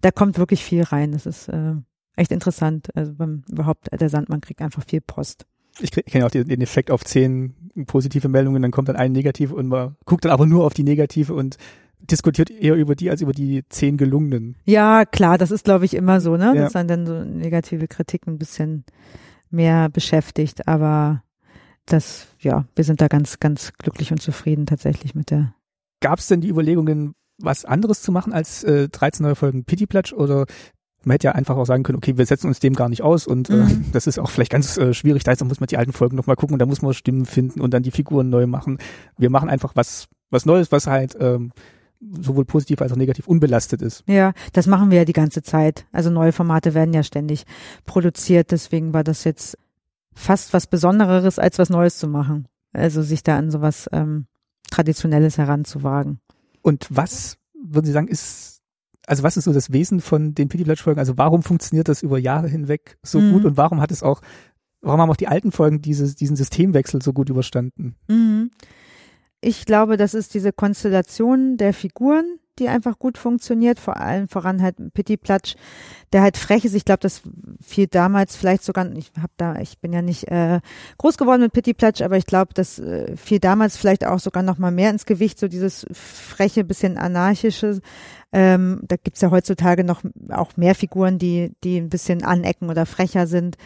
da kommt wirklich viel rein. Das ist äh, echt interessant. Also beim, überhaupt, der Sandmann kriegt einfach viel Post. Ich kenne auch den, Effekt auf zehn positive Meldungen, dann kommt dann eine negative und man guckt dann aber nur auf die negative und diskutiert eher über die als über die zehn gelungenen. Ja, klar, das ist, glaube ich, immer so, ne? Ja. Dass dann dann so negative Kritik ein bisschen mehr beschäftigt. Aber das, ja, wir sind da ganz, ganz glücklich und zufrieden tatsächlich mit der Gab es denn die Überlegungen, was anderes zu machen als äh, 13 neue Folgen Pittiplatsch oder man hätte ja einfach auch sagen können, okay, wir setzen uns dem gar nicht aus und äh, Mhm. das ist auch vielleicht ganz äh, schwierig, da muss man die alten Folgen nochmal gucken und da muss man Stimmen finden und dann die Figuren neu machen. Wir machen einfach was, was Neues, was halt ähm, sowohl positiv als auch negativ unbelastet ist. Ja, das machen wir ja die ganze Zeit. Also neue Formate werden ja ständig produziert. Deswegen war das jetzt fast was Besondereres, als was Neues zu machen. Also sich da an sowas ähm, Traditionelles heranzuwagen. Und was, würden Sie sagen, ist, also was ist so das Wesen von den Pittiplatsch-Folgen? Also warum funktioniert das über Jahre hinweg so Mhm. gut und warum hat es auch, warum haben auch die alten Folgen dieses, diesen Systemwechsel so gut überstanden? Mhm. Ich glaube, das ist diese Konstellation der Figuren, die einfach gut funktioniert, vor allem voran halt Pitti Platsch, der halt frech ist. Ich glaube, das fiel damals vielleicht sogar, ich hab da, ich bin ja nicht äh, groß geworden mit Pitti Platsch, aber ich glaube, das äh, fiel damals vielleicht auch sogar noch mal mehr ins Gewicht, so dieses freche, bisschen anarchische. Ähm, da gibt's ja heutzutage noch auch mehr Figuren, die, die ein bisschen anecken oder frecher sind.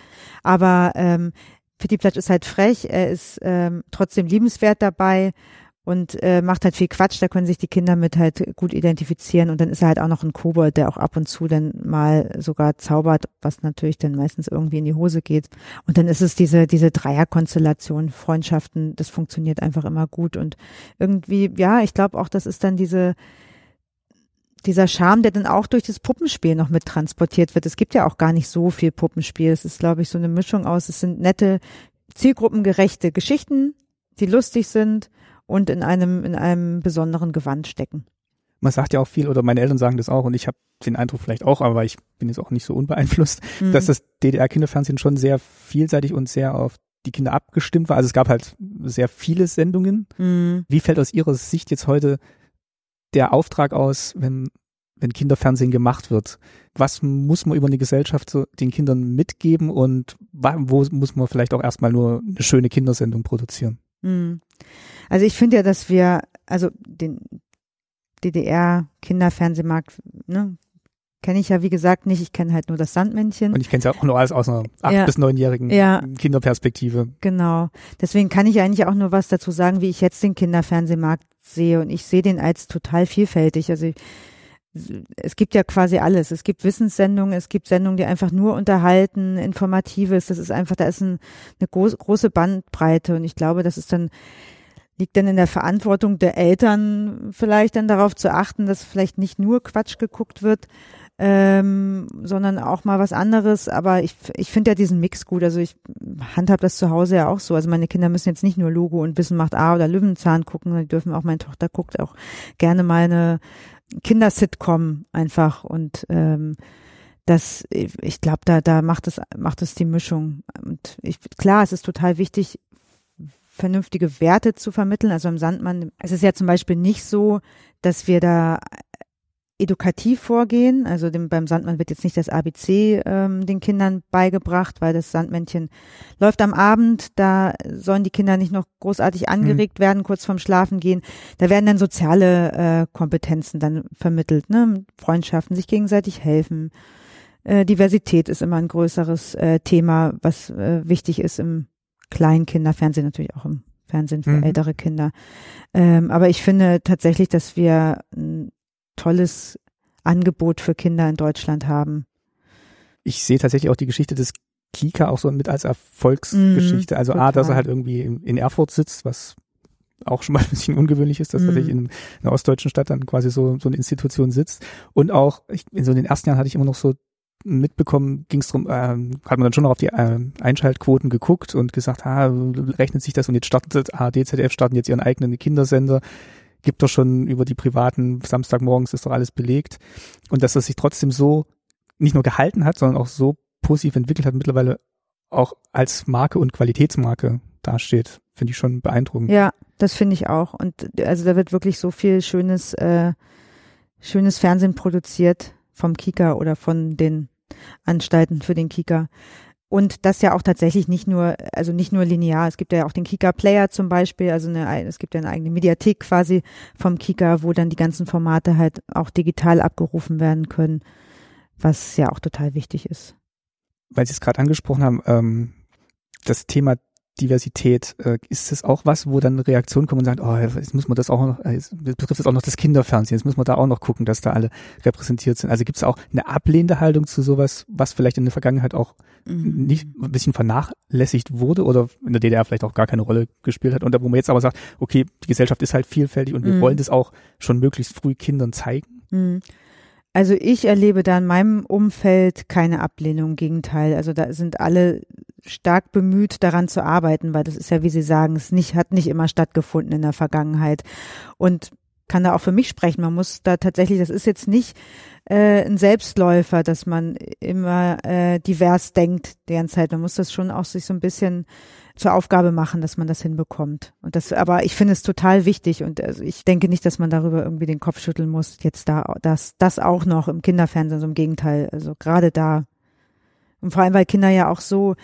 Aber ähm, Pitti Platsch ist halt frech, er ist ähm, trotzdem liebenswert dabei und äh, macht halt viel Quatsch, da können sich die Kinder mit halt gut identifizieren und dann ist er halt auch noch ein Kobold, der auch ab und zu dann mal sogar zaubert, was natürlich dann meistens irgendwie in die Hose geht. Und dann ist es diese diese Dreierkonstellation, Freundschaften, das funktioniert einfach immer gut und irgendwie ja, ich glaube auch, das ist dann diese dieser Charme, der dann auch durch das Puppenspiel noch mit transportiert wird. Es gibt ja auch gar nicht so viel Puppenspiel. Es ist, glaube ich, so eine Mischung aus, es sind nette, zielgruppengerechte Geschichten, die lustig sind und in einem, in einem besonderen Gewand stecken. Man sagt ja auch viel, oder meine Eltern sagen das auch, und ich habe den Eindruck vielleicht auch, aber ich bin jetzt auch nicht so unbeeinflusst, Mhm. dass das DDR-Kinderfernsehen schon sehr vielseitig und sehr auf die Kinder abgestimmt war. Also es gab halt sehr viele Sendungen. Mhm. Wie fällt aus Ihrer Sicht jetzt heute der Auftrag aus, wenn, wenn Kinderfernsehen gemacht wird? Was muss man über eine Gesellschaft so den Kindern mitgeben und wo muss man vielleicht auch erstmal nur eine schöne Kindersendung produzieren? Mhm. Also ich finde ja, dass wir, also den DDR-Kinderfernsehmarkt, ne, kenne ich ja wie gesagt nicht. Ich kenne halt nur das Sandmännchen. Und ich kenne es ja auch nur als aus einer acht- Ja. bis neunjährigen Ja. Kinderperspektive. Genau. Deswegen kann ich eigentlich auch nur was dazu sagen, wie ich jetzt den Kinderfernsehmarkt sehe. Und ich sehe den als total vielfältig. Also ich- es gibt ja quasi alles. Es gibt Wissenssendungen, es gibt Sendungen, die einfach nur unterhalten, informatives. Das ist einfach, da ist ein, eine groß, große Bandbreite. Und ich glaube, das ist dann liegt denn in der Verantwortung der Eltern vielleicht dann darauf zu achten, dass vielleicht nicht nur Quatsch geguckt wird, ähm, sondern auch mal was anderes. Aber ich, ich finde ja diesen Mix gut. Also ich handhab das zu Hause ja auch so. Also meine Kinder müssen jetzt nicht nur Logo und Wissen macht A oder Löwenzahn gucken, die dürfen auch, meine Tochter guckt auch gerne mal eine Kindersitcom einfach und ähm, das, ich glaube, da, da macht es, macht es die Mischung. Und ich, klar, es ist total wichtig, vernünftige Werte zu vermitteln. Also im Sandmann, es ist ja zum Beispiel nicht so, dass wir da edukativ vorgehen. Also dem, beim Sandmann wird jetzt nicht das ABC ähm, den Kindern beigebracht, weil das Sandmännchen läuft am Abend. Da sollen die Kinder nicht noch großartig angeregt mhm. werden, kurz vorm Schlafen gehen. Da werden dann soziale äh, Kompetenzen dann vermittelt, ne? Freundschaften, sich gegenseitig helfen. Äh, Diversität ist immer ein größeres äh, Thema, was äh, wichtig ist im Kleinkinderfernsehen, natürlich auch im Fernsehen für mhm. ältere Kinder. Ähm, aber ich finde tatsächlich, dass wir tolles Angebot für Kinder in Deutschland haben. Ich sehe tatsächlich auch die Geschichte des Kika auch so mit als Erfolgsgeschichte. Mm, also total. A, dass er halt irgendwie in, Erfurt sitzt, was auch schon mal ein bisschen ungewöhnlich ist, dass mm. tatsächlich in einer ostdeutschen Stadt dann quasi so, so eine Institution sitzt. Und auch, ich, in so den ersten Jahren hatte ich immer noch so mitbekommen, ging es darum, ähm, hat man dann schon noch auf die äh, Einschaltquoten geguckt und gesagt, ah, rechnet sich das und jetzt startet ARD, ZDF starten jetzt ihren eigenen Kindersender gibt doch schon über die privaten Samstagmorgens ist doch alles belegt. Und dass das sich trotzdem so nicht nur gehalten hat, sondern auch so positiv entwickelt hat, mittlerweile auch als Marke und Qualitätsmarke dasteht, finde ich schon beeindruckend. Ja, das finde ich auch. Und also da wird wirklich so viel schönes, äh, schönes Fernsehen produziert vom Kika oder von den Anstalten für den Kika. Und das ja auch tatsächlich nicht nur, also nicht nur linear. Es gibt ja auch den Kika Player zum Beispiel, also eine, es gibt ja eine eigene Mediathek quasi vom Kika, wo dann die ganzen Formate halt auch digital abgerufen werden können, was ja auch total wichtig ist. Weil Sie es gerade angesprochen haben, ähm, das Thema Diversität, äh, ist das auch was, wo dann Reaktionen kommen und sagen, oh, jetzt muss man das auch noch, äh, jetzt betrifft das auch noch das Kinderfernsehen, jetzt muss man da auch noch gucken, dass da alle repräsentiert sind. Also gibt es auch eine ablehnende Haltung zu sowas, was vielleicht in der Vergangenheit auch mhm. nicht ein bisschen vernachlässigt wurde oder in der DDR vielleicht auch gar keine Rolle gespielt hat und wo man jetzt aber sagt, okay, die Gesellschaft ist halt vielfältig und wir mhm. wollen das auch schon möglichst früh Kindern zeigen. Mhm. Also ich erlebe da in meinem Umfeld keine Ablehnung, im Gegenteil. Also da sind alle stark bemüht, daran zu arbeiten, weil das ist ja, wie Sie sagen, es nicht, hat nicht immer stattgefunden in der Vergangenheit. Und kann da auch für mich sprechen. Man muss da tatsächlich, das ist jetzt nicht äh, ein Selbstläufer, dass man immer äh, divers denkt die ganze Zeit. Man muss das schon auch sich so ein bisschen zur Aufgabe machen, dass man das hinbekommt. Und das, aber ich finde es total wichtig und also ich denke nicht, dass man darüber irgendwie den Kopf schütteln muss, jetzt da, das, das auch noch im Kinderfernsehen, so im Gegenteil. Also gerade da. Und vor allem, weil Kinder ja auch so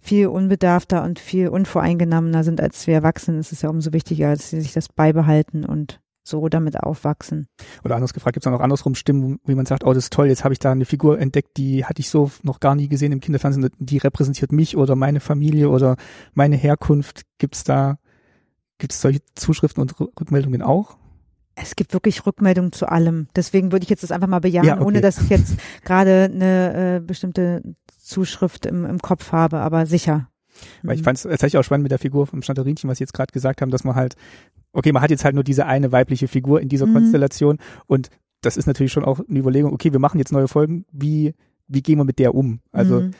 viel unbedarfter und viel unvoreingenommener sind als wir Erwachsenen, ist es ja umso wichtiger, dass sie sich das beibehalten und so damit aufwachsen. Oder anders gefragt, gibt es auch noch andersrum Stimmen, wie man sagt, oh, das ist toll, jetzt habe ich da eine Figur entdeckt, die hatte ich so noch gar nie gesehen im Kinderfernsehen, die repräsentiert mich oder meine Familie oder meine Herkunft. Gibt es da, gibt es solche Zuschriften und Rückmeldungen auch? Es gibt wirklich Rückmeldungen zu allem. Deswegen würde ich jetzt das einfach mal bejahen, ja, okay. ohne dass ich jetzt gerade eine äh, bestimmte Zuschrift im, im Kopf habe, aber sicher. Weil ich fand es tatsächlich auch spannend mit der Figur vom Schnatterinchen, was Sie jetzt gerade gesagt haben, dass man halt okay, man hat jetzt halt nur diese eine weibliche Figur in dieser mhm. Konstellation und das ist natürlich schon auch eine Überlegung, okay, wir machen jetzt neue Folgen, wie, wie gehen wir mit der um? Also, mhm.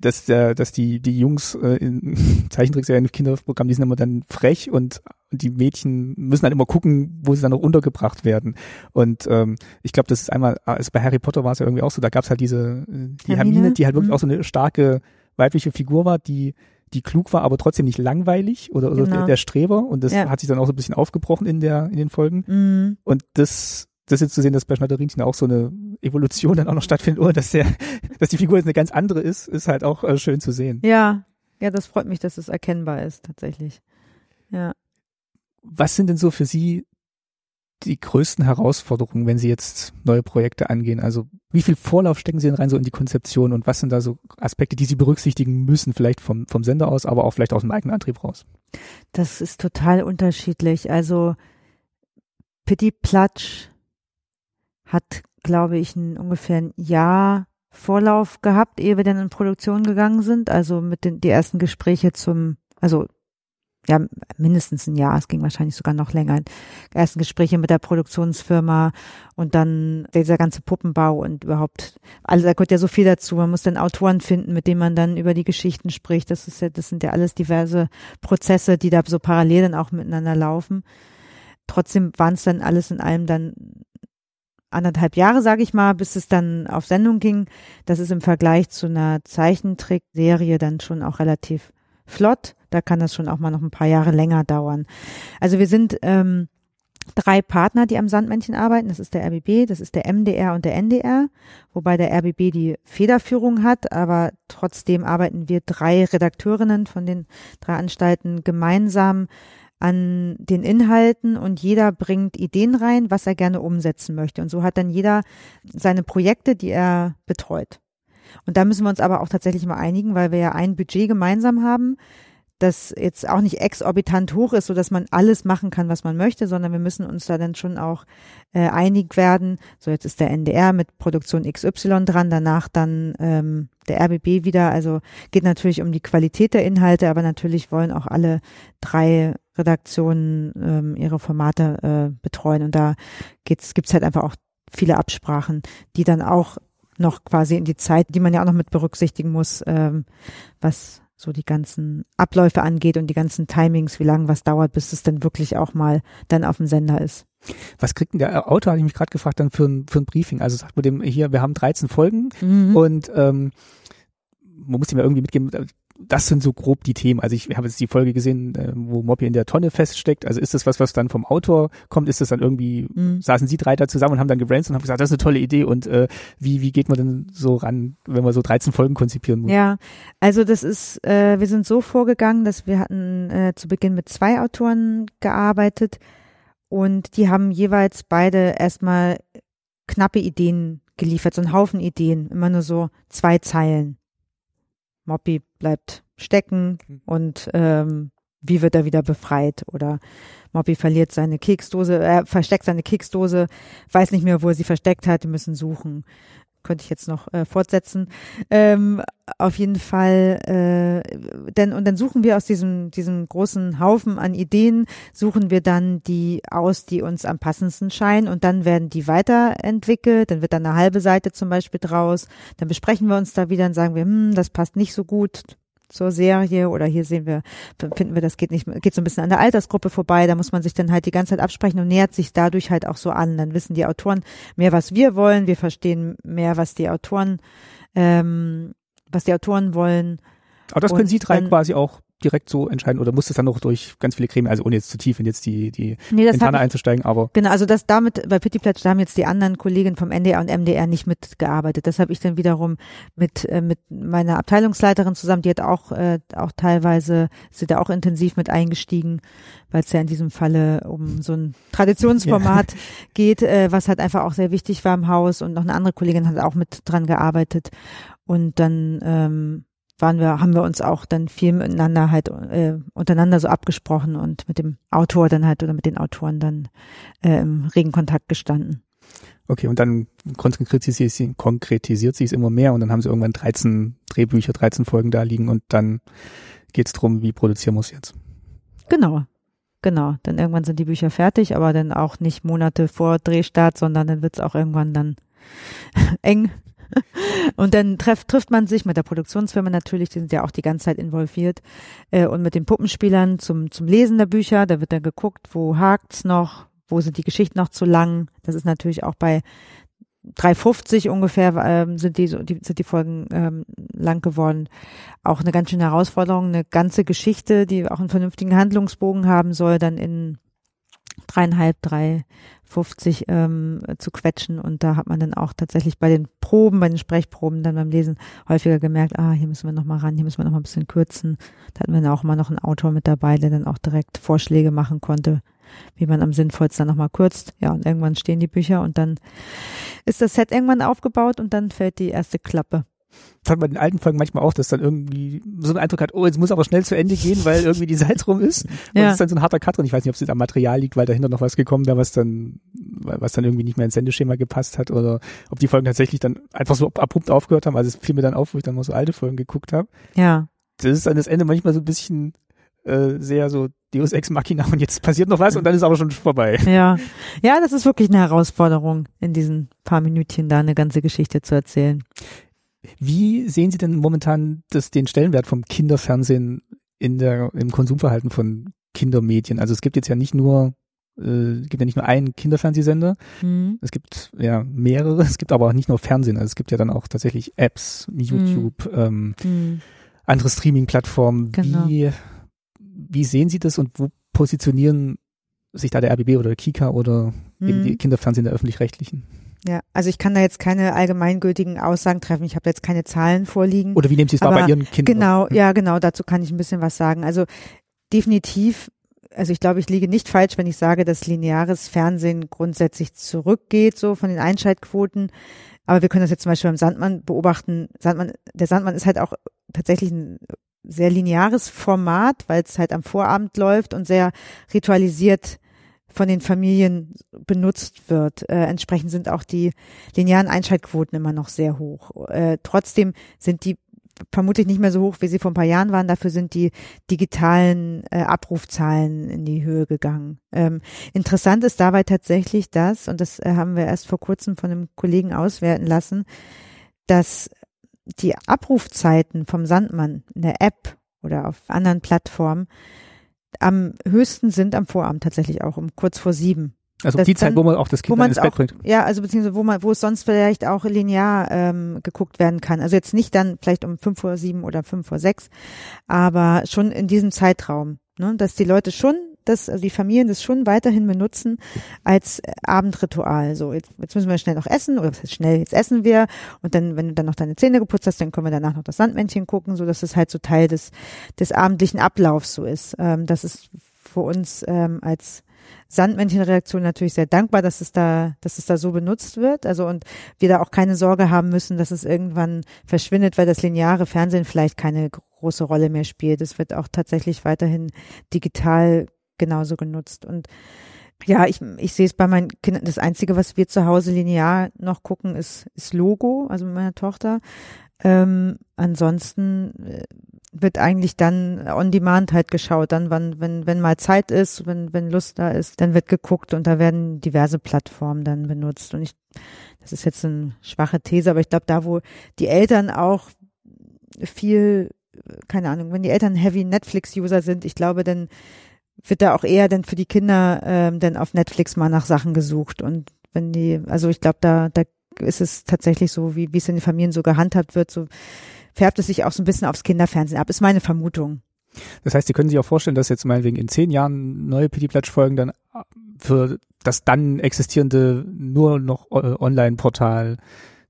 dass, der, dass die, die Jungs äh, in Zeichentrickserien im Kinderprogramm, die sind immer dann frech und die Mädchen müssen dann immer gucken, wo sie dann noch untergebracht werden. Und ähm, ich glaube, das ist einmal, also bei Harry Potter war es ja irgendwie auch so, da gab es halt diese, äh, die Hermine, Hermine die halt wirklich mhm. auch so eine starke weibliche Figur war, die die klug war, aber trotzdem nicht langweilig oder, oder genau. der, der, Streber. Und das ja. hat sich dann auch so ein bisschen aufgebrochen in der, in den Folgen. Mhm. Und das, das jetzt zu sehen, dass bei Schnatterinchen auch so eine Evolution dann auch noch stattfindet, oder dass der, dass die Figur jetzt eine ganz andere ist, ist halt auch äh, schön zu sehen. Ja, ja, das freut mich, dass es erkennbar ist, tatsächlich. Ja. Was sind denn so für Sie die größten Herausforderungen, wenn Sie jetzt neue Projekte angehen? Also wie viel Vorlauf stecken Sie denn rein so in die Konzeption und was sind da so Aspekte, die Sie berücksichtigen müssen, vielleicht vom, vom Sender aus, aber auch vielleicht aus dem eigenen Antrieb raus? Das ist total unterschiedlich. Also Pitti Platsch hat, glaube ich, ein, ungefähr ein Jahr Vorlauf gehabt, ehe wir dann in Produktion gegangen sind. Also mit den die ersten Gespräche zum, also ja, mindestens ein Jahr, es ging wahrscheinlich sogar noch länger. Ersten Gespräche mit der Produktionsfirma und dann dieser ganze Puppenbau und überhaupt, also da gehört ja so viel dazu. Man muss dann Autoren finden, mit denen man dann über die Geschichten spricht. Das ist ja, das sind ja alles diverse Prozesse, die da so parallel dann auch miteinander laufen. Trotzdem waren es dann alles in allem dann anderthalb Jahre, sage ich mal, bis es dann auf Sendung ging. Das ist im Vergleich zu einer Zeichentrickserie dann schon auch relativ flott. Da kann das schon auch mal noch ein paar Jahre länger dauern. Also wir sind ähm, drei Partner, die am Sandmännchen arbeiten. Das ist der RBB, das ist der MDR und der NDR, wobei der RBB die Federführung hat, aber trotzdem arbeiten wir drei Redakteurinnen von den drei Anstalten gemeinsam an den Inhalten und jeder bringt Ideen rein, was er gerne umsetzen möchte. Und so hat dann jeder seine Projekte, die er betreut. Und da müssen wir uns aber auch tatsächlich mal einigen, weil wir ja ein Budget gemeinsam haben, das jetzt auch nicht exorbitant hoch ist, so dass man alles machen kann, was man möchte, sondern wir müssen uns da dann schon auch äh, einig werden. So jetzt ist der NDR mit Produktion XY dran, danach dann ähm, der RBB wieder. Also geht natürlich um die Qualität der Inhalte, aber natürlich wollen auch alle drei Redaktionen ähm, ihre Formate äh, betreuen und da geht's gibt's halt einfach auch viele Absprachen, die dann auch noch quasi in die Zeit, die man ja auch noch mit berücksichtigen muss, ähm, was so die ganzen Abläufe angeht und die ganzen Timings, wie lange was dauert, bis es dann wirklich auch mal dann auf dem Sender ist. Was kriegt denn der Autor, hatte ich mich gerade gefragt, dann für ein, für ein Briefing? Also sagt man dem hier, wir haben 13 Folgen mhm. und ähm, man muss ihm ja irgendwie mitgeben, das sind so grob die Themen. Also ich habe jetzt die Folge gesehen, äh, wo Moppy in der Tonne feststeckt. Also ist das was, was dann vom Autor kommt? Ist das dann irgendwie, mhm. saßen Sie drei da zusammen und haben dann gebrainstormt und haben gesagt, das ist eine tolle Idee und äh, wie, wie geht man denn so ran, wenn man so 13 Folgen konzipieren muss? Ja, also das ist, äh, wir sind so vorgegangen, dass wir hatten äh, zu Beginn mit zwei Autoren gearbeitet und die haben jeweils beide erstmal knappe Ideen geliefert, so einen Haufen Ideen, immer nur so zwei Zeilen. Moppy bleibt stecken mhm. und ähm, wie wird er wieder befreit? Oder Moppy verliert seine Keksdose, er versteckt seine Keksdose, weiß nicht mehr, wo er sie versteckt hat, die müssen suchen könnte ich jetzt noch äh, fortsetzen. Ähm, auf jeden Fall, äh, denn und dann suchen wir aus diesem diesem großen Haufen an Ideen suchen wir dann die aus, die uns am passendsten scheinen und dann werden die weiterentwickelt. Dann wird dann eine halbe Seite zum Beispiel draus. Dann besprechen wir uns da wieder und sagen wir, hm, das passt nicht so gut zur Serie oder hier sehen wir, finden wir, das geht nicht, geht so ein bisschen an der Altersgruppe vorbei, da muss man sich dann halt die ganze Zeit absprechen und nähert sich dadurch halt auch so an. Dann wissen die Autoren mehr, was wir wollen, wir verstehen mehr, was die Autoren, ähm, was die Autoren wollen. Aber das können Sie drei quasi auch direkt so entscheiden oder muss das dann noch durch ganz viele Gremien, also ohne jetzt zu tief in jetzt die, die nee, Interne einzusteigen, aber. Genau, also das damit, bei Pitti Plätsch, da haben jetzt die anderen Kollegen vom NDR und MDR nicht mitgearbeitet. Das habe ich dann wiederum mit, äh, mit meiner Abteilungsleiterin zusammen, die hat auch, äh, auch teilweise, sind da auch intensiv mit eingestiegen, weil es ja in diesem Falle um so ein Traditionsformat ja. geht, äh, was halt einfach auch sehr wichtig war im Haus und noch eine andere Kollegin hat auch mit dran gearbeitet. Und dann ähm, waren wir, haben wir uns auch dann viel miteinander halt äh, untereinander so abgesprochen und mit dem Autor dann halt oder mit den Autoren dann äh, im regen Kontakt gestanden. Okay, und dann konkretisiert sie, konkretisiert sie es immer mehr und dann haben sie irgendwann 13 Drehbücher, 13 Folgen da liegen und dann geht's drum, wie produzieren muss jetzt. Genau, genau. Dann irgendwann sind die Bücher fertig, aber dann auch nicht Monate vor Drehstart, sondern dann wird's auch irgendwann dann eng und dann treff, trifft man sich mit der Produktionsfirma natürlich, die sind ja auch die ganze Zeit involviert, äh, und mit den Puppenspielern zum, zum Lesen der Bücher. Da wird dann geguckt, wo hakt's noch, wo sind die Geschichten noch zu lang. Das ist natürlich auch bei 350 ungefähr ähm, sind die, die sind die Folgen ähm, lang geworden. Auch eine ganz schöne Herausforderung, eine ganze Geschichte, die auch einen vernünftigen Handlungsbogen haben soll, dann in dreieinhalb, drei 50 ähm, zu quetschen und da hat man dann auch tatsächlich bei den Proben, bei den Sprechproben dann beim Lesen häufiger gemerkt, ah, hier müssen wir noch mal ran, hier müssen wir noch mal ein bisschen kürzen. Da hatten wir dann auch mal noch einen Autor mit dabei, der dann auch direkt Vorschläge machen konnte, wie man am sinnvollsten noch mal kürzt. Ja, und irgendwann stehen die Bücher und dann ist das Set irgendwann aufgebaut und dann fällt die erste Klappe. Das hat man in den alten Folgen manchmal auch, dass dann irgendwie so einen Eindruck hat, oh, jetzt muss aber schnell zu Ende gehen, weil irgendwie die Zeit rum ist. Und ja. das ist dann so ein harter Cut drin. Ich weiß nicht, ob es am Material liegt, weil dahinter noch was gekommen wäre, was dann, was dann irgendwie nicht mehr ins Sendeschema gepasst hat oder ob die Folgen tatsächlich dann einfach so abrupt aufgehört haben. Also es fiel mir dann auf, wo ich dann mal so alte Folgen geguckt habe. Ja. Das ist dann das Ende manchmal so ein bisschen äh, sehr so Deus Ex Machina und jetzt passiert noch was und dann ist aber schon vorbei. Ja. Ja, das ist wirklich eine Herausforderung, in diesen paar Minütchen da eine ganze Geschichte zu erzählen. Wie sehen Sie denn momentan das, den Stellenwert vom Kinderfernsehen in der, im Konsumverhalten von Kindermedien? Also es gibt jetzt ja nicht nur äh, gibt ja nicht nur einen Kinderfernsehsender, Mhm. es gibt ja mehrere, es gibt aber auch nicht nur Fernsehen, also es gibt ja dann auch tatsächlich Apps, YouTube, ähm, Mhm. andere Streaming-Plattformen. Genau. Wie, wie sehen Sie das und wo positionieren sich da der RBB oder der Kika oder eben Mhm. die Kinderfernsehen der öffentlich-rechtlichen? Ja, also ich kann da jetzt keine allgemeingültigen Aussagen treffen. Ich habe jetzt keine Zahlen vorliegen. Oder wie nehmen Sie es wahr bei Ihren Kindern? Genau, ja, genau, dazu kann ich ein bisschen was sagen. Also definitiv, also ich glaube, ich liege nicht falsch, wenn ich sage, dass lineares Fernsehen grundsätzlich zurückgeht, so von den Einschaltquoten. Aber wir können das jetzt zum Beispiel beim Sandmann beobachten. Sandmann, der Sandmann ist halt auch tatsächlich ein sehr lineares Format, weil es halt am Vorabend läuft und sehr ritualisiert von den Familien benutzt wird. Äh, entsprechend sind auch die linearen Einschaltquoten immer noch sehr hoch. Äh, trotzdem sind die vermutlich nicht mehr so hoch, wie sie vor ein paar Jahren waren. Dafür sind die digitalen äh, Abrufzahlen in die Höhe gegangen. Ähm, interessant ist dabei tatsächlich das, und das äh, haben wir erst vor kurzem von einem Kollegen auswerten lassen, dass die Abrufzeiten vom Sandmann in der App oder auf anderen Plattformen am höchsten sind am Vorabend tatsächlich auch um kurz vor sieben. Also das die Zeit, dann- wo man auch das Kind ins Bett auch, bringt. ja, also beziehungsweise wo man, wo es sonst vielleicht auch linear ähm, geguckt werden kann. Also jetzt nicht dann vielleicht um fünf vor sieben oder fünf vor sechs, aber schon in diesem Zeitraum, ne, dass die Leute schon, dass also die Familien das schon weiterhin benutzen als äh, Abendritual. So jetzt, jetzt müssen wir schnell noch essen oder schnell? Jetzt essen wir und dann, wenn du dann noch deine Zähne geputzt hast, dann können wir danach noch das Sandmännchen gucken, so dass es halt so Teil des des abendlichen Ablaufs so ist. Ähm, das ist für uns ähm, als Sandmännchenreaktion natürlich sehr dankbar, dass es da, dass es da so benutzt wird. Also und wir da auch keine Sorge haben müssen, dass es irgendwann verschwindet, weil das lineare Fernsehen vielleicht keine große Rolle mehr spielt. Es wird auch tatsächlich weiterhin digital genauso genutzt. Und ja, ich, ich sehe es bei meinen Kindern. Das Einzige, was wir zu Hause linear noch gucken, ist, ist Logo, also mit meiner Tochter. Ähm, ansonsten äh, wird eigentlich dann on demand halt geschaut, dann wann, wenn, wenn mal Zeit ist, wenn, wenn Lust da ist, dann wird geguckt und da werden diverse Plattformen dann benutzt. Und ich, das ist jetzt eine schwache These, aber ich glaube, da, wo die Eltern auch viel, keine Ahnung, wenn die Eltern Heavy Netflix-User sind, ich glaube, dann wird da auch eher dann für die Kinder ähm, dann auf Netflix mal nach Sachen gesucht. Und wenn die, also ich glaube, da, da ist es tatsächlich so, wie, wie es in den Familien so gehandhabt wird, so färbt es sich auch so ein bisschen aufs Kinderfernsehen ab, ist meine Vermutung. Das heißt, Sie können sich auch vorstellen, dass jetzt meinetwegen in zehn Jahren neue Pity-Platsch-Folgen dann für das dann existierende nur noch äh, Online-Portal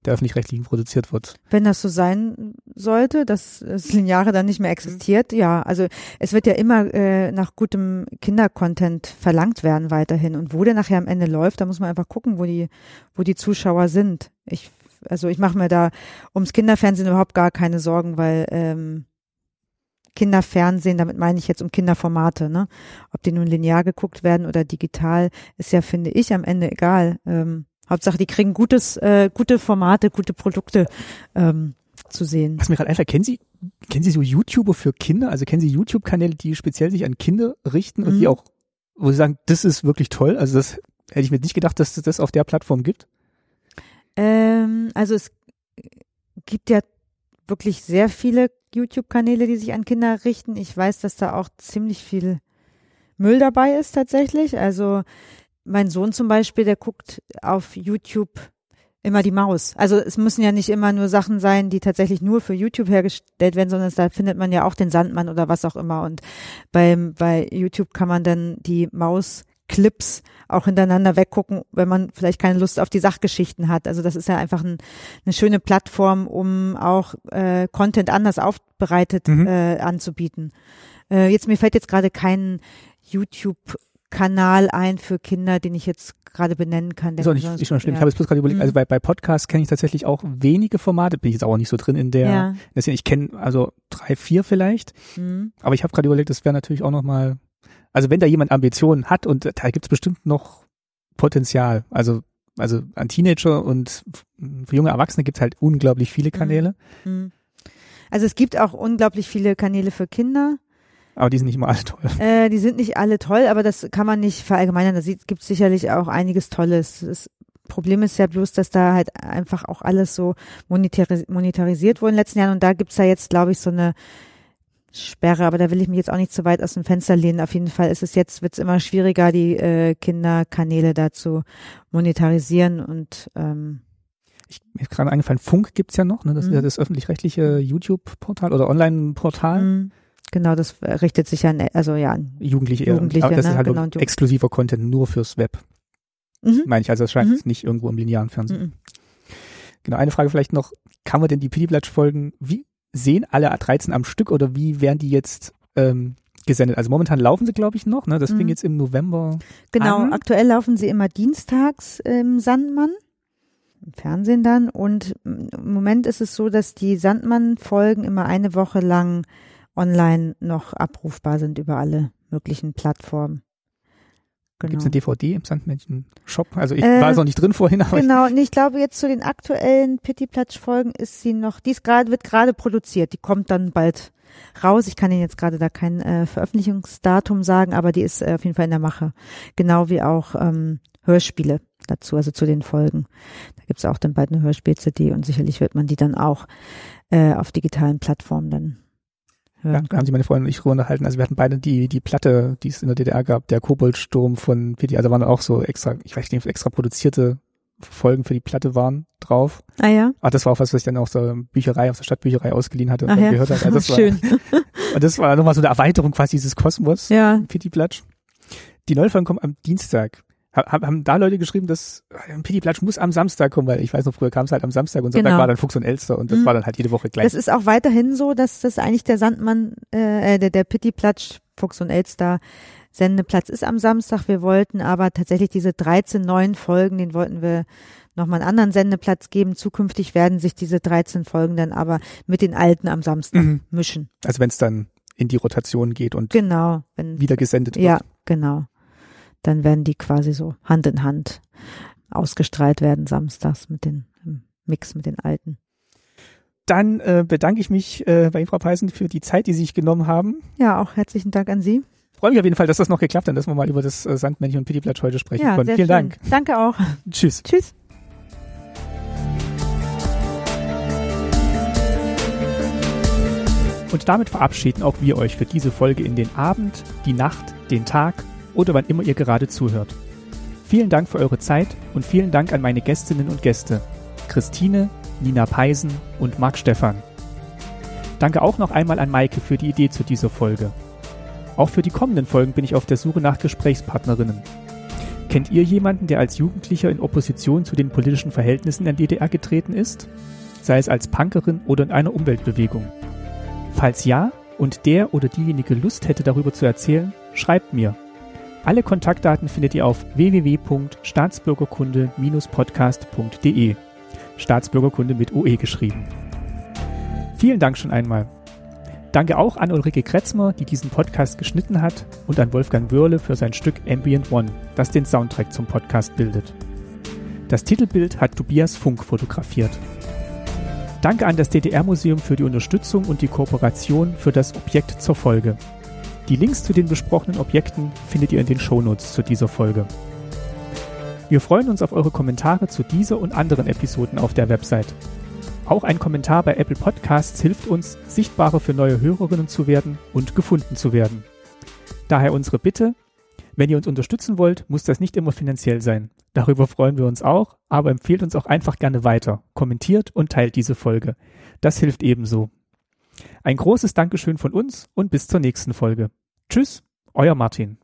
der öffentlich-rechtlichen produziert wird. Wenn das so sein sollte, dass das Lineare dann nicht mehr existiert, ja, also es wird ja immer äh, nach gutem Kindercontent verlangt werden weiterhin und wo der nachher am Ende läuft, da muss man einfach gucken, wo die, wo die Zuschauer sind. Ich, also ich mache mir da ums Kinderfernsehen überhaupt gar keine Sorgen, weil ähm, Kinderfernsehen, damit meine ich jetzt um Kinderformate, ne? Ob die nun linear geguckt werden oder digital, ist ja, finde ich, am Ende egal. Ähm, Hauptsache, die kriegen gutes, äh, gute Formate, gute Produkte ähm, zu sehen. Was mir gerade einfällt, kennen Sie, kennen Sie so YouTuber für Kinder? Also kennen Sie YouTube-Kanäle, die speziell sich an Kinder richten und Mhm. die auch, wo Sie sagen, das ist wirklich toll? Also das hätte ich mir nicht gedacht, dass es das auf der Plattform gibt. Ähm, also es gibt ja wirklich sehr viele YouTube-Kanäle, die sich an Kinder richten. Ich weiß, dass da auch ziemlich viel Müll dabei ist tatsächlich. Also mein Sohn zum Beispiel, der guckt auf YouTube immer die Maus. Also es müssen ja nicht immer nur Sachen sein, die tatsächlich nur für YouTube hergestellt werden, sondern da findet man ja auch den Sandmann oder was auch immer. Und beim, bei YouTube kann man dann die Maus-Clips auch hintereinander weggucken, wenn man vielleicht keine Lust auf die Sachgeschichten hat. Also das ist ja einfach ein, eine schöne Plattform, um auch äh, Content anders aufbereitet Mhm. äh, anzubieten. Äh, jetzt mir fällt jetzt gerade kein YouTube-Kanal ein für Kinder, den ich jetzt gerade benennen kann. Ist auch nicht, nicht schon schlimm. Ich ja. habe jetzt bloß gerade überlegt, Mhm. also bei, bei Podcasts kenne ich tatsächlich auch wenige Formate, bin ich jetzt auch nicht so drin in der, Ja. ich kenne also drei, vier vielleicht, Mhm. aber ich habe gerade überlegt, das wäre natürlich auch nochmal, also wenn da jemand Ambitionen hat und da gibt's bestimmt noch Potenzial, also also an Teenager und für junge Erwachsene gibt's halt unglaublich viele Kanäle. Mhm. Also es gibt auch unglaublich viele Kanäle für Kinder. Aber die sind nicht immer alle toll. Äh, die sind nicht alle toll, aber das kann man nicht verallgemeinern. Da gibt es sicherlich auch einiges Tolles. Das Problem ist ja bloß, dass da halt einfach auch alles so monetaris monetarisiert wurde in den letzten Jahren. Und da gibt's ja jetzt, glaube ich, so eine Sperre, aber da will ich mich jetzt auch nicht zu weit aus dem Fenster lehnen. Auf jeden Fall ist es jetzt, wird's immer schwieriger, die äh, Kinderkanäle da zu monetarisieren und ähm, ich, mir ist gerade eingefallen, Funk gibt's ja noch, ne? das mhm. ist ja das öffentlich-rechtliche YouTube-Portal oder Online-Portal. Mhm. Genau, das richtet sich an, also ja, an Jugendliche, Jugendliche aber das ne? ist halt genau, exklusiver Content nur fürs Web. Mhm. Meine ich, also das scheint mhm. nicht irgendwo im linearen Fernsehen. Mhm. Genau, eine Frage vielleicht noch, kann man denn die Pidiblatsch-Folgen, wie sehen alle 13 am Stück oder wie werden die jetzt ähm, gesendet? Also momentan laufen sie, glaube ich, noch, ne? Das mhm. fing jetzt im November Genau, an. aktuell laufen sie immer dienstags im Sandmann im Fernsehen dann. Und im Moment ist es so, dass die Sandmann-Folgen immer eine Woche lang online noch abrufbar sind über alle möglichen Plattformen. Genau. Gibt es eine DVD im Sandmännchen-Shop? Also ich äh, war so nicht drin vorhin. Aber genau, ich, nee, ich glaube jetzt zu den aktuellen Pittiplatsch-Folgen ist sie noch, die ist gerade, wird gerade produziert, die kommt dann bald raus. Ich kann Ihnen jetzt gerade da kein äh, Veröffentlichungsdatum sagen, aber die ist äh, auf jeden Fall in der Mache. Genau wie auch ähm, Hörspiele dazu, also zu den Folgen. Da gibt's auch dann bald eine Hörspiel-CD und sicherlich wird man die dann auch äh, auf digitalen Plattformen dann. Ja, haben sich meine Freundin und ich unterhalten. Also wir hatten beide die, die Platte, die es in der DDR gab, der Koboldsturm von PD, also waren auch so extra, ich weiß nicht, extra produzierte Folgen für die Platte waren drauf. Ah ja. Ah, das war auch was, was ich dann auch so Bücherei, aus der Stadtbücherei ausgeliehen hatte und Ach dann ja. gehört habe. Also das Schön. War, und das war nochmal so eine Erweiterung quasi dieses Kosmos. Ja. Pity Platsch. Die neue Folge kommt am Dienstag haben da Leute geschrieben, dass äh, Pity Platsch muss am Samstag kommen, weil ich weiß noch, früher kam es halt am Samstag und Sonntag genau. war dann Fuchs und Elster und das mhm. war dann halt jede Woche gleich. Das ist auch weiterhin so, dass das eigentlich der Sandmann, äh, der, der Pity Platsch, Fuchs und Elster Sendeplatz ist am Samstag. Wir wollten aber tatsächlich diese 13 neuen Folgen, den wollten wir nochmal einen anderen Sendeplatz geben. Zukünftig werden sich diese 13 Folgen dann aber mit den alten am Samstag mhm. mischen. Also wenn es dann in die Rotation geht und genau, wenn, wieder gesendet wird. Ja, genau dann werden die quasi so Hand in Hand ausgestrahlt werden samstags mit den Mix mit den alten. Dann äh, bedanke ich mich äh, bei Ihnen, Frau Peisen, für die Zeit, die Sie sich genommen haben. Ja, auch herzlichen Dank an Sie. Freue mich auf jeden Fall, dass das noch geklappt hat, dass wir mal über das äh, Sandmännchen und Pittiplatsch heute sprechen ja, konnten. Vielen schön. Dank. Danke auch. Tschüss. Tschüss. Und damit verabschieden auch wir euch für diese Folge in den Abend, die Nacht, den Tag oder wann immer ihr gerade zuhört. Vielen Dank für eure Zeit und vielen Dank an meine Gästinnen und Gäste, Christine, Nina Peisen und Marc Stephan. Danke auch noch einmal an Maike für die Idee zu dieser Folge. Auch für die kommenden Folgen bin ich auf der Suche nach Gesprächspartnerinnen. Kennt ihr jemanden, der als Jugendlicher in Opposition zu den politischen Verhältnissen der DDR getreten ist? Sei es als Punkerin oder in einer Umweltbewegung. Falls ja und der oder diejenige Lust hätte darüber zu erzählen, schreibt mir alle Kontaktdaten findet ihr auf www.staatsbürgerkunde-podcast.de. Staatsbürgerkunde mit OE geschrieben. Vielen Dank schon einmal. Danke auch an Ulrike Kretzmer, die diesen Podcast geschnitten hat, und an Wolfgang Wörle für sein Stück Ambient One, das den Soundtrack zum Podcast bildet. Das Titelbild hat Tobias Funk fotografiert. Danke an das DDR-Museum für die Unterstützung und die Kooperation für das Objekt zur Folge. Die Links zu den besprochenen Objekten findet ihr in den Shownotes zu dieser Folge. Wir freuen uns auf eure Kommentare zu dieser und anderen Episoden auf der Website. Auch ein Kommentar bei Apple Podcasts hilft uns, sichtbarer für neue Hörerinnen zu werden und gefunden zu werden. Daher unsere Bitte, wenn ihr uns unterstützen wollt, muss das nicht immer finanziell sein. Darüber freuen wir uns auch, aber empfehlt uns auch einfach gerne weiter, kommentiert und teilt diese Folge. Das hilft ebenso. Ein großes Dankeschön von uns und bis zur nächsten Folge. Tschüss, euer Martin.